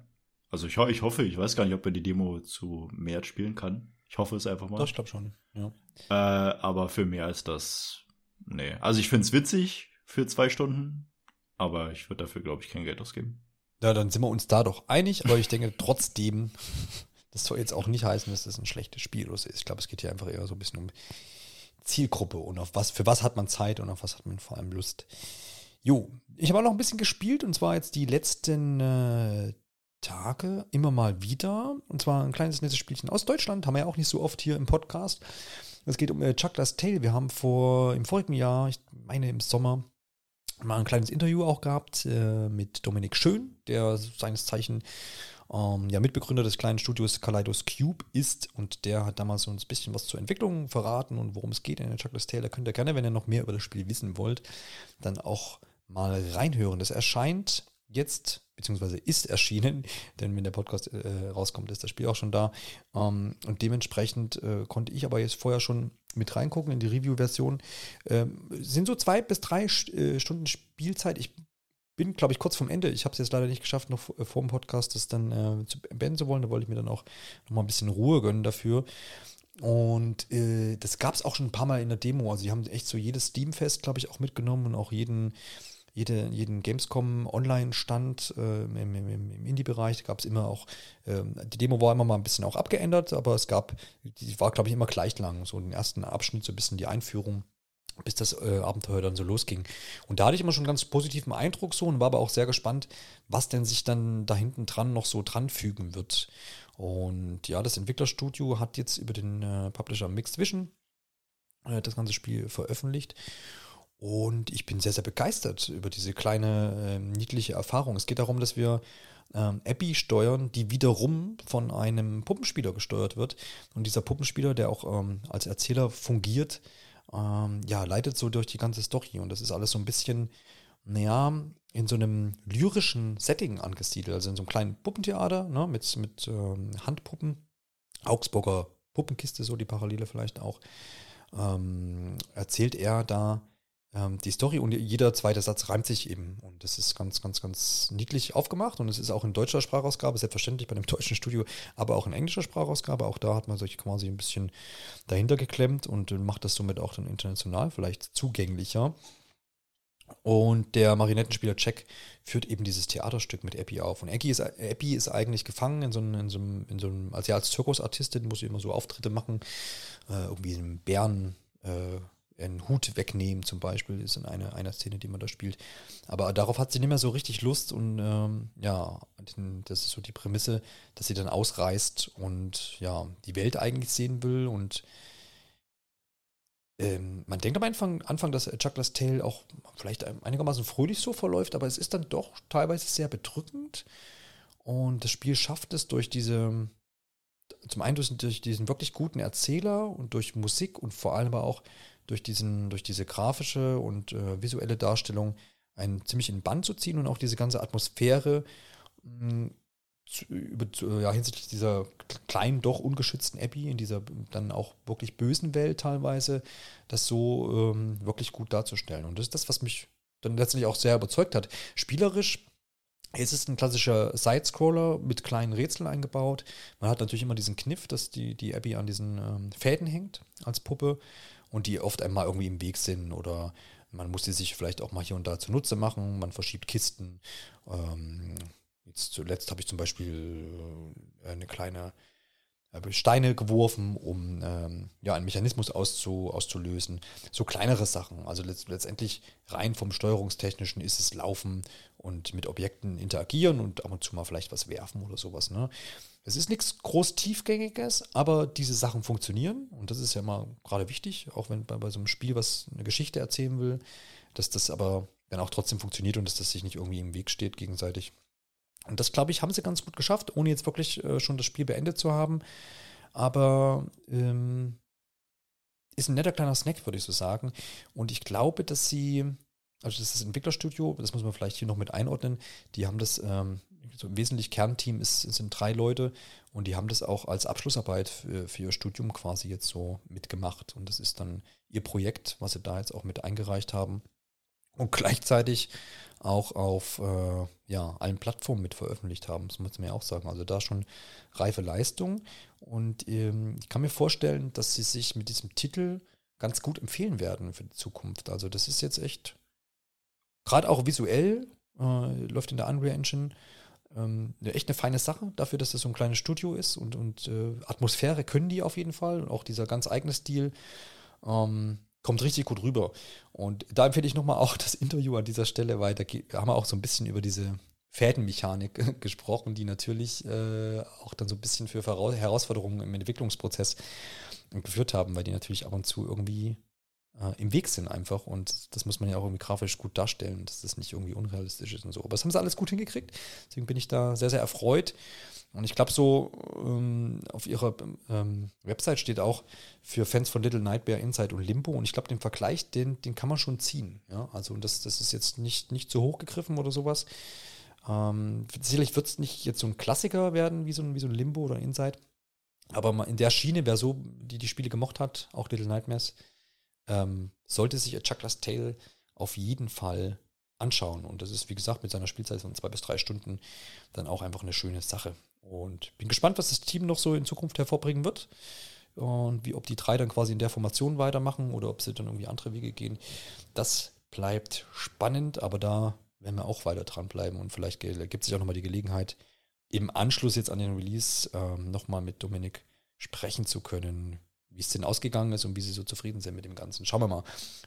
Also ich, ho ich hoffe, ich weiß gar nicht, ob man die Demo zu mehr spielen kann. Ich hoffe es einfach mal. Ich glaube schon. Ja. Äh, aber für mehr als das, nee. Also ich finde es witzig für zwei Stunden, aber ich würde dafür, glaube ich, kein Geld ausgeben. Ja, dann sind wir uns da doch einig, aber ich denke trotzdem, das soll jetzt auch nicht heißen, dass das ein schlechtes Spiel ist. Ich glaube, es geht hier einfach eher so ein bisschen um Zielgruppe und auf was, für was hat man Zeit und auf was hat man vor allem Lust. Jo, ich habe auch noch ein bisschen gespielt und zwar jetzt die letzten äh, Tage immer mal wieder. Und zwar ein kleines nettes Spielchen aus Deutschland, haben wir ja auch nicht so oft hier im Podcast. Es geht um äh, Chuckler's Tale. Wir haben vor im vorigen Jahr, ich meine im Sommer, mal ein kleines Interview auch gehabt äh, mit Dominik Schön, der seines Zeichen ähm, ja, Mitbegründer des kleinen Studios Kaleidos Cube ist und der hat damals uns ein bisschen was zur Entwicklung verraten und worum es geht in der Chuckler's Tale. Da könnt ihr gerne, wenn ihr noch mehr über das Spiel wissen wollt, dann auch mal reinhören. Das erscheint jetzt, beziehungsweise ist erschienen, denn wenn der Podcast äh, rauskommt, ist das Spiel auch schon da. Ähm, und dementsprechend äh, konnte ich aber jetzt vorher schon mit reingucken in die Review-Version. Ähm, sind so zwei bis drei äh, Stunden Spielzeit. Ich bin, glaube ich, kurz vom Ende. Ich habe es jetzt leider nicht geschafft, noch vor, dem Podcast das dann äh, zu beenden zu wollen. Da wollte ich mir dann auch noch mal ein bisschen Ruhe gönnen dafür. Und äh, das gab es auch schon ein paar Mal in der Demo. Also, die haben echt so jedes Steamfest, glaube ich, auch mitgenommen und auch jeden, jede, jeden Gamescom Online-Stand äh, im, im, im Indie-Bereich gab es immer auch, ähm, die Demo war immer mal ein bisschen auch abgeändert, aber es gab, die war, glaube ich, immer gleich lang. So den ersten Abschnitt, so ein bisschen die Einführung bis das äh, Abenteuer dann so losging. Und da hatte ich immer schon einen ganz positiven Eindruck so und war aber auch sehr gespannt, was denn sich dann da hinten dran noch so dran fügen wird. Und ja, das Entwicklerstudio hat jetzt über den äh, Publisher Mixed Vision äh, das ganze Spiel veröffentlicht. Und ich bin sehr, sehr begeistert über diese kleine, äh, niedliche Erfahrung. Es geht darum, dass wir ähm, Abby steuern, die wiederum von einem Puppenspieler gesteuert wird. Und dieser Puppenspieler, der auch ähm, als Erzähler fungiert, ähm, ja, leitet so durch die ganze Story. Und das ist alles so ein bisschen, naja, in so einem lyrischen Setting angesiedelt. Also in so einem kleinen Puppentheater ne, mit, mit ähm, Handpuppen. Augsburger Puppenkiste, so die Parallele vielleicht auch. Ähm, erzählt er da ähm, die Story und jeder zweite Satz reimt sich eben. Und das ist ganz, ganz, ganz niedlich aufgemacht und es ist auch in deutscher Sprachausgabe, selbstverständlich bei dem deutschen Studio, aber auch in englischer Sprachausgabe. Auch da hat man sich quasi ein bisschen dahinter geklemmt und macht das somit auch dann international vielleicht zugänglicher. Und der Marionettenspieler Jack führt eben dieses Theaterstück mit Abby auf. Und Abby ist, Abby ist eigentlich gefangen in so einem, in so einem, in so einem also ja, als Zirkusartistin muss sie immer so Auftritte machen, äh, irgendwie in einem Bären, äh, einen Hut wegnehmen zum Beispiel, ist in einer, einer Szene, die man da spielt. Aber darauf hat sie nicht mehr so richtig Lust und ähm, ja, das ist so die Prämisse, dass sie dann ausreist und ja, die Welt eigentlich sehen will und ähm, man denkt am Anfang, Anfang, dass Chuckler's Tale auch vielleicht einigermaßen fröhlich so verläuft, aber es ist dann doch teilweise sehr bedrückend und das Spiel schafft es durch diese zum einen durch, durch diesen wirklich guten Erzähler und durch Musik und vor allem aber auch durch, diesen, durch diese grafische und äh, visuelle Darstellung einen ziemlich in Bann zu ziehen und auch diese ganze Atmosphäre mh, hm, zu, über, zu, ja, hinsichtlich dieser kleinen, doch ungeschützten Abby, in dieser dann auch wirklich bösen Welt teilweise, das so ähm, wirklich gut darzustellen. Und das ist das, was mich dann letztendlich auch sehr überzeugt hat. Spielerisch es ist ein klassischer Sidescroller mit kleinen Rätseln eingebaut. Man hat natürlich immer diesen Kniff, dass die, die Abby an diesen ähm, Fäden hängt als Puppe und die oft einmal irgendwie im Weg sind oder man muss sie sich vielleicht auch mal hier und da zunutze machen. Man verschiebt Kisten. Ähm, jetzt zuletzt habe ich zum Beispiel äh, eine kleine Steine geworfen, um ähm, ja, einen Mechanismus auszu, auszulösen. So kleinere Sachen. Also letzt, letztendlich rein vom Steuerungstechnischen ist es Laufen und mit Objekten interagieren und ab und zu mal vielleicht was werfen oder sowas. Ne? Es ist nichts groß Tiefgängiges, aber diese Sachen funktionieren und das ist ja mal gerade wichtig, auch wenn bei, bei so einem Spiel was eine Geschichte erzählen will, dass das aber dann auch trotzdem funktioniert und dass das sich nicht irgendwie im Weg steht gegenseitig. Und das, glaube ich, haben sie ganz gut geschafft, ohne jetzt wirklich äh, schon das Spiel beendet zu haben. Aber ähm, ist ein netter kleiner Snack, würde ich so sagen. Und ich glaube, dass sie, also das ist das Entwicklerstudio, das muss man vielleicht hier noch mit einordnen, die haben das, ähm, im Wesentlichen Kernteam ist, sind drei Leute und die haben das auch als Abschlussarbeit für, für ihr Studium quasi jetzt so mitgemacht. Und das ist dann ihr Projekt, was sie da jetzt auch mit eingereicht haben. Und gleichzeitig auch auf äh, ja, allen Plattformen mit veröffentlicht haben, das muss man ja auch sagen. Also da schon reife Leistung. Und ähm, ich kann mir vorstellen, dass sie sich mit diesem Titel ganz gut empfehlen werden für die Zukunft. Also das ist jetzt echt, gerade auch visuell, äh, läuft in der Unreal Engine, ähm, echt eine feine Sache dafür, dass das so ein kleines Studio ist und, und äh, Atmosphäre können die auf jeden Fall und auch dieser ganz eigene Stil. Ähm, kommt richtig gut rüber. Und da empfehle ich nochmal auch das Interview an dieser Stelle, weil da haben wir auch so ein bisschen über diese Fädenmechanik gesprochen, die natürlich äh, auch dann so ein bisschen für Herausforderungen im Entwicklungsprozess geführt haben, weil die natürlich ab und zu irgendwie äh, im Weg sind einfach und das muss man ja auch irgendwie grafisch gut darstellen, dass das nicht irgendwie unrealistisch ist und so. Aber das haben sie alles gut hingekriegt, deswegen bin ich da sehr, sehr erfreut. Und ich glaube, so ähm, auf ihrer ähm, Website steht auch für Fans von Little Nightmare Inside und Limbo. Und ich glaube, den Vergleich, den, den kann man schon ziehen. Ja? Also das, das ist jetzt nicht, nicht zu hoch gegriffen oder sowas. Ähm, sicherlich wird es nicht jetzt so ein Klassiker werden wie so ein, wie so ein Limbo oder Inside. Aber in der Schiene, wer so die, die Spiele gemocht hat, auch Little Nightmares, ähm, sollte sich A Chuckler's Tale auf jeden Fall anschauen. Und das ist, wie gesagt, mit seiner Spielzeit von zwei bis drei Stunden dann auch einfach eine schöne Sache. Und bin gespannt, was das Team noch so in Zukunft hervorbringen wird. Und wie, ob die drei dann quasi in der Formation weitermachen oder ob sie dann irgendwie andere Wege gehen. Das bleibt spannend, aber da werden wir auch weiter dranbleiben und vielleicht gibt sich auch nochmal die Gelegenheit, im Anschluss jetzt an den Release ähm, nochmal mit Dominik sprechen zu können, wie es denn ausgegangen ist und wie sie so zufrieden sind mit dem Ganzen. Schauen wir mal,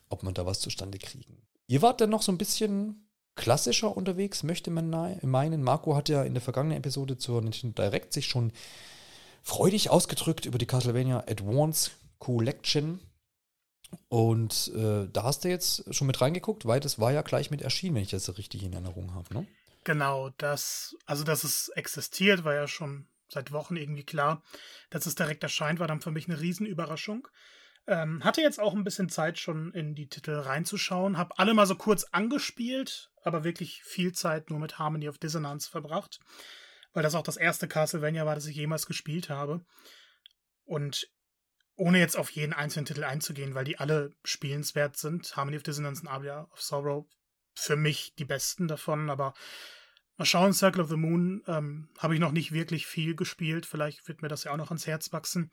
ob wir da was zustande kriegen. Ihr wart dann noch so ein bisschen klassischer unterwegs, möchte man meinen. Marco hat ja in der vergangenen Episode zur Nintendo Direct sich schon freudig ausgedrückt über die Castlevania Advance Collection. Und äh, da hast du jetzt schon mit reingeguckt, weil das war ja gleich mit erschienen, wenn ich das richtig in Erinnerung habe, ne? Genau, das, also dass es existiert, war ja schon seit Wochen irgendwie klar. Dass es direkt erscheint, war dann für mich eine Riesenüberraschung. Ähm, hatte jetzt auch ein bisschen Zeit, schon in die Titel reinzuschauen. Hab alle mal so kurz angespielt, aber wirklich viel Zeit nur mit Harmony of Dissonance verbracht. Weil das auch das erste Castlevania war, das ich jemals gespielt habe. Und ohne jetzt auf jeden einzelnen Titel einzugehen, weil die alle spielenswert sind. Harmony of Dissonance und Aria of Sorrow für mich die besten davon, aber mal schauen, Circle of the Moon ähm, habe ich noch nicht wirklich viel gespielt. Vielleicht wird mir das ja auch noch ans Herz wachsen.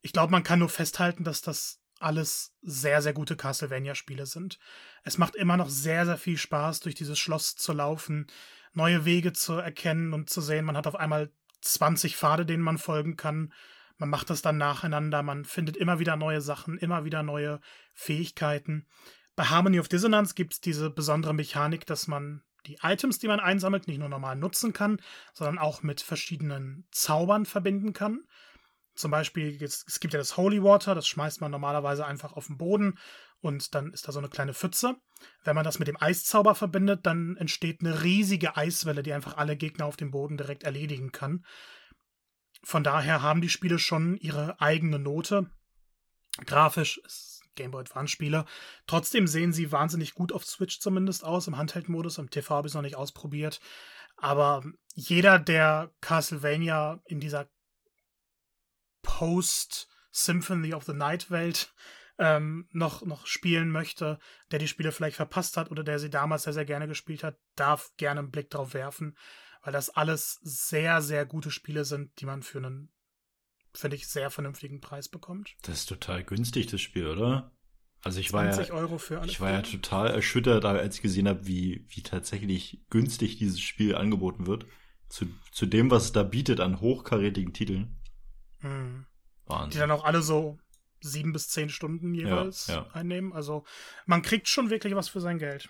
Ich glaube, man kann nur festhalten, dass das alles sehr, sehr gute Castlevania-Spiele sind. Es macht immer noch sehr, sehr viel Spaß, durch dieses Schloss zu laufen, neue Wege zu erkennen und zu sehen. Man hat auf einmal 20 Pfade, denen man folgen kann. Man macht das dann nacheinander, man findet immer wieder neue Sachen, immer wieder neue Fähigkeiten. Bei Harmony of Dissonance gibt es diese besondere Mechanik, dass man die Items, die man einsammelt, nicht nur normal nutzen kann, sondern auch mit verschiedenen Zaubern verbinden kann. Zum Beispiel, es gibt ja das Holy Water, das schmeißt man normalerweise einfach auf den Boden und dann ist da so eine kleine Pfütze. Wenn man das mit dem Eiszauber verbindet, dann entsteht eine riesige Eiswelle, die einfach alle Gegner auf dem Boden direkt erledigen kann. Von daher haben die Spiele schon ihre eigene Note. Grafisch ist Game Boy Advance Spiele. Trotzdem sehen sie wahnsinnig gut auf Switch zumindest aus, im Handheld-Modus. Im TV habe ich es noch nicht ausprobiert. Aber jeder, der Castlevania in dieser Post-Symphony of the Night-Welt ähm, noch, noch spielen möchte, der die Spiele vielleicht verpasst hat oder der sie damals sehr, sehr gerne gespielt hat, darf gerne einen Blick drauf werfen, weil das alles sehr, sehr gute Spiele sind, die man für einen finde ich, sehr vernünftigen Preis bekommt. Das ist total günstig, das Spiel, oder? Also ich war ja, Euro für alle ich war ja total erschüttert, als ich gesehen habe, wie, wie tatsächlich günstig dieses Spiel angeboten wird. Zu, zu dem, was es da bietet an hochkarätigen Titeln. Mhm. Wahnsinn. Die dann auch alle so sieben bis zehn Stunden jeweils ja, ja. einnehmen. Also man kriegt schon wirklich was für sein Geld.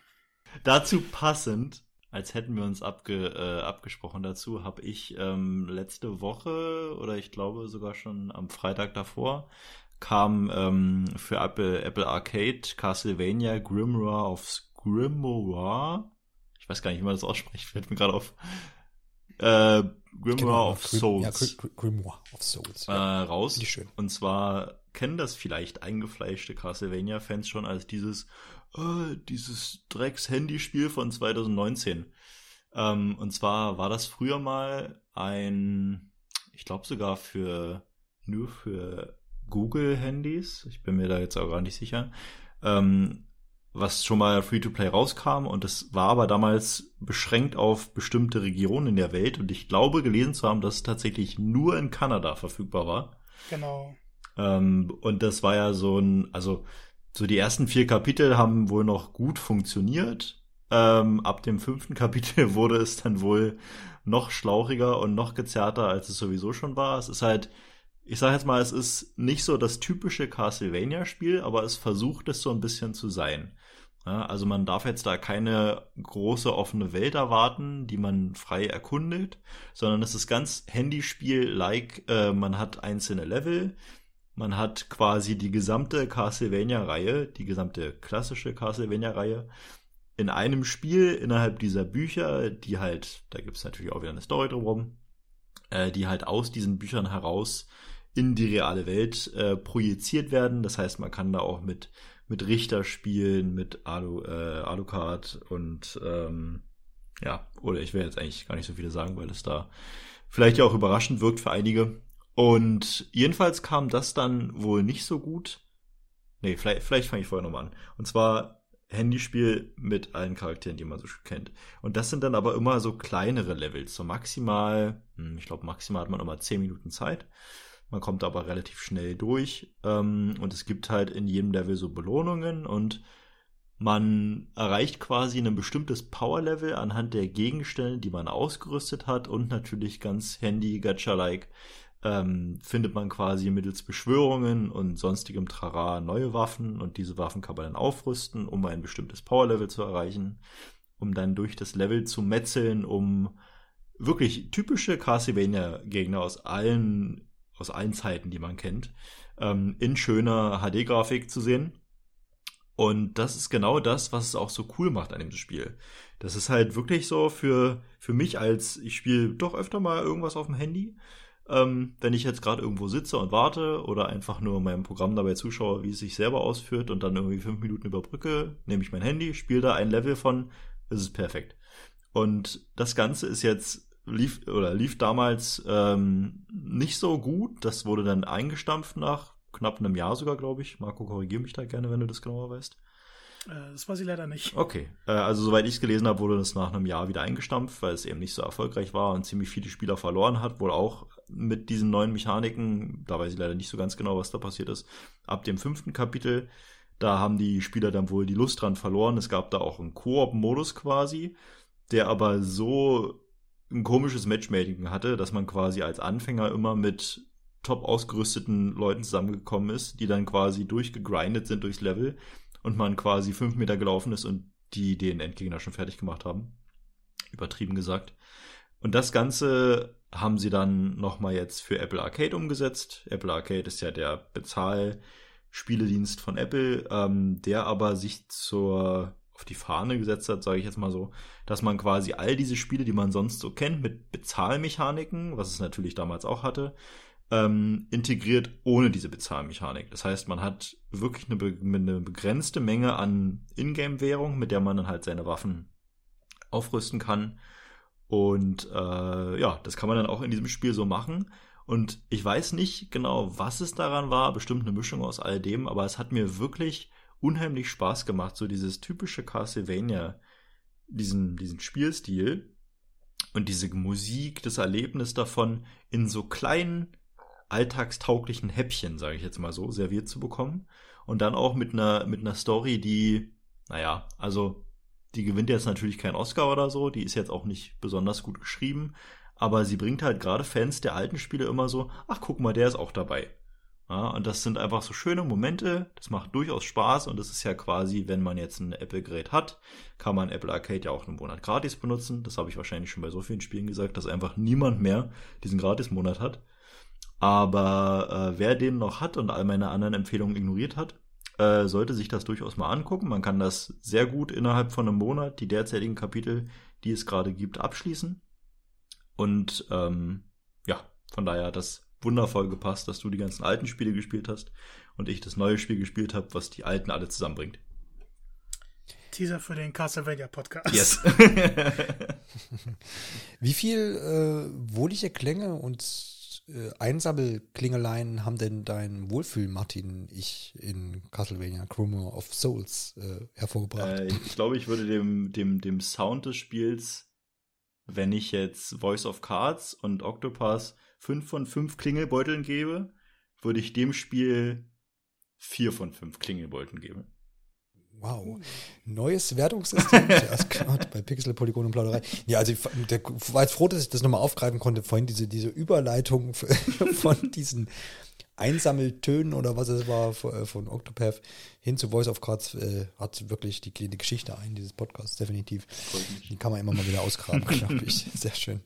Dazu passend als hätten wir uns abge, äh, abgesprochen dazu, habe ich ähm, letzte Woche oder ich glaube sogar schon am Freitag davor kam ähm, für Apple, Apple Arcade Castlevania Grimoire of Grimoire. Ich weiß gar nicht, wie man das ausspricht, fällt mir gerade auf. Äh, Grimoire genau, of Souls. Ja, Grimoire of Souls. Äh, raus. Und zwar kennen das vielleicht eingefleischte Castlevania-Fans schon als dieses oh, dieses Drecks-Handyspiel von 2019. Ähm, und zwar war das früher mal ein, ich glaube sogar für nur für Google-Handys. Ich bin mir da jetzt auch gar nicht sicher. Ähm, was schon mal Free-to-Play rauskam und das war aber damals beschränkt auf bestimmte Regionen in der Welt und ich glaube gelesen zu haben, dass es tatsächlich nur in Kanada verfügbar war. Genau. Ähm, und das war ja so ein, also so die ersten vier Kapitel haben wohl noch gut funktioniert. Ähm, ab dem fünften Kapitel wurde es dann wohl noch schlauchiger und noch gezerrter, als es sowieso schon war. Es ist halt, ich sag jetzt mal, es ist nicht so das typische Castlevania-Spiel, aber es versucht es so ein bisschen zu sein. Ja, also man darf jetzt da keine große offene Welt erwarten, die man frei erkundet, sondern es ist ganz Handyspiel-like. Äh, man hat einzelne Level, man hat quasi die gesamte Castlevania-Reihe, die gesamte klassische Castlevania-Reihe in einem Spiel innerhalb dieser Bücher, die halt, da gibt es natürlich auch wieder eine Story drumherum, äh, die halt aus diesen Büchern heraus in die reale Welt äh, projiziert werden. Das heißt, man kann da auch mit, mit Richter spielen, mit Alu, äh, Alucard und ähm, ja, oder ich will jetzt eigentlich gar nicht so viele sagen, weil es da vielleicht ja auch überraschend wirkt für einige. Und jedenfalls kam das dann wohl nicht so gut. Nee, vielleicht, vielleicht fange ich vorher nochmal an. Und zwar Handyspiel mit allen Charakteren, die man so kennt. Und das sind dann aber immer so kleinere Levels. So maximal, hm, ich glaube, maximal hat man immer 10 Minuten Zeit. Man kommt aber relativ schnell durch. Ähm, und es gibt halt in jedem Level so Belohnungen und man erreicht quasi ein bestimmtes Power-Level anhand der Gegenstände, die man ausgerüstet hat und natürlich ganz Handy-Gacha-like ähm, findet man quasi mittels Beschwörungen und sonstigem Trara neue Waffen und diese Waffen kann man dann aufrüsten, um ein bestimmtes Powerlevel zu erreichen, um dann durch das Level zu metzeln, um wirklich typische Castlevania-Gegner aus allen, aus allen Zeiten, die man kennt, ähm, in schöner HD-Grafik zu sehen. Und das ist genau das, was es auch so cool macht an dem Spiel. Das ist halt wirklich so für, für mich als, ich spiele doch öfter mal irgendwas auf dem Handy. Ähm, wenn ich jetzt gerade irgendwo sitze und warte oder einfach nur meinem Programm dabei zuschaue, wie es sich selber ausführt und dann irgendwie fünf Minuten überbrücke, nehme ich mein Handy, spiele da ein Level von, ist es perfekt. Und das Ganze ist jetzt lief oder lief damals ähm, nicht so gut. Das wurde dann eingestampft nach knapp einem Jahr sogar, glaube ich. Marco, korrigiere mich da gerne, wenn du das genauer weißt. Äh, das weiß ich leider nicht. Okay, äh, also soweit ich es gelesen habe, wurde das nach einem Jahr wieder eingestampft, weil es eben nicht so erfolgreich war und ziemlich viele Spieler verloren hat. Wohl auch mit diesen neuen Mechaniken, da weiß ich leider nicht so ganz genau, was da passiert ist. Ab dem fünften Kapitel, da haben die Spieler dann wohl die Lust dran verloren. Es gab da auch einen Koop-Modus quasi, der aber so ein komisches Matchmaking hatte, dass man quasi als Anfänger immer mit top ausgerüsteten Leuten zusammengekommen ist, die dann quasi durchgegrindet sind durchs Level und man quasi fünf Meter gelaufen ist und die den Endgegner schon fertig gemacht haben. Übertrieben gesagt. Und das Ganze haben sie dann nochmal jetzt für Apple Arcade umgesetzt. Apple Arcade ist ja der Bezahlspieledienst von Apple, ähm, der aber sich zur auf die Fahne gesetzt hat, sage ich jetzt mal so, dass man quasi all diese Spiele, die man sonst so kennt, mit Bezahlmechaniken, was es natürlich damals auch hatte, ähm, integriert ohne diese Bezahlmechanik. Das heißt, man hat wirklich eine, eine begrenzte Menge an Ingame-Währung, mit der man dann halt seine Waffen aufrüsten kann. Und äh, ja, das kann man dann auch in diesem Spiel so machen. Und ich weiß nicht genau, was es daran war, bestimmt eine Mischung aus all dem, aber es hat mir wirklich unheimlich Spaß gemacht, so dieses typische Castlevania, diesen, diesen Spielstil und diese Musik, das Erlebnis davon in so kleinen alltagstauglichen Häppchen, sage ich jetzt mal so, serviert zu bekommen. Und dann auch mit einer, mit einer Story, die, naja, also die gewinnt jetzt natürlich keinen Oscar oder so, die ist jetzt auch nicht besonders gut geschrieben, aber sie bringt halt gerade Fans der alten Spiele immer so, ach guck mal, der ist auch dabei. Ja, und das sind einfach so schöne Momente, das macht durchaus Spaß und das ist ja quasi, wenn man jetzt ein Apple-Gerät hat, kann man Apple Arcade ja auch einen Monat gratis benutzen. Das habe ich wahrscheinlich schon bei so vielen Spielen gesagt, dass einfach niemand mehr diesen Gratis-Monat hat. Aber äh, wer den noch hat und all meine anderen Empfehlungen ignoriert hat, äh, sollte sich das durchaus mal angucken. Man kann das sehr gut innerhalb von einem Monat, die derzeitigen Kapitel, die es gerade gibt, abschließen. Und ähm, ja, von daher hat das wundervoll gepasst, dass du die ganzen alten Spiele gespielt hast und ich das neue Spiel gespielt habe, was die alten alle zusammenbringt. Teaser für den Castlevania Podcast. Yes. Wie viel äh, wohlige Klänge und äh, Einsammelklingeleien haben denn dein Wohlfühl, Martin, ich in Castlevania Chroma of Souls äh, hervorgebracht? Äh, ich glaube, ich würde dem, dem, dem Sound des Spiels, wenn ich jetzt Voice of Cards und Octopath fünf von fünf Klingelbeuteln gebe, würde ich dem Spiel vier von fünf Klingelbeuteln geben. Wow. Neues Wertungssystem. Bei Pixel, Polygon und Plauderei. Ja, also ich der, war jetzt froh, dass ich das nochmal aufgreifen konnte. Vorhin diese, diese Überleitung von diesen Einsammeltönen oder was es war äh, von Octopath hin zu Voice of Cards äh, hat wirklich die, die Geschichte ein, dieses Podcast, definitiv. Die kann man immer mal wieder ausgraben, glaube ich. Sehr schön.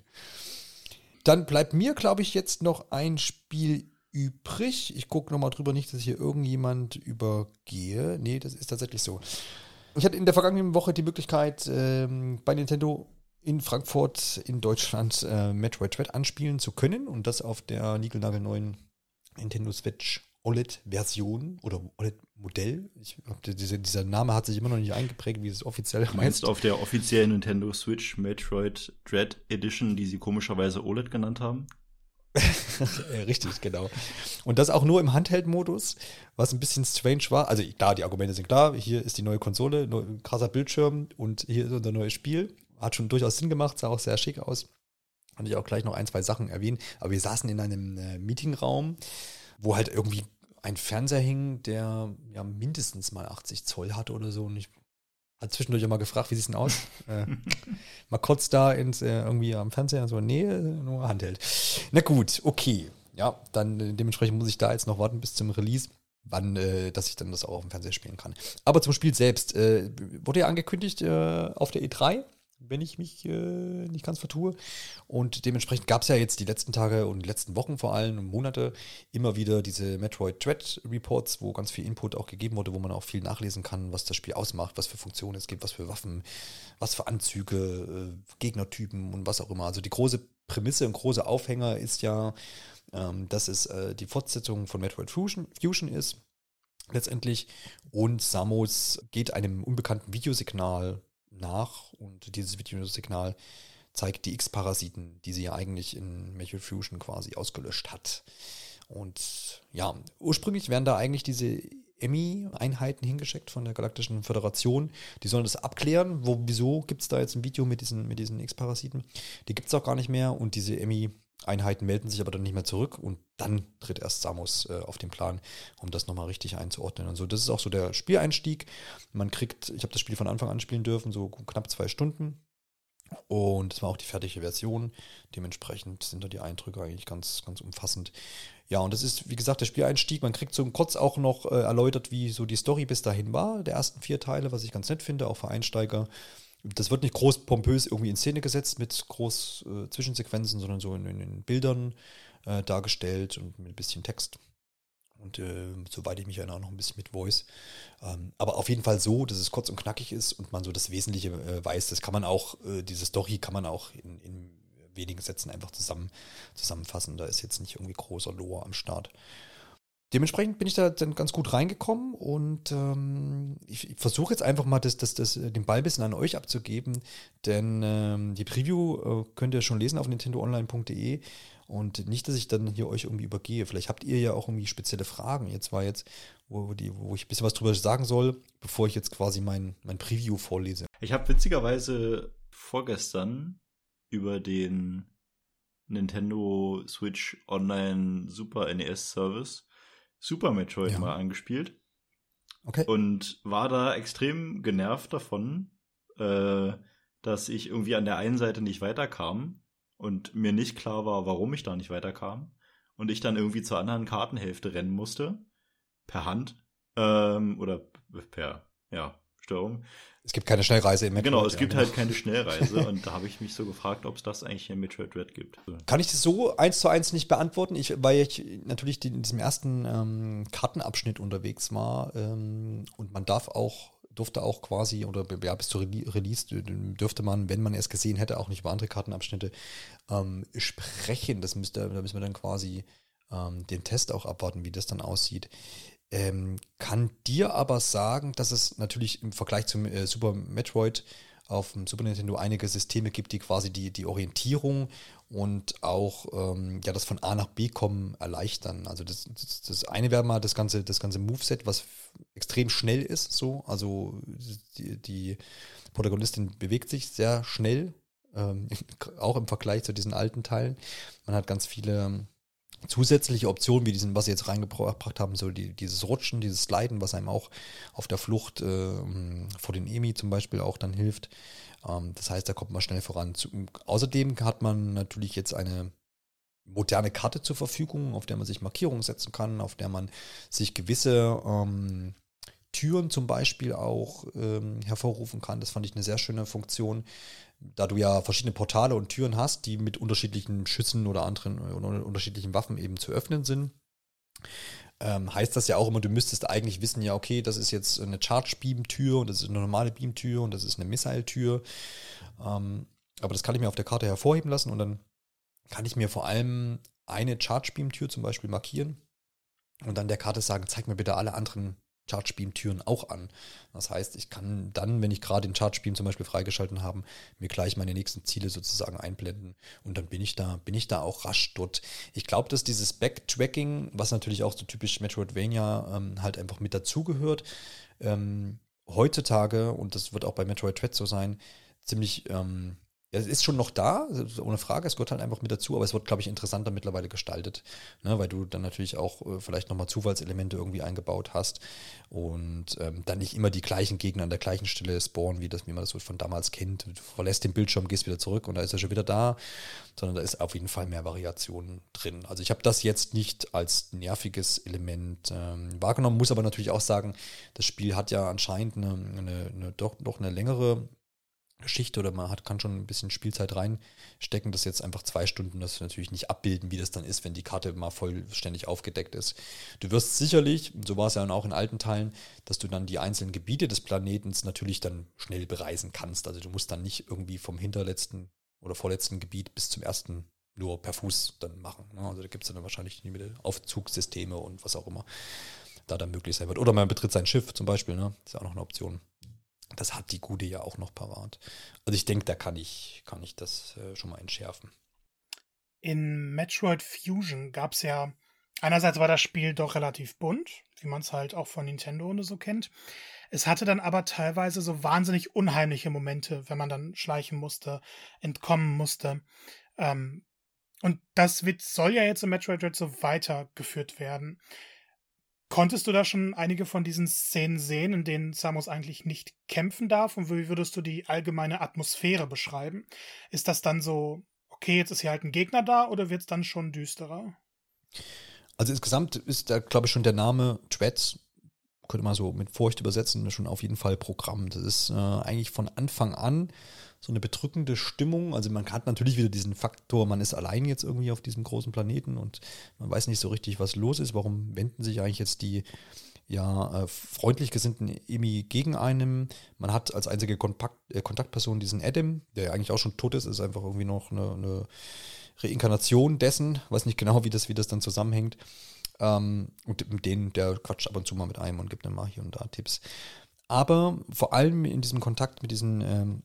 Dann bleibt mir, glaube ich, jetzt noch ein Spiel übrig. Ich gucke nochmal drüber, nicht, dass ich hier irgendjemand übergehe. Nee, das ist tatsächlich so. Ich hatte in der vergangenen Woche die Möglichkeit, ähm, bei Nintendo in Frankfurt in Deutschland äh, Metroid Dread anspielen zu können und das auf der niegelnagelneuen Nintendo Switch OLED-Version oder OLED-Modell. Diese, dieser Name hat sich immer noch nicht eingeprägt, wie es offiziell heißt. Meinst auf der offiziellen Nintendo Switch Metroid Dread Edition, die sie komischerweise OLED genannt haben? Richtig, genau. Und das auch nur im Handheld-Modus, was ein bisschen strange war. Also klar, die Argumente sind klar. Hier ist die neue Konsole, neu, krasser Bildschirm und hier ist unser neues Spiel. Hat schon durchaus Sinn gemacht, sah auch sehr schick aus. Kann ich auch gleich noch ein, zwei Sachen erwähnen. Aber wir saßen in einem äh, Meetingraum, wo halt irgendwie ein Fernseher hing, der ja mindestens mal 80 Zoll hatte oder so. Und ich hat zwischendurch auch mal gefragt, wie sieht es denn aus? äh, mal kurz da ins, äh, irgendwie am Fernseher, so, nee, nur Handheld. Na gut, okay. ja, dann äh, dementsprechend muss ich da jetzt noch warten bis zum Release, wann, äh, dass ich dann das auch auf dem Fernseher spielen kann. Aber zum Spiel selbst, äh, wurde ja angekündigt äh, auf der E3 wenn ich mich äh, nicht ganz vertue. Und dementsprechend gab es ja jetzt die letzten Tage und letzten Wochen vor allem und Monate immer wieder diese Metroid Dread Reports, wo ganz viel Input auch gegeben wurde, wo man auch viel nachlesen kann, was das Spiel ausmacht, was für Funktionen es gibt, was für Waffen, was für Anzüge, äh, Gegnertypen und was auch immer. Also die große Prämisse und große Aufhänger ist ja, ähm, dass es äh, die Fortsetzung von Metroid Fusion, Fusion ist letztendlich. Und Samus geht einem unbekannten Videosignal nach und dieses Videosignal zeigt die X-Parasiten, die sie ja eigentlich in Metroid Fusion quasi ausgelöscht hat. Und ja, ursprünglich wären da eigentlich diese EMI-Einheiten hingeschickt von der Galaktischen Föderation. Die sollen das abklären. Wo, wieso gibt es da jetzt ein Video mit diesen, mit diesen X-Parasiten? Die gibt es auch gar nicht mehr und diese EMI Einheiten melden sich aber dann nicht mehr zurück und dann tritt erst Samus äh, auf den Plan, um das nochmal richtig einzuordnen. Und so, das ist auch so der Spieleinstieg. Man kriegt, ich habe das Spiel von Anfang an spielen dürfen, so knapp zwei Stunden. Und es war auch die fertige Version. Dementsprechend sind da die Eindrücke eigentlich ganz, ganz umfassend. Ja, und das ist, wie gesagt, der Spieleinstieg. Man kriegt so kurz auch noch äh, erläutert, wie so die Story bis dahin war, der ersten vier Teile, was ich ganz nett finde, auch für Einsteiger das wird nicht groß pompös irgendwie in Szene gesetzt mit groß äh, Zwischensequenzen, sondern so in, in Bildern äh, dargestellt und mit ein bisschen Text. Und äh, soweit ich mich erinnere, noch ein bisschen mit Voice. Ähm, aber auf jeden Fall so, dass es kurz und knackig ist und man so das Wesentliche äh, weiß. Das kann man auch, äh, diese Story kann man auch in, in wenigen Sätzen einfach zusammen, zusammenfassen. Da ist jetzt nicht irgendwie großer Lore am Start. Dementsprechend bin ich da dann ganz gut reingekommen und ähm, ich, ich versuche jetzt einfach mal das, das, das, den Ball ein bisschen an euch abzugeben, denn ähm, die Preview äh, könnt ihr schon lesen auf nintendoonline.de und nicht, dass ich dann hier euch irgendwie übergehe. Vielleicht habt ihr ja auch irgendwie spezielle Fragen. Jetzt war jetzt, wo, die, wo ich ein bisschen was drüber sagen soll, bevor ich jetzt quasi mein, mein Preview vorlese. Ich habe witzigerweise vorgestern über den Nintendo Switch Online Super NES Service Super Metroid ja. mal angespielt. Okay. Und war da extrem genervt davon, äh, dass ich irgendwie an der einen Seite nicht weiterkam und mir nicht klar war, warum ich da nicht weiterkam. Und ich dann irgendwie zur anderen Kartenhälfte rennen musste. Per Hand. Ähm, oder per, ja, Störung. Es gibt keine Schnellreise im Metroid. Genau, es ja, gibt genau. halt keine Schnellreise und da habe ich mich so gefragt, ob es das eigentlich in Metroid Red gibt. Kann ich das so eins zu eins nicht beantworten, ich, weil ich natürlich in diesem ersten ähm, Kartenabschnitt unterwegs war ähm, und man darf auch durfte auch quasi, oder ja, bis zur Release dürfte man, wenn man es gesehen hätte, auch nicht über andere Kartenabschnitte ähm, sprechen. Das müsste, da müssen wir dann quasi ähm, den Test auch abwarten, wie das dann aussieht. Ähm, kann dir aber sagen, dass es natürlich im Vergleich zum äh, Super Metroid auf dem Super Nintendo einige Systeme gibt, die quasi die, die Orientierung und auch ähm, ja, das von A nach B kommen erleichtern. Also das, das, das eine wäre mal das ganze, das ganze Moveset, was extrem schnell ist, so. Also die, die Protagonistin bewegt sich sehr schnell, ähm, auch im Vergleich zu diesen alten Teilen. Man hat ganz viele zusätzliche Optionen, wie diesen, was sie jetzt reingebracht haben, so die, dieses Rutschen, dieses Sliden, was einem auch auf der Flucht äh, vor den EMI zum Beispiel auch dann hilft. Ähm, das heißt, da kommt man schnell voran. Zu, außerdem hat man natürlich jetzt eine moderne Karte zur Verfügung, auf der man sich Markierungen setzen kann, auf der man sich gewisse ähm, Türen zum Beispiel auch ähm, hervorrufen kann. Das fand ich eine sehr schöne Funktion, da du ja verschiedene Portale und Türen hast, die mit unterschiedlichen Schüssen oder anderen oder unterschiedlichen Waffen eben zu öffnen sind. Ähm, heißt das ja auch immer, du müsstest eigentlich wissen, ja, okay, das ist jetzt eine Charge-Beam-Tür und das ist eine normale Beam-Tür und das ist eine Missile-Tür. Ähm, aber das kann ich mir auf der Karte hervorheben lassen und dann kann ich mir vor allem eine Charge-Beam-Tür zum Beispiel markieren und dann der Karte sagen, zeig mir bitte alle anderen Charge Beam Türen auch an. Das heißt, ich kann dann, wenn ich gerade den Charge Beam zum Beispiel freigeschalten habe, mir gleich meine nächsten Ziele sozusagen einblenden und dann bin ich da, bin ich da auch rasch dort. Ich glaube, dass dieses Backtracking, was natürlich auch so typisch Metroidvania ähm, halt einfach mit dazugehört, ähm, heutzutage, und das wird auch bei Metroid Dread so sein, ziemlich ähm, Ja, es ist schon noch da, ohne Frage, es gehört halt einfach mit dazu, aber es wird, glaube ich, interessanter mittlerweile gestaltet, ne, weil du dann natürlich auch äh, vielleicht nochmal Zufallselemente irgendwie eingebaut hast und ähm, dann nicht immer die gleichen Gegner an der gleichen Stelle spawnen, wie, das, wie man das so von damals kennt. Du verlässt den Bildschirm, gehst wieder zurück und da ist er schon wieder da, sondern da ist auf jeden Fall mehr Variation drin. Also ich habe das jetzt nicht als nerviges Element ähm, wahrgenommen, muss aber natürlich auch sagen, das Spiel hat ja anscheinend eine, eine, eine doch, doch eine längere Geschichte oder man hat, kann schon ein bisschen Spielzeit reinstecken. Das jetzt einfach zwei Stunden, das natürlich nicht abbilden, wie das dann ist, wenn die Karte mal vollständig aufgedeckt ist. Du wirst sicherlich, so war es ja auch in alten Teilen, dass du dann die einzelnen Gebiete des Planetens natürlich dann schnell bereisen kannst. Also du musst dann nicht irgendwie vom hinterletzten oder vorletzten Gebiet bis zum ersten nur per Fuß dann machen. Ne? Also da gibt es dann wahrscheinlich Aufzugssysteme und was auch immer da dann möglich sein wird. Oder man betritt sein Schiff zum Beispiel, ne? Ist auch noch eine Option. Das hat die Gute ja auch noch parat. Also ich denke, da kann ich, kann ich das äh, schon mal entschärfen. In Metroid Fusion gab es ja, einerseits war das Spiel doch relativ bunt, wie man es halt auch von Nintendo und so kennt. Es hatte dann aber teilweise so wahnsinnig unheimliche Momente, wenn man dann schleichen musste, entkommen musste. Ähm, und das wird, soll ja jetzt in Metroid Dread so weitergeführt werden. Konntest du da schon einige von diesen Szenen sehen, in denen Samus eigentlich nicht kämpfen darf? Und wie würdest du die allgemeine Atmosphäre beschreiben? Ist das dann so, okay, jetzt ist hier halt ein Gegner da oder wird es dann schon düsterer? Also insgesamt ist da, glaube ich, schon der Name Twets, könnte man so mit Furcht übersetzen, schon auf jeden Fall Programm. Das ist äh, eigentlich von Anfang an so eine bedrückende Stimmung. Also man hat natürlich wieder diesen Faktor, man ist allein jetzt irgendwie auf diesem großen Planeten und man weiß nicht so richtig, was los ist. Warum wenden sich eigentlich jetzt die ja, äh, freundlich gesinnten Emi gegen einen? Man hat als einzige Kontakt, äh, Kontaktperson diesen Adam, der ja eigentlich auch schon tot ist, ist einfach irgendwie noch eine, eine Reinkarnation dessen, weiß nicht genau, wie das, wie das dann zusammenhängt. Ähm, und mit denen, der quatscht ab und zu mal mit einem und gibt dann mal hier und da Tipps. Aber vor allem in diesem Kontakt mit diesen ähm,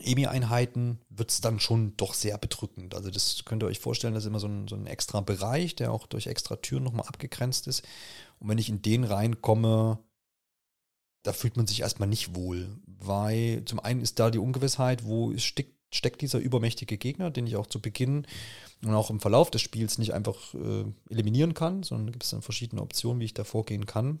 EMI-Einheiten wird es dann schon doch sehr bedrückend. Also das könnt ihr euch vorstellen, das ist immer so ein, so ein extra Bereich, der auch durch extra Türen nochmal abgegrenzt ist. Und wenn ich in den reinkomme, da fühlt man sich erstmal nicht wohl, weil zum einen ist da die Ungewissheit, wo steckt, steckt dieser übermächtige Gegner, den ich auch zu Beginn und auch im Verlauf des Spiels nicht einfach äh, eliminieren kann, sondern gibt es dann verschiedene Optionen, wie ich da vorgehen kann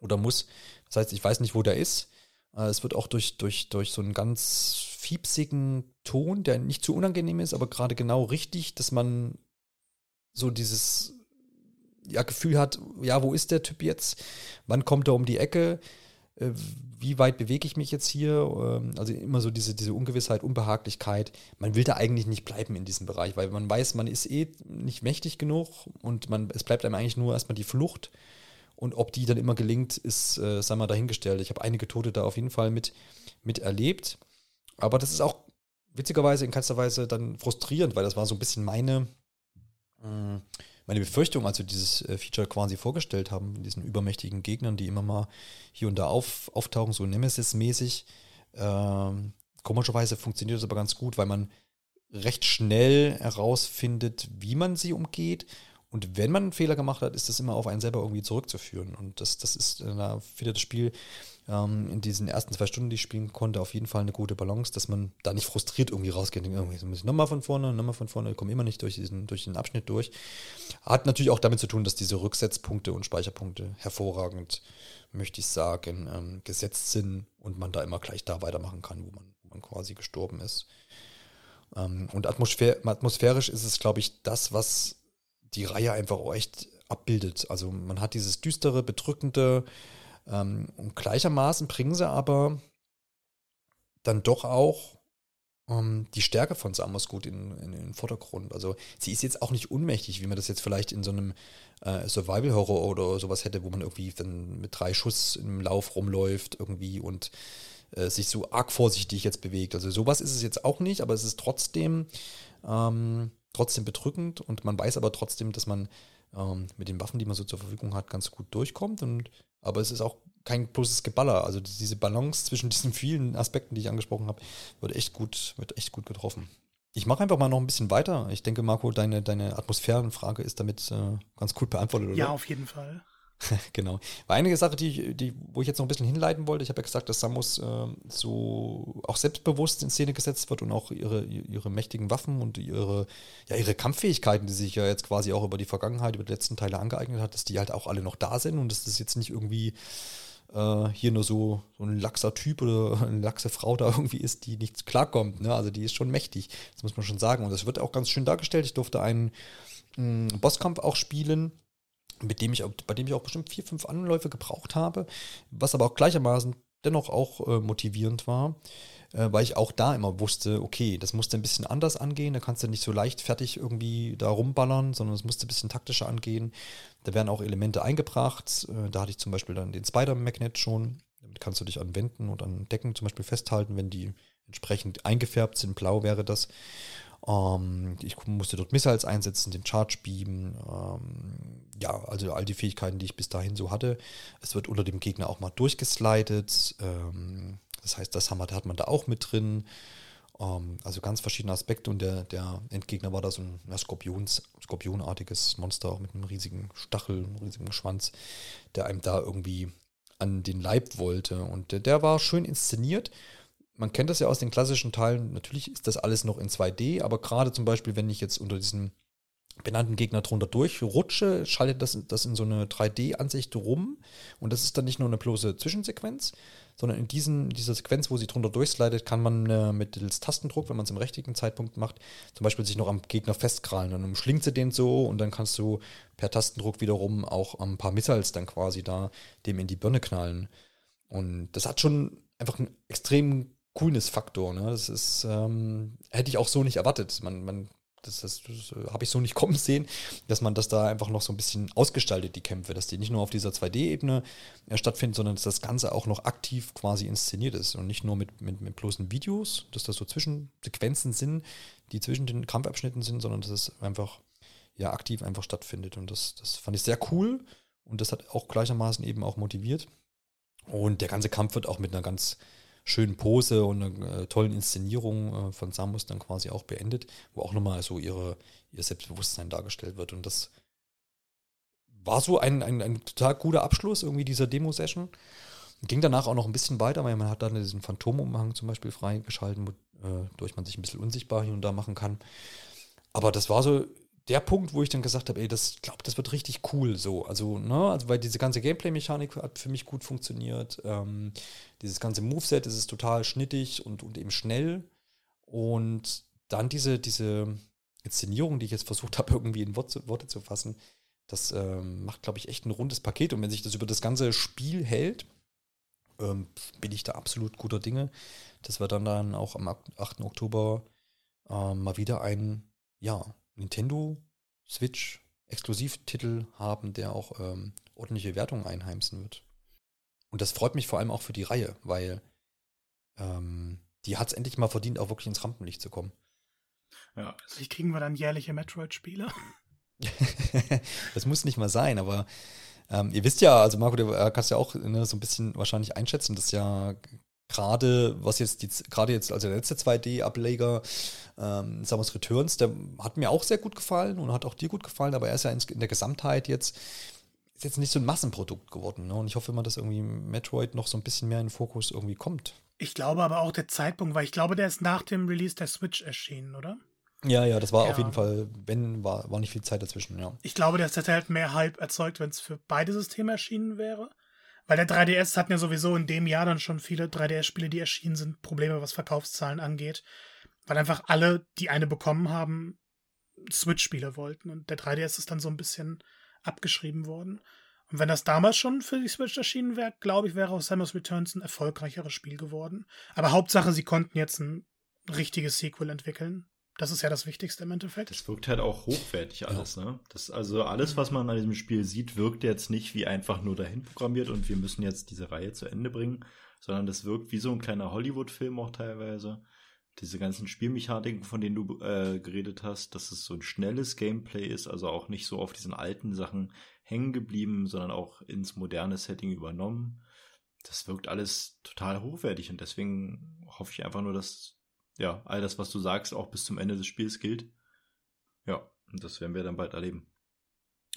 oder muss. Das heißt, ich weiß nicht, wo der ist. Äh, es wird auch durch, durch, durch so einen ganz fiepsigen Ton, der nicht zu unangenehm ist, aber gerade genau richtig, dass man so dieses ja, Gefühl hat, ja, wo ist der Typ jetzt? Wann kommt er um die Ecke? Äh, wie weit bewege ich mich jetzt hier? Ähm, also immer so diese, diese Ungewissheit, Unbehaglichkeit. Man will da eigentlich nicht bleiben in diesem Bereich, weil man weiß, man ist eh nicht mächtig genug und man, es bleibt einem eigentlich nur erstmal die Flucht. Und ob die dann immer gelingt, ist, äh, sei mal dahingestellt. Ich habe einige Tote da auf jeden Fall mit, mit erlebt. Aber das ist auch witzigerweise in keinster Weise dann frustrierend, weil das war so ein bisschen meine, äh, meine Befürchtung, als wir dieses äh, Feature quasi vorgestellt haben, diesen übermächtigen Gegnern, die immer mal hier und da auf, auftauchen, so Nemesis-mäßig. Ähm, komischerweise funktioniert das aber ganz gut, weil man recht schnell herausfindet, wie man sie umgeht und wenn man einen Fehler gemacht hat, ist das immer auf einen selber irgendwie zurückzuführen. Und das, das ist, äh, da findet das Spiel ähm, in diesen ersten zwei Stunden, die ich spielen konnte, auf jeden Fall eine gute Balance, dass man da nicht frustriert irgendwie rausgeht. Irgendwie muss ich nochmal von vorne, nochmal von vorne, ich komme immer nicht durch diesen, durch den Abschnitt durch. Hat natürlich auch damit zu tun, dass diese Rücksetzpunkte und Speicherpunkte hervorragend, möchte ich sagen, ähm, gesetzt sind und man da immer gleich da weitermachen kann, wo man, wo man quasi gestorben ist. Ähm, und atmosphär atmosphärisch ist es, glaube ich, das, was die Reihe einfach echt abbildet. Also man hat dieses düstere, bedrückende ähm, und gleichermaßen bringen sie aber dann doch auch ähm, die Stärke von Samus gut in, in, in, den Vordergrund. Also sie ist jetzt auch nicht unmächtig, wie man das jetzt vielleicht in so einem äh, Survival-Horror oder sowas hätte, wo man irgendwie dann mit drei Schuss im Lauf rumläuft irgendwie und äh, sich so arg vorsichtig jetzt bewegt. Also sowas ist es jetzt auch nicht, aber es ist trotzdem ähm, trotzdem bedrückend und man weiß aber trotzdem, dass man ähm, mit den Waffen, die man so zur Verfügung hat, ganz gut durchkommt. Und, aber es ist auch kein bloßes Geballer. Also diese Balance zwischen diesen vielen Aspekten, die ich angesprochen habe, wird echt gut, wird echt gut getroffen. Ich mache einfach mal noch ein bisschen weiter. Ich denke, Marco, deine, deine Atmosphärenfrage ist damit äh, ganz gut beantwortet, oder? Ja, auf jeden Fall. genau. War einige Sache, die, die, wo ich jetzt noch ein bisschen hinleiten wollte. Ich habe ja gesagt, dass Samus äh, so auch selbstbewusst in Szene gesetzt wird und auch ihre, ihre mächtigen Waffen und ihre, ja, ihre Kampffähigkeiten, die sich ja jetzt quasi auch über die Vergangenheit, über die letzten Teile angeeignet hat, dass die halt auch alle noch da sind und dass das jetzt nicht irgendwie äh, hier nur so, so ein laxer Typ oder eine laxe Frau da irgendwie ist, die nicht klarkommt. Ne? Also die ist schon mächtig, das muss man schon sagen. Und das wird auch ganz schön dargestellt. Ich durfte einen mh, mm, Bosskampf auch spielen mit dem ich, bei dem ich auch bestimmt vier, fünf Anläufe gebraucht habe, was aber auch gleichermaßen dennoch auch äh, motivierend war, äh, weil ich auch da immer wusste, okay, das musste ein bisschen anders angehen, da kannst du nicht so leichtfertig irgendwie da rumballern, sondern es musste ein bisschen taktischer angehen. Da werden auch Elemente eingebracht, äh, da hatte ich zum Beispiel dann den Spider-Magnet schon, damit kannst du dich an Wänden und an Decken zum Beispiel festhalten, wenn die entsprechend eingefärbt sind, blau wäre das. Ähm, ich musste dort Missiles einsetzen, den Charge beamen. Ähm, ja, also all die Fähigkeiten, die ich bis dahin so hatte. Es wird unter dem Gegner auch mal durchgeslidet. Ähm, das heißt, das hat man da auch mit drin. Ähm, also ganz verschiedene Aspekte. Und der, der Endgegner war da so ein Skorpions, skorpionartiges Monster mit einem riesigen Stachel, einem riesigen Schwanz, der einem da irgendwie an den Leib wollte. Und der, der war schön inszeniert man kennt das ja aus den klassischen Teilen, natürlich ist das alles noch in 2D, aber gerade zum Beispiel, wenn ich jetzt unter diesem benannten Gegner drunter durchrutsche, schaltet das, das in so eine 3D-Ansicht rum und das ist dann nicht nur eine bloße Zwischensequenz, sondern in diesen, dieser Sequenz, wo sie drunter durchslidet, kann man äh, mittels Tastendruck, wenn man es im richtigen Zeitpunkt macht, zum Beispiel sich noch am Gegner festkrallen. Dann umschlingt sie den so und dann kannst du per Tastendruck wiederum auch ein paar Missiles dann quasi da dem in die Birne knallen. Und das hat schon einfach einen extrem Coolness-Faktor. Ne? Das ist, ähm, hätte ich auch so nicht erwartet. Man, man, das, das, das habe ich so nicht kommen sehen, dass man das da einfach noch so ein bisschen ausgestaltet, die Kämpfe, dass die nicht nur auf dieser 2D-Ebene äh, stattfinden, sondern dass das Ganze auch noch aktiv quasi inszeniert ist und nicht nur mit, mit, mit bloßen Videos, dass das so Zwischensequenzen sind, die zwischen den Kampfabschnitten sind, sondern dass es einfach ja aktiv einfach stattfindet. Und das, das fand ich sehr cool und das hat auch gleichermaßen eben auch motiviert. Und der ganze Kampf wird auch mit einer ganz schönen Pose und einer äh, tollen Inszenierung äh, von Samus dann quasi auch beendet, wo auch nochmal so ihre, ihr Selbstbewusstsein dargestellt wird. Und das war so ein, ein, ein total guter Abschluss irgendwie dieser Demo-Session. Ging danach auch noch ein bisschen weiter, weil man hat dann diesen Phantomumhang zum Beispiel freigeschalten, wodurch äh, man sich ein bisschen unsichtbar hier und da machen kann. Aber das war so der Punkt, wo ich dann gesagt habe, ey, das glaube, das wird richtig cool so. Also, ne, also weil diese ganze Gameplay-Mechanik hat für mich gut funktioniert. Ähm, dieses ganze Moveset, ist total schnittig und, und eben schnell. Und dann diese, diese Inszenierung, die ich jetzt versucht habe, irgendwie in Worte, Worte zu fassen, das ähm, macht, glaube ich, echt ein rundes Paket. Und wenn sich das über das ganze Spiel hält, ähm, bin ich da absolut guter Dinge, dass wir dann, dann auch am 8. Oktober ähm, mal wieder ein, ja, Nintendo Switch Exklusivtitel haben, der auch ähm, ordentliche Wertungen einheimsen wird. Und das freut mich vor allem auch für die Reihe, weil ähm, die hat es endlich mal verdient, auch wirklich ins Rampenlicht zu kommen. Ja. Wie kriegen wir dann jährliche Metroid-Spiele? das muss nicht mal sein, aber ähm, ihr wisst ja, also Marco, du kannst ja auch ne, so ein bisschen wahrscheinlich einschätzen, dass ja gerade was jetzt die, gerade jetzt also der letzte 2D-Ableger ähm, Samus Returns, der hat mir auch sehr gut gefallen und hat auch dir gut gefallen, aber er ist ja in, in der Gesamtheit jetzt ist jetzt nicht so ein Massenprodukt geworden. Ne? Und ich hoffe immer, dass irgendwie Metroid noch so ein bisschen mehr in den Fokus irgendwie kommt. Ich glaube aber auch der Zeitpunkt, weil ich glaube, der ist nach dem Release der Switch erschienen, oder? Ja, ja, das war ja. auf jeden Fall, wenn, war, war nicht viel Zeit dazwischen, ja. Ich glaube, das hätte halt mehr Hype erzeugt, wenn es für beide Systeme erschienen wäre. Weil der 3DS hatten ja sowieso in dem Jahr dann schon viele 3DS-Spiele, die erschienen sind, Probleme, was Verkaufszahlen angeht. Weil einfach alle, die eine bekommen haben, Switch-Spiele wollten. Und der 3DS ist dann so ein bisschen abgeschrieben worden. Und wenn das damals schon für die Switch erschienen wäre, glaube ich, wäre auch Samus Returns ein erfolgreicheres Spiel geworden. Aber Hauptsache, sie konnten jetzt ein richtiges Sequel entwickeln. Das ist ja das Wichtigste im Endeffekt. Das wirkt halt auch hochwertig alles, ja. ne? Das, also alles, was man an diesem Spiel sieht, wirkt jetzt nicht wie einfach nur dahin programmiert und wir müssen jetzt diese Reihe zu Ende bringen, sondern das wirkt wie so ein kleiner Hollywood-Film auch teilweise. Diese ganzen Spielmechaniken, von denen du äh, geredet hast, dass es so ein schnelles Gameplay ist, also auch nicht so auf diesen alten Sachen hängen geblieben, sondern auch ins moderne Setting übernommen. Das wirkt alles total hochwertig und deswegen hoffe ich einfach nur, dass ja, all das, was du sagst, auch bis zum Ende des Spiels gilt. Ja, und das werden wir dann bald erleben.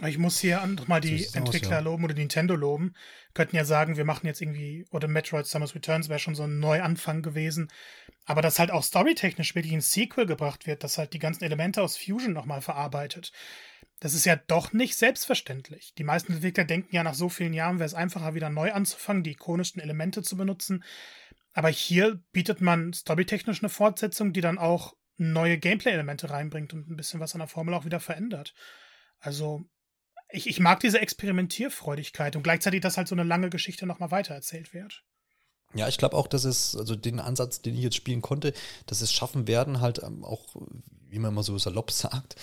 Ich muss hier nochmal die so Entwickler aus, ja. loben oder Nintendo loben. Könnten ja sagen, wir machen jetzt irgendwie, oder Metroid Summer's Returns wäre schon so ein Neuanfang gewesen. Aber dass halt auch storytechnisch wirklich ein Sequel gebracht wird, das halt die ganzen Elemente aus Fusion nochmal verarbeitet. Das ist ja doch nicht selbstverständlich. Die meisten Entwickler denken ja nach so vielen Jahren wäre es einfacher, wieder neu anzufangen, die ikonischsten Elemente zu benutzen. Aber hier bietet man storytechnisch eine Fortsetzung, die dann auch neue Gameplay-Elemente reinbringt und ein bisschen was an der Formel auch wieder verändert. Also ich, ich mag diese Experimentierfreudigkeit und gleichzeitig, dass halt so eine lange Geschichte nochmal weitererzählt wird. Ja, ich glaube auch, dass es, also den Ansatz, den ich jetzt spielen konnte, dass es schaffen werden, halt ähm, auch, wie man immer so salopp sagt,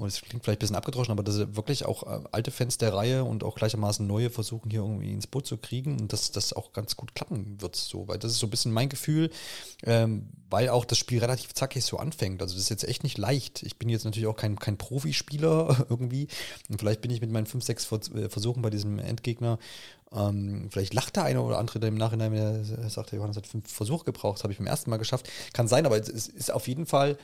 und es klingt vielleicht ein bisschen abgedroschen, aber dass wirklich auch äh, alte Fans der Reihe und auch gleichermaßen neue versuchen, hier irgendwie ins Boot zu kriegen und dass das auch ganz gut klappen wird, so, weil das ist so ein bisschen mein Gefühl, ähm, weil auch das Spiel relativ zackig so anfängt. Also das ist jetzt echt nicht leicht. Ich bin jetzt natürlich auch kein, kein Profispieler irgendwie und vielleicht bin ich mit meinen fünf, sechs äh, Versuchen bei diesem Endgegner ähm, vielleicht lacht der eine oder andere der im Nachhinein, der sagt, der Johannes hat fünf Versuche gebraucht, habe ich beim ersten Mal geschafft. Kann sein, aber es ist auf jeden Fall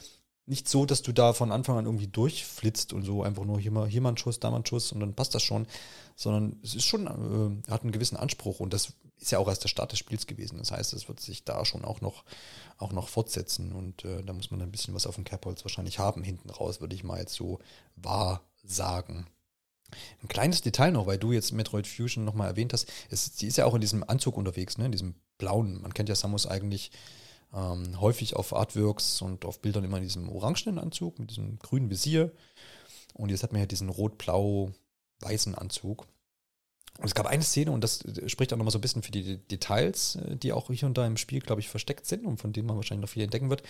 nicht so, dass du da von Anfang an irgendwie durchflitzt und so einfach nur hier mal, hier mal ein Schuss, da mal ein Schuss und dann passt das schon, sondern es ist schon, äh, hat einen gewissen Anspruch und das ist ja auch erst der Start des Spiels gewesen. Das heißt, es wird sich da schon auch noch, auch noch fortsetzen und äh, da muss man ein bisschen was auf dem Kerbholz wahrscheinlich haben hinten raus, würde ich mal jetzt so wahr sagen. Ein kleines Detail noch, weil du jetzt Metroid Fusion nochmal erwähnt hast, es, sie ist ja auch in diesem Anzug unterwegs, ne, in diesem blauen. Man kennt ja Samus eigentlich ähm, häufig auf Artworks und auf Bildern immer in diesem orangenen Anzug mit diesem grünen Visier. Und jetzt hat man ja diesen rot-blau-weißen Anzug. Und es gab eine Szene, und das spricht auch nochmal so ein bisschen für die Details, äh, die auch hier und da im Spiel, glaube ich, versteckt sind und von denen man wahrscheinlich noch viel entdecken wird.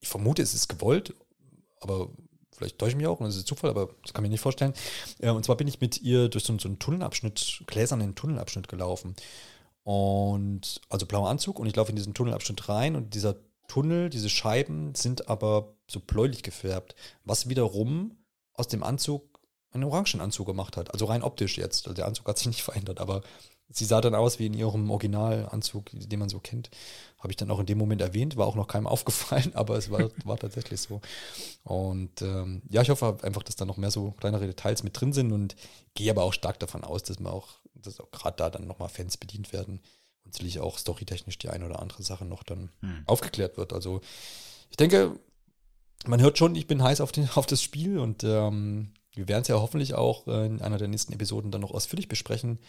Ich vermute, es ist gewollt, aber vielleicht täusche ich mich auch, und das ist Zufall, aber das kann ich mir nicht vorstellen. Äh, und zwar bin ich mit ihr durch so einen Tunnelabschnitt, gläsernen Tunnelabschnitt gelaufen. Und also blauer Anzug und ich laufe in diesen Tunnelabschnitt rein und dieser Tunnel, diese Scheiben sind aber so bläulich gefärbt, was wiederum aus dem Anzug einen orangen Anzug gemacht hat. Also rein optisch jetzt. Also der Anzug hat sich nicht verändert, aber sie sah dann aus wie in ihrem Originalanzug, den man so kennt. Habe ich dann auch in dem Moment erwähnt, war auch noch keinem aufgefallen, aber es war, war tatsächlich so. Und ähm, ja, ich hoffe einfach, dass da noch mehr so kleinere Details mit drin sind und gehe aber auch stark davon aus, dass man auch dass auch gerade da dann nochmal Fans bedient werden und sicherlich auch storytechnisch die eine oder andere Sache noch dann hm. aufgeklärt wird. Also ich denke, man hört schon, ich bin heiß auf, den, auf das Spiel und ähm, wir werden es ja hoffentlich auch in einer der nächsten Episoden dann noch ausführlich besprechen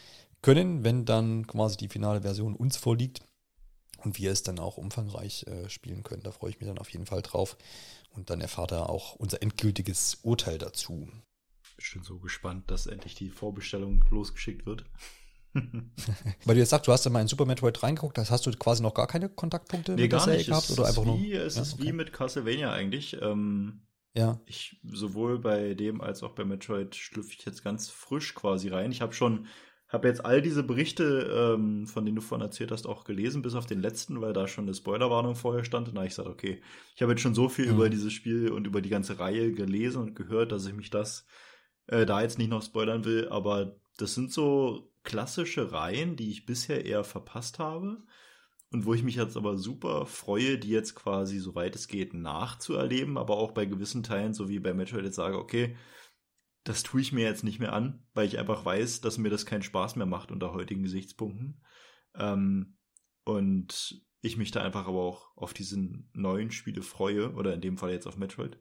können, wenn dann quasi die finale Version uns vorliegt und wir es dann auch umfangreich äh, spielen können. Da freue ich mich dann auf jeden Fall drauf. Und dann erfahrt er auch unser endgültiges Urteil dazu bin so gespannt, dass endlich die Vorbestellung losgeschickt wird. Weil du jetzt sagst, du hast ja mal in Super Metroid reingeguckt, das hast du quasi noch gar keine Kontaktpunkte nee, mit gar der nicht. gehabt? Es oder einfach wie, nur? Es ja, ist okay. wie mit Castlevania eigentlich. Ähm, ja. Ich, sowohl bei dem als auch bei Metroid schlüpfe ich jetzt ganz frisch quasi rein. Ich habe schon habe jetzt all diese Berichte, ähm, von denen du vorhin erzählt hast, auch gelesen, bis auf den letzten, weil da schon eine Spoilerwarnung vorher stand. Und da habe ich gesagt, okay, ich habe jetzt schon so viel mhm. über dieses Spiel und über die ganze Reihe gelesen und gehört, dass ich mich das äh, da jetzt nicht noch spoilern will, aber das sind so klassische Reihen, die ich bisher eher verpasst habe und wo ich mich jetzt aber super freue, die jetzt quasi, soweit es geht, nachzuerleben, aber auch bei gewissen Teilen, so wie bei Metroid jetzt sage, okay, das tue ich mir jetzt nicht mehr an, weil ich einfach weiß, dass mir das keinen Spaß mehr macht unter heutigen Gesichtspunkten. Ähm, und ich mich da einfach aber auch auf diesen neuen Spiele freue, oder in dem Fall jetzt auf Metroid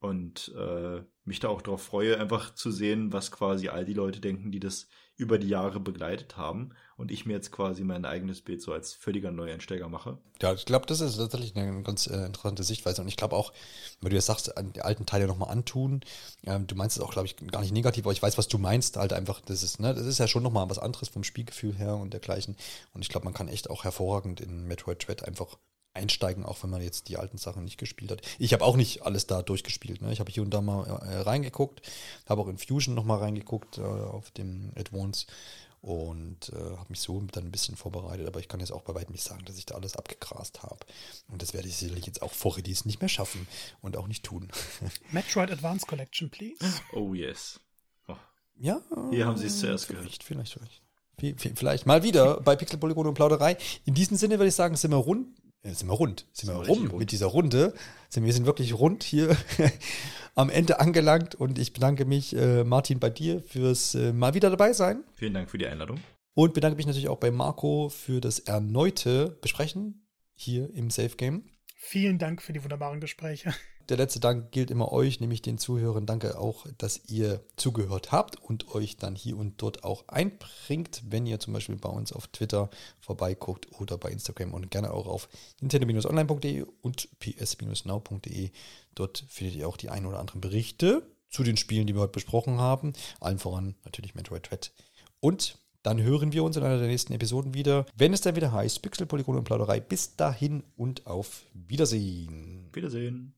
und äh, mich da auch darauf freue, einfach zu sehen, was quasi all die Leute denken, die das über die Jahre begleitet haben und ich mir jetzt quasi mein eigenes Bild so als völliger Neueinsteiger mache. Ja, ich glaube, das ist tatsächlich eine ganz äh, interessante Sichtweise und ich glaube auch, wenn du jetzt sagst, die alten Teile nochmal antun, ähm, du meinst es auch, glaube ich, gar nicht negativ, aber ich weiß, was du meinst, halt einfach, das ist, ne, das ist ja schon nochmal was anderes vom Spielgefühl her und dergleichen und ich glaube, man kann echt auch hervorragend in Metroid Dread einfach einsteigen, auch wenn man jetzt die alten Sachen nicht gespielt hat. Ich habe auch nicht alles da durchgespielt. Ne? Ich habe hier und da mal äh, reingeguckt, habe auch in Fusion noch mal reingeguckt äh, auf dem Advance und äh, habe mich so dann ein bisschen vorbereitet. Aber ich kann jetzt auch bei weitem nicht sagen, dass ich da alles abgegrast habe. Und das werde ich sicherlich jetzt auch vor Release nicht mehr schaffen und auch nicht tun. Metroid Advance Collection, please. Oh yes. Oh. Ja. Hier haben Sie es zuerst vielleicht, gehört. Vielleicht, vielleicht. Vielleicht mal wieder bei Pixel Polygon und Plauderei. In diesem Sinne würde ich sagen, sind wir rund äh, sind wir rund, sind, sind wir rum rund. mit dieser Runde. Sind, wir sind wirklich rund hier am Ende angelangt und ich bedanke mich, äh, Martin, bei dir fürs äh, mal wieder dabei sein. Vielen Dank für die Einladung. Und bedanke mich natürlich auch bei Marco für das erneute Besprechen hier im Safe Game. Vielen Dank für die wunderbaren Gespräche. Der letzte Dank gilt immer euch, nämlich den Zuhörern. Danke auch, dass ihr zugehört habt und euch dann hier und dort auch einbringt, wenn ihr zum Beispiel bei uns auf Twitter vorbeiguckt oder bei Instagram und gerne auch auf nintendo-online.de und ps-now.de. Dort findet ihr auch die ein oder anderen Berichte zu den Spielen, die wir heute besprochen haben. Allen voran natürlich Metroid Dread. Und dann hören wir uns in einer der nächsten Episoden wieder, wenn es dann wieder heißt Pixel, Polygon und Plauderei. Bis dahin und auf Wiedersehen. Wiedersehen.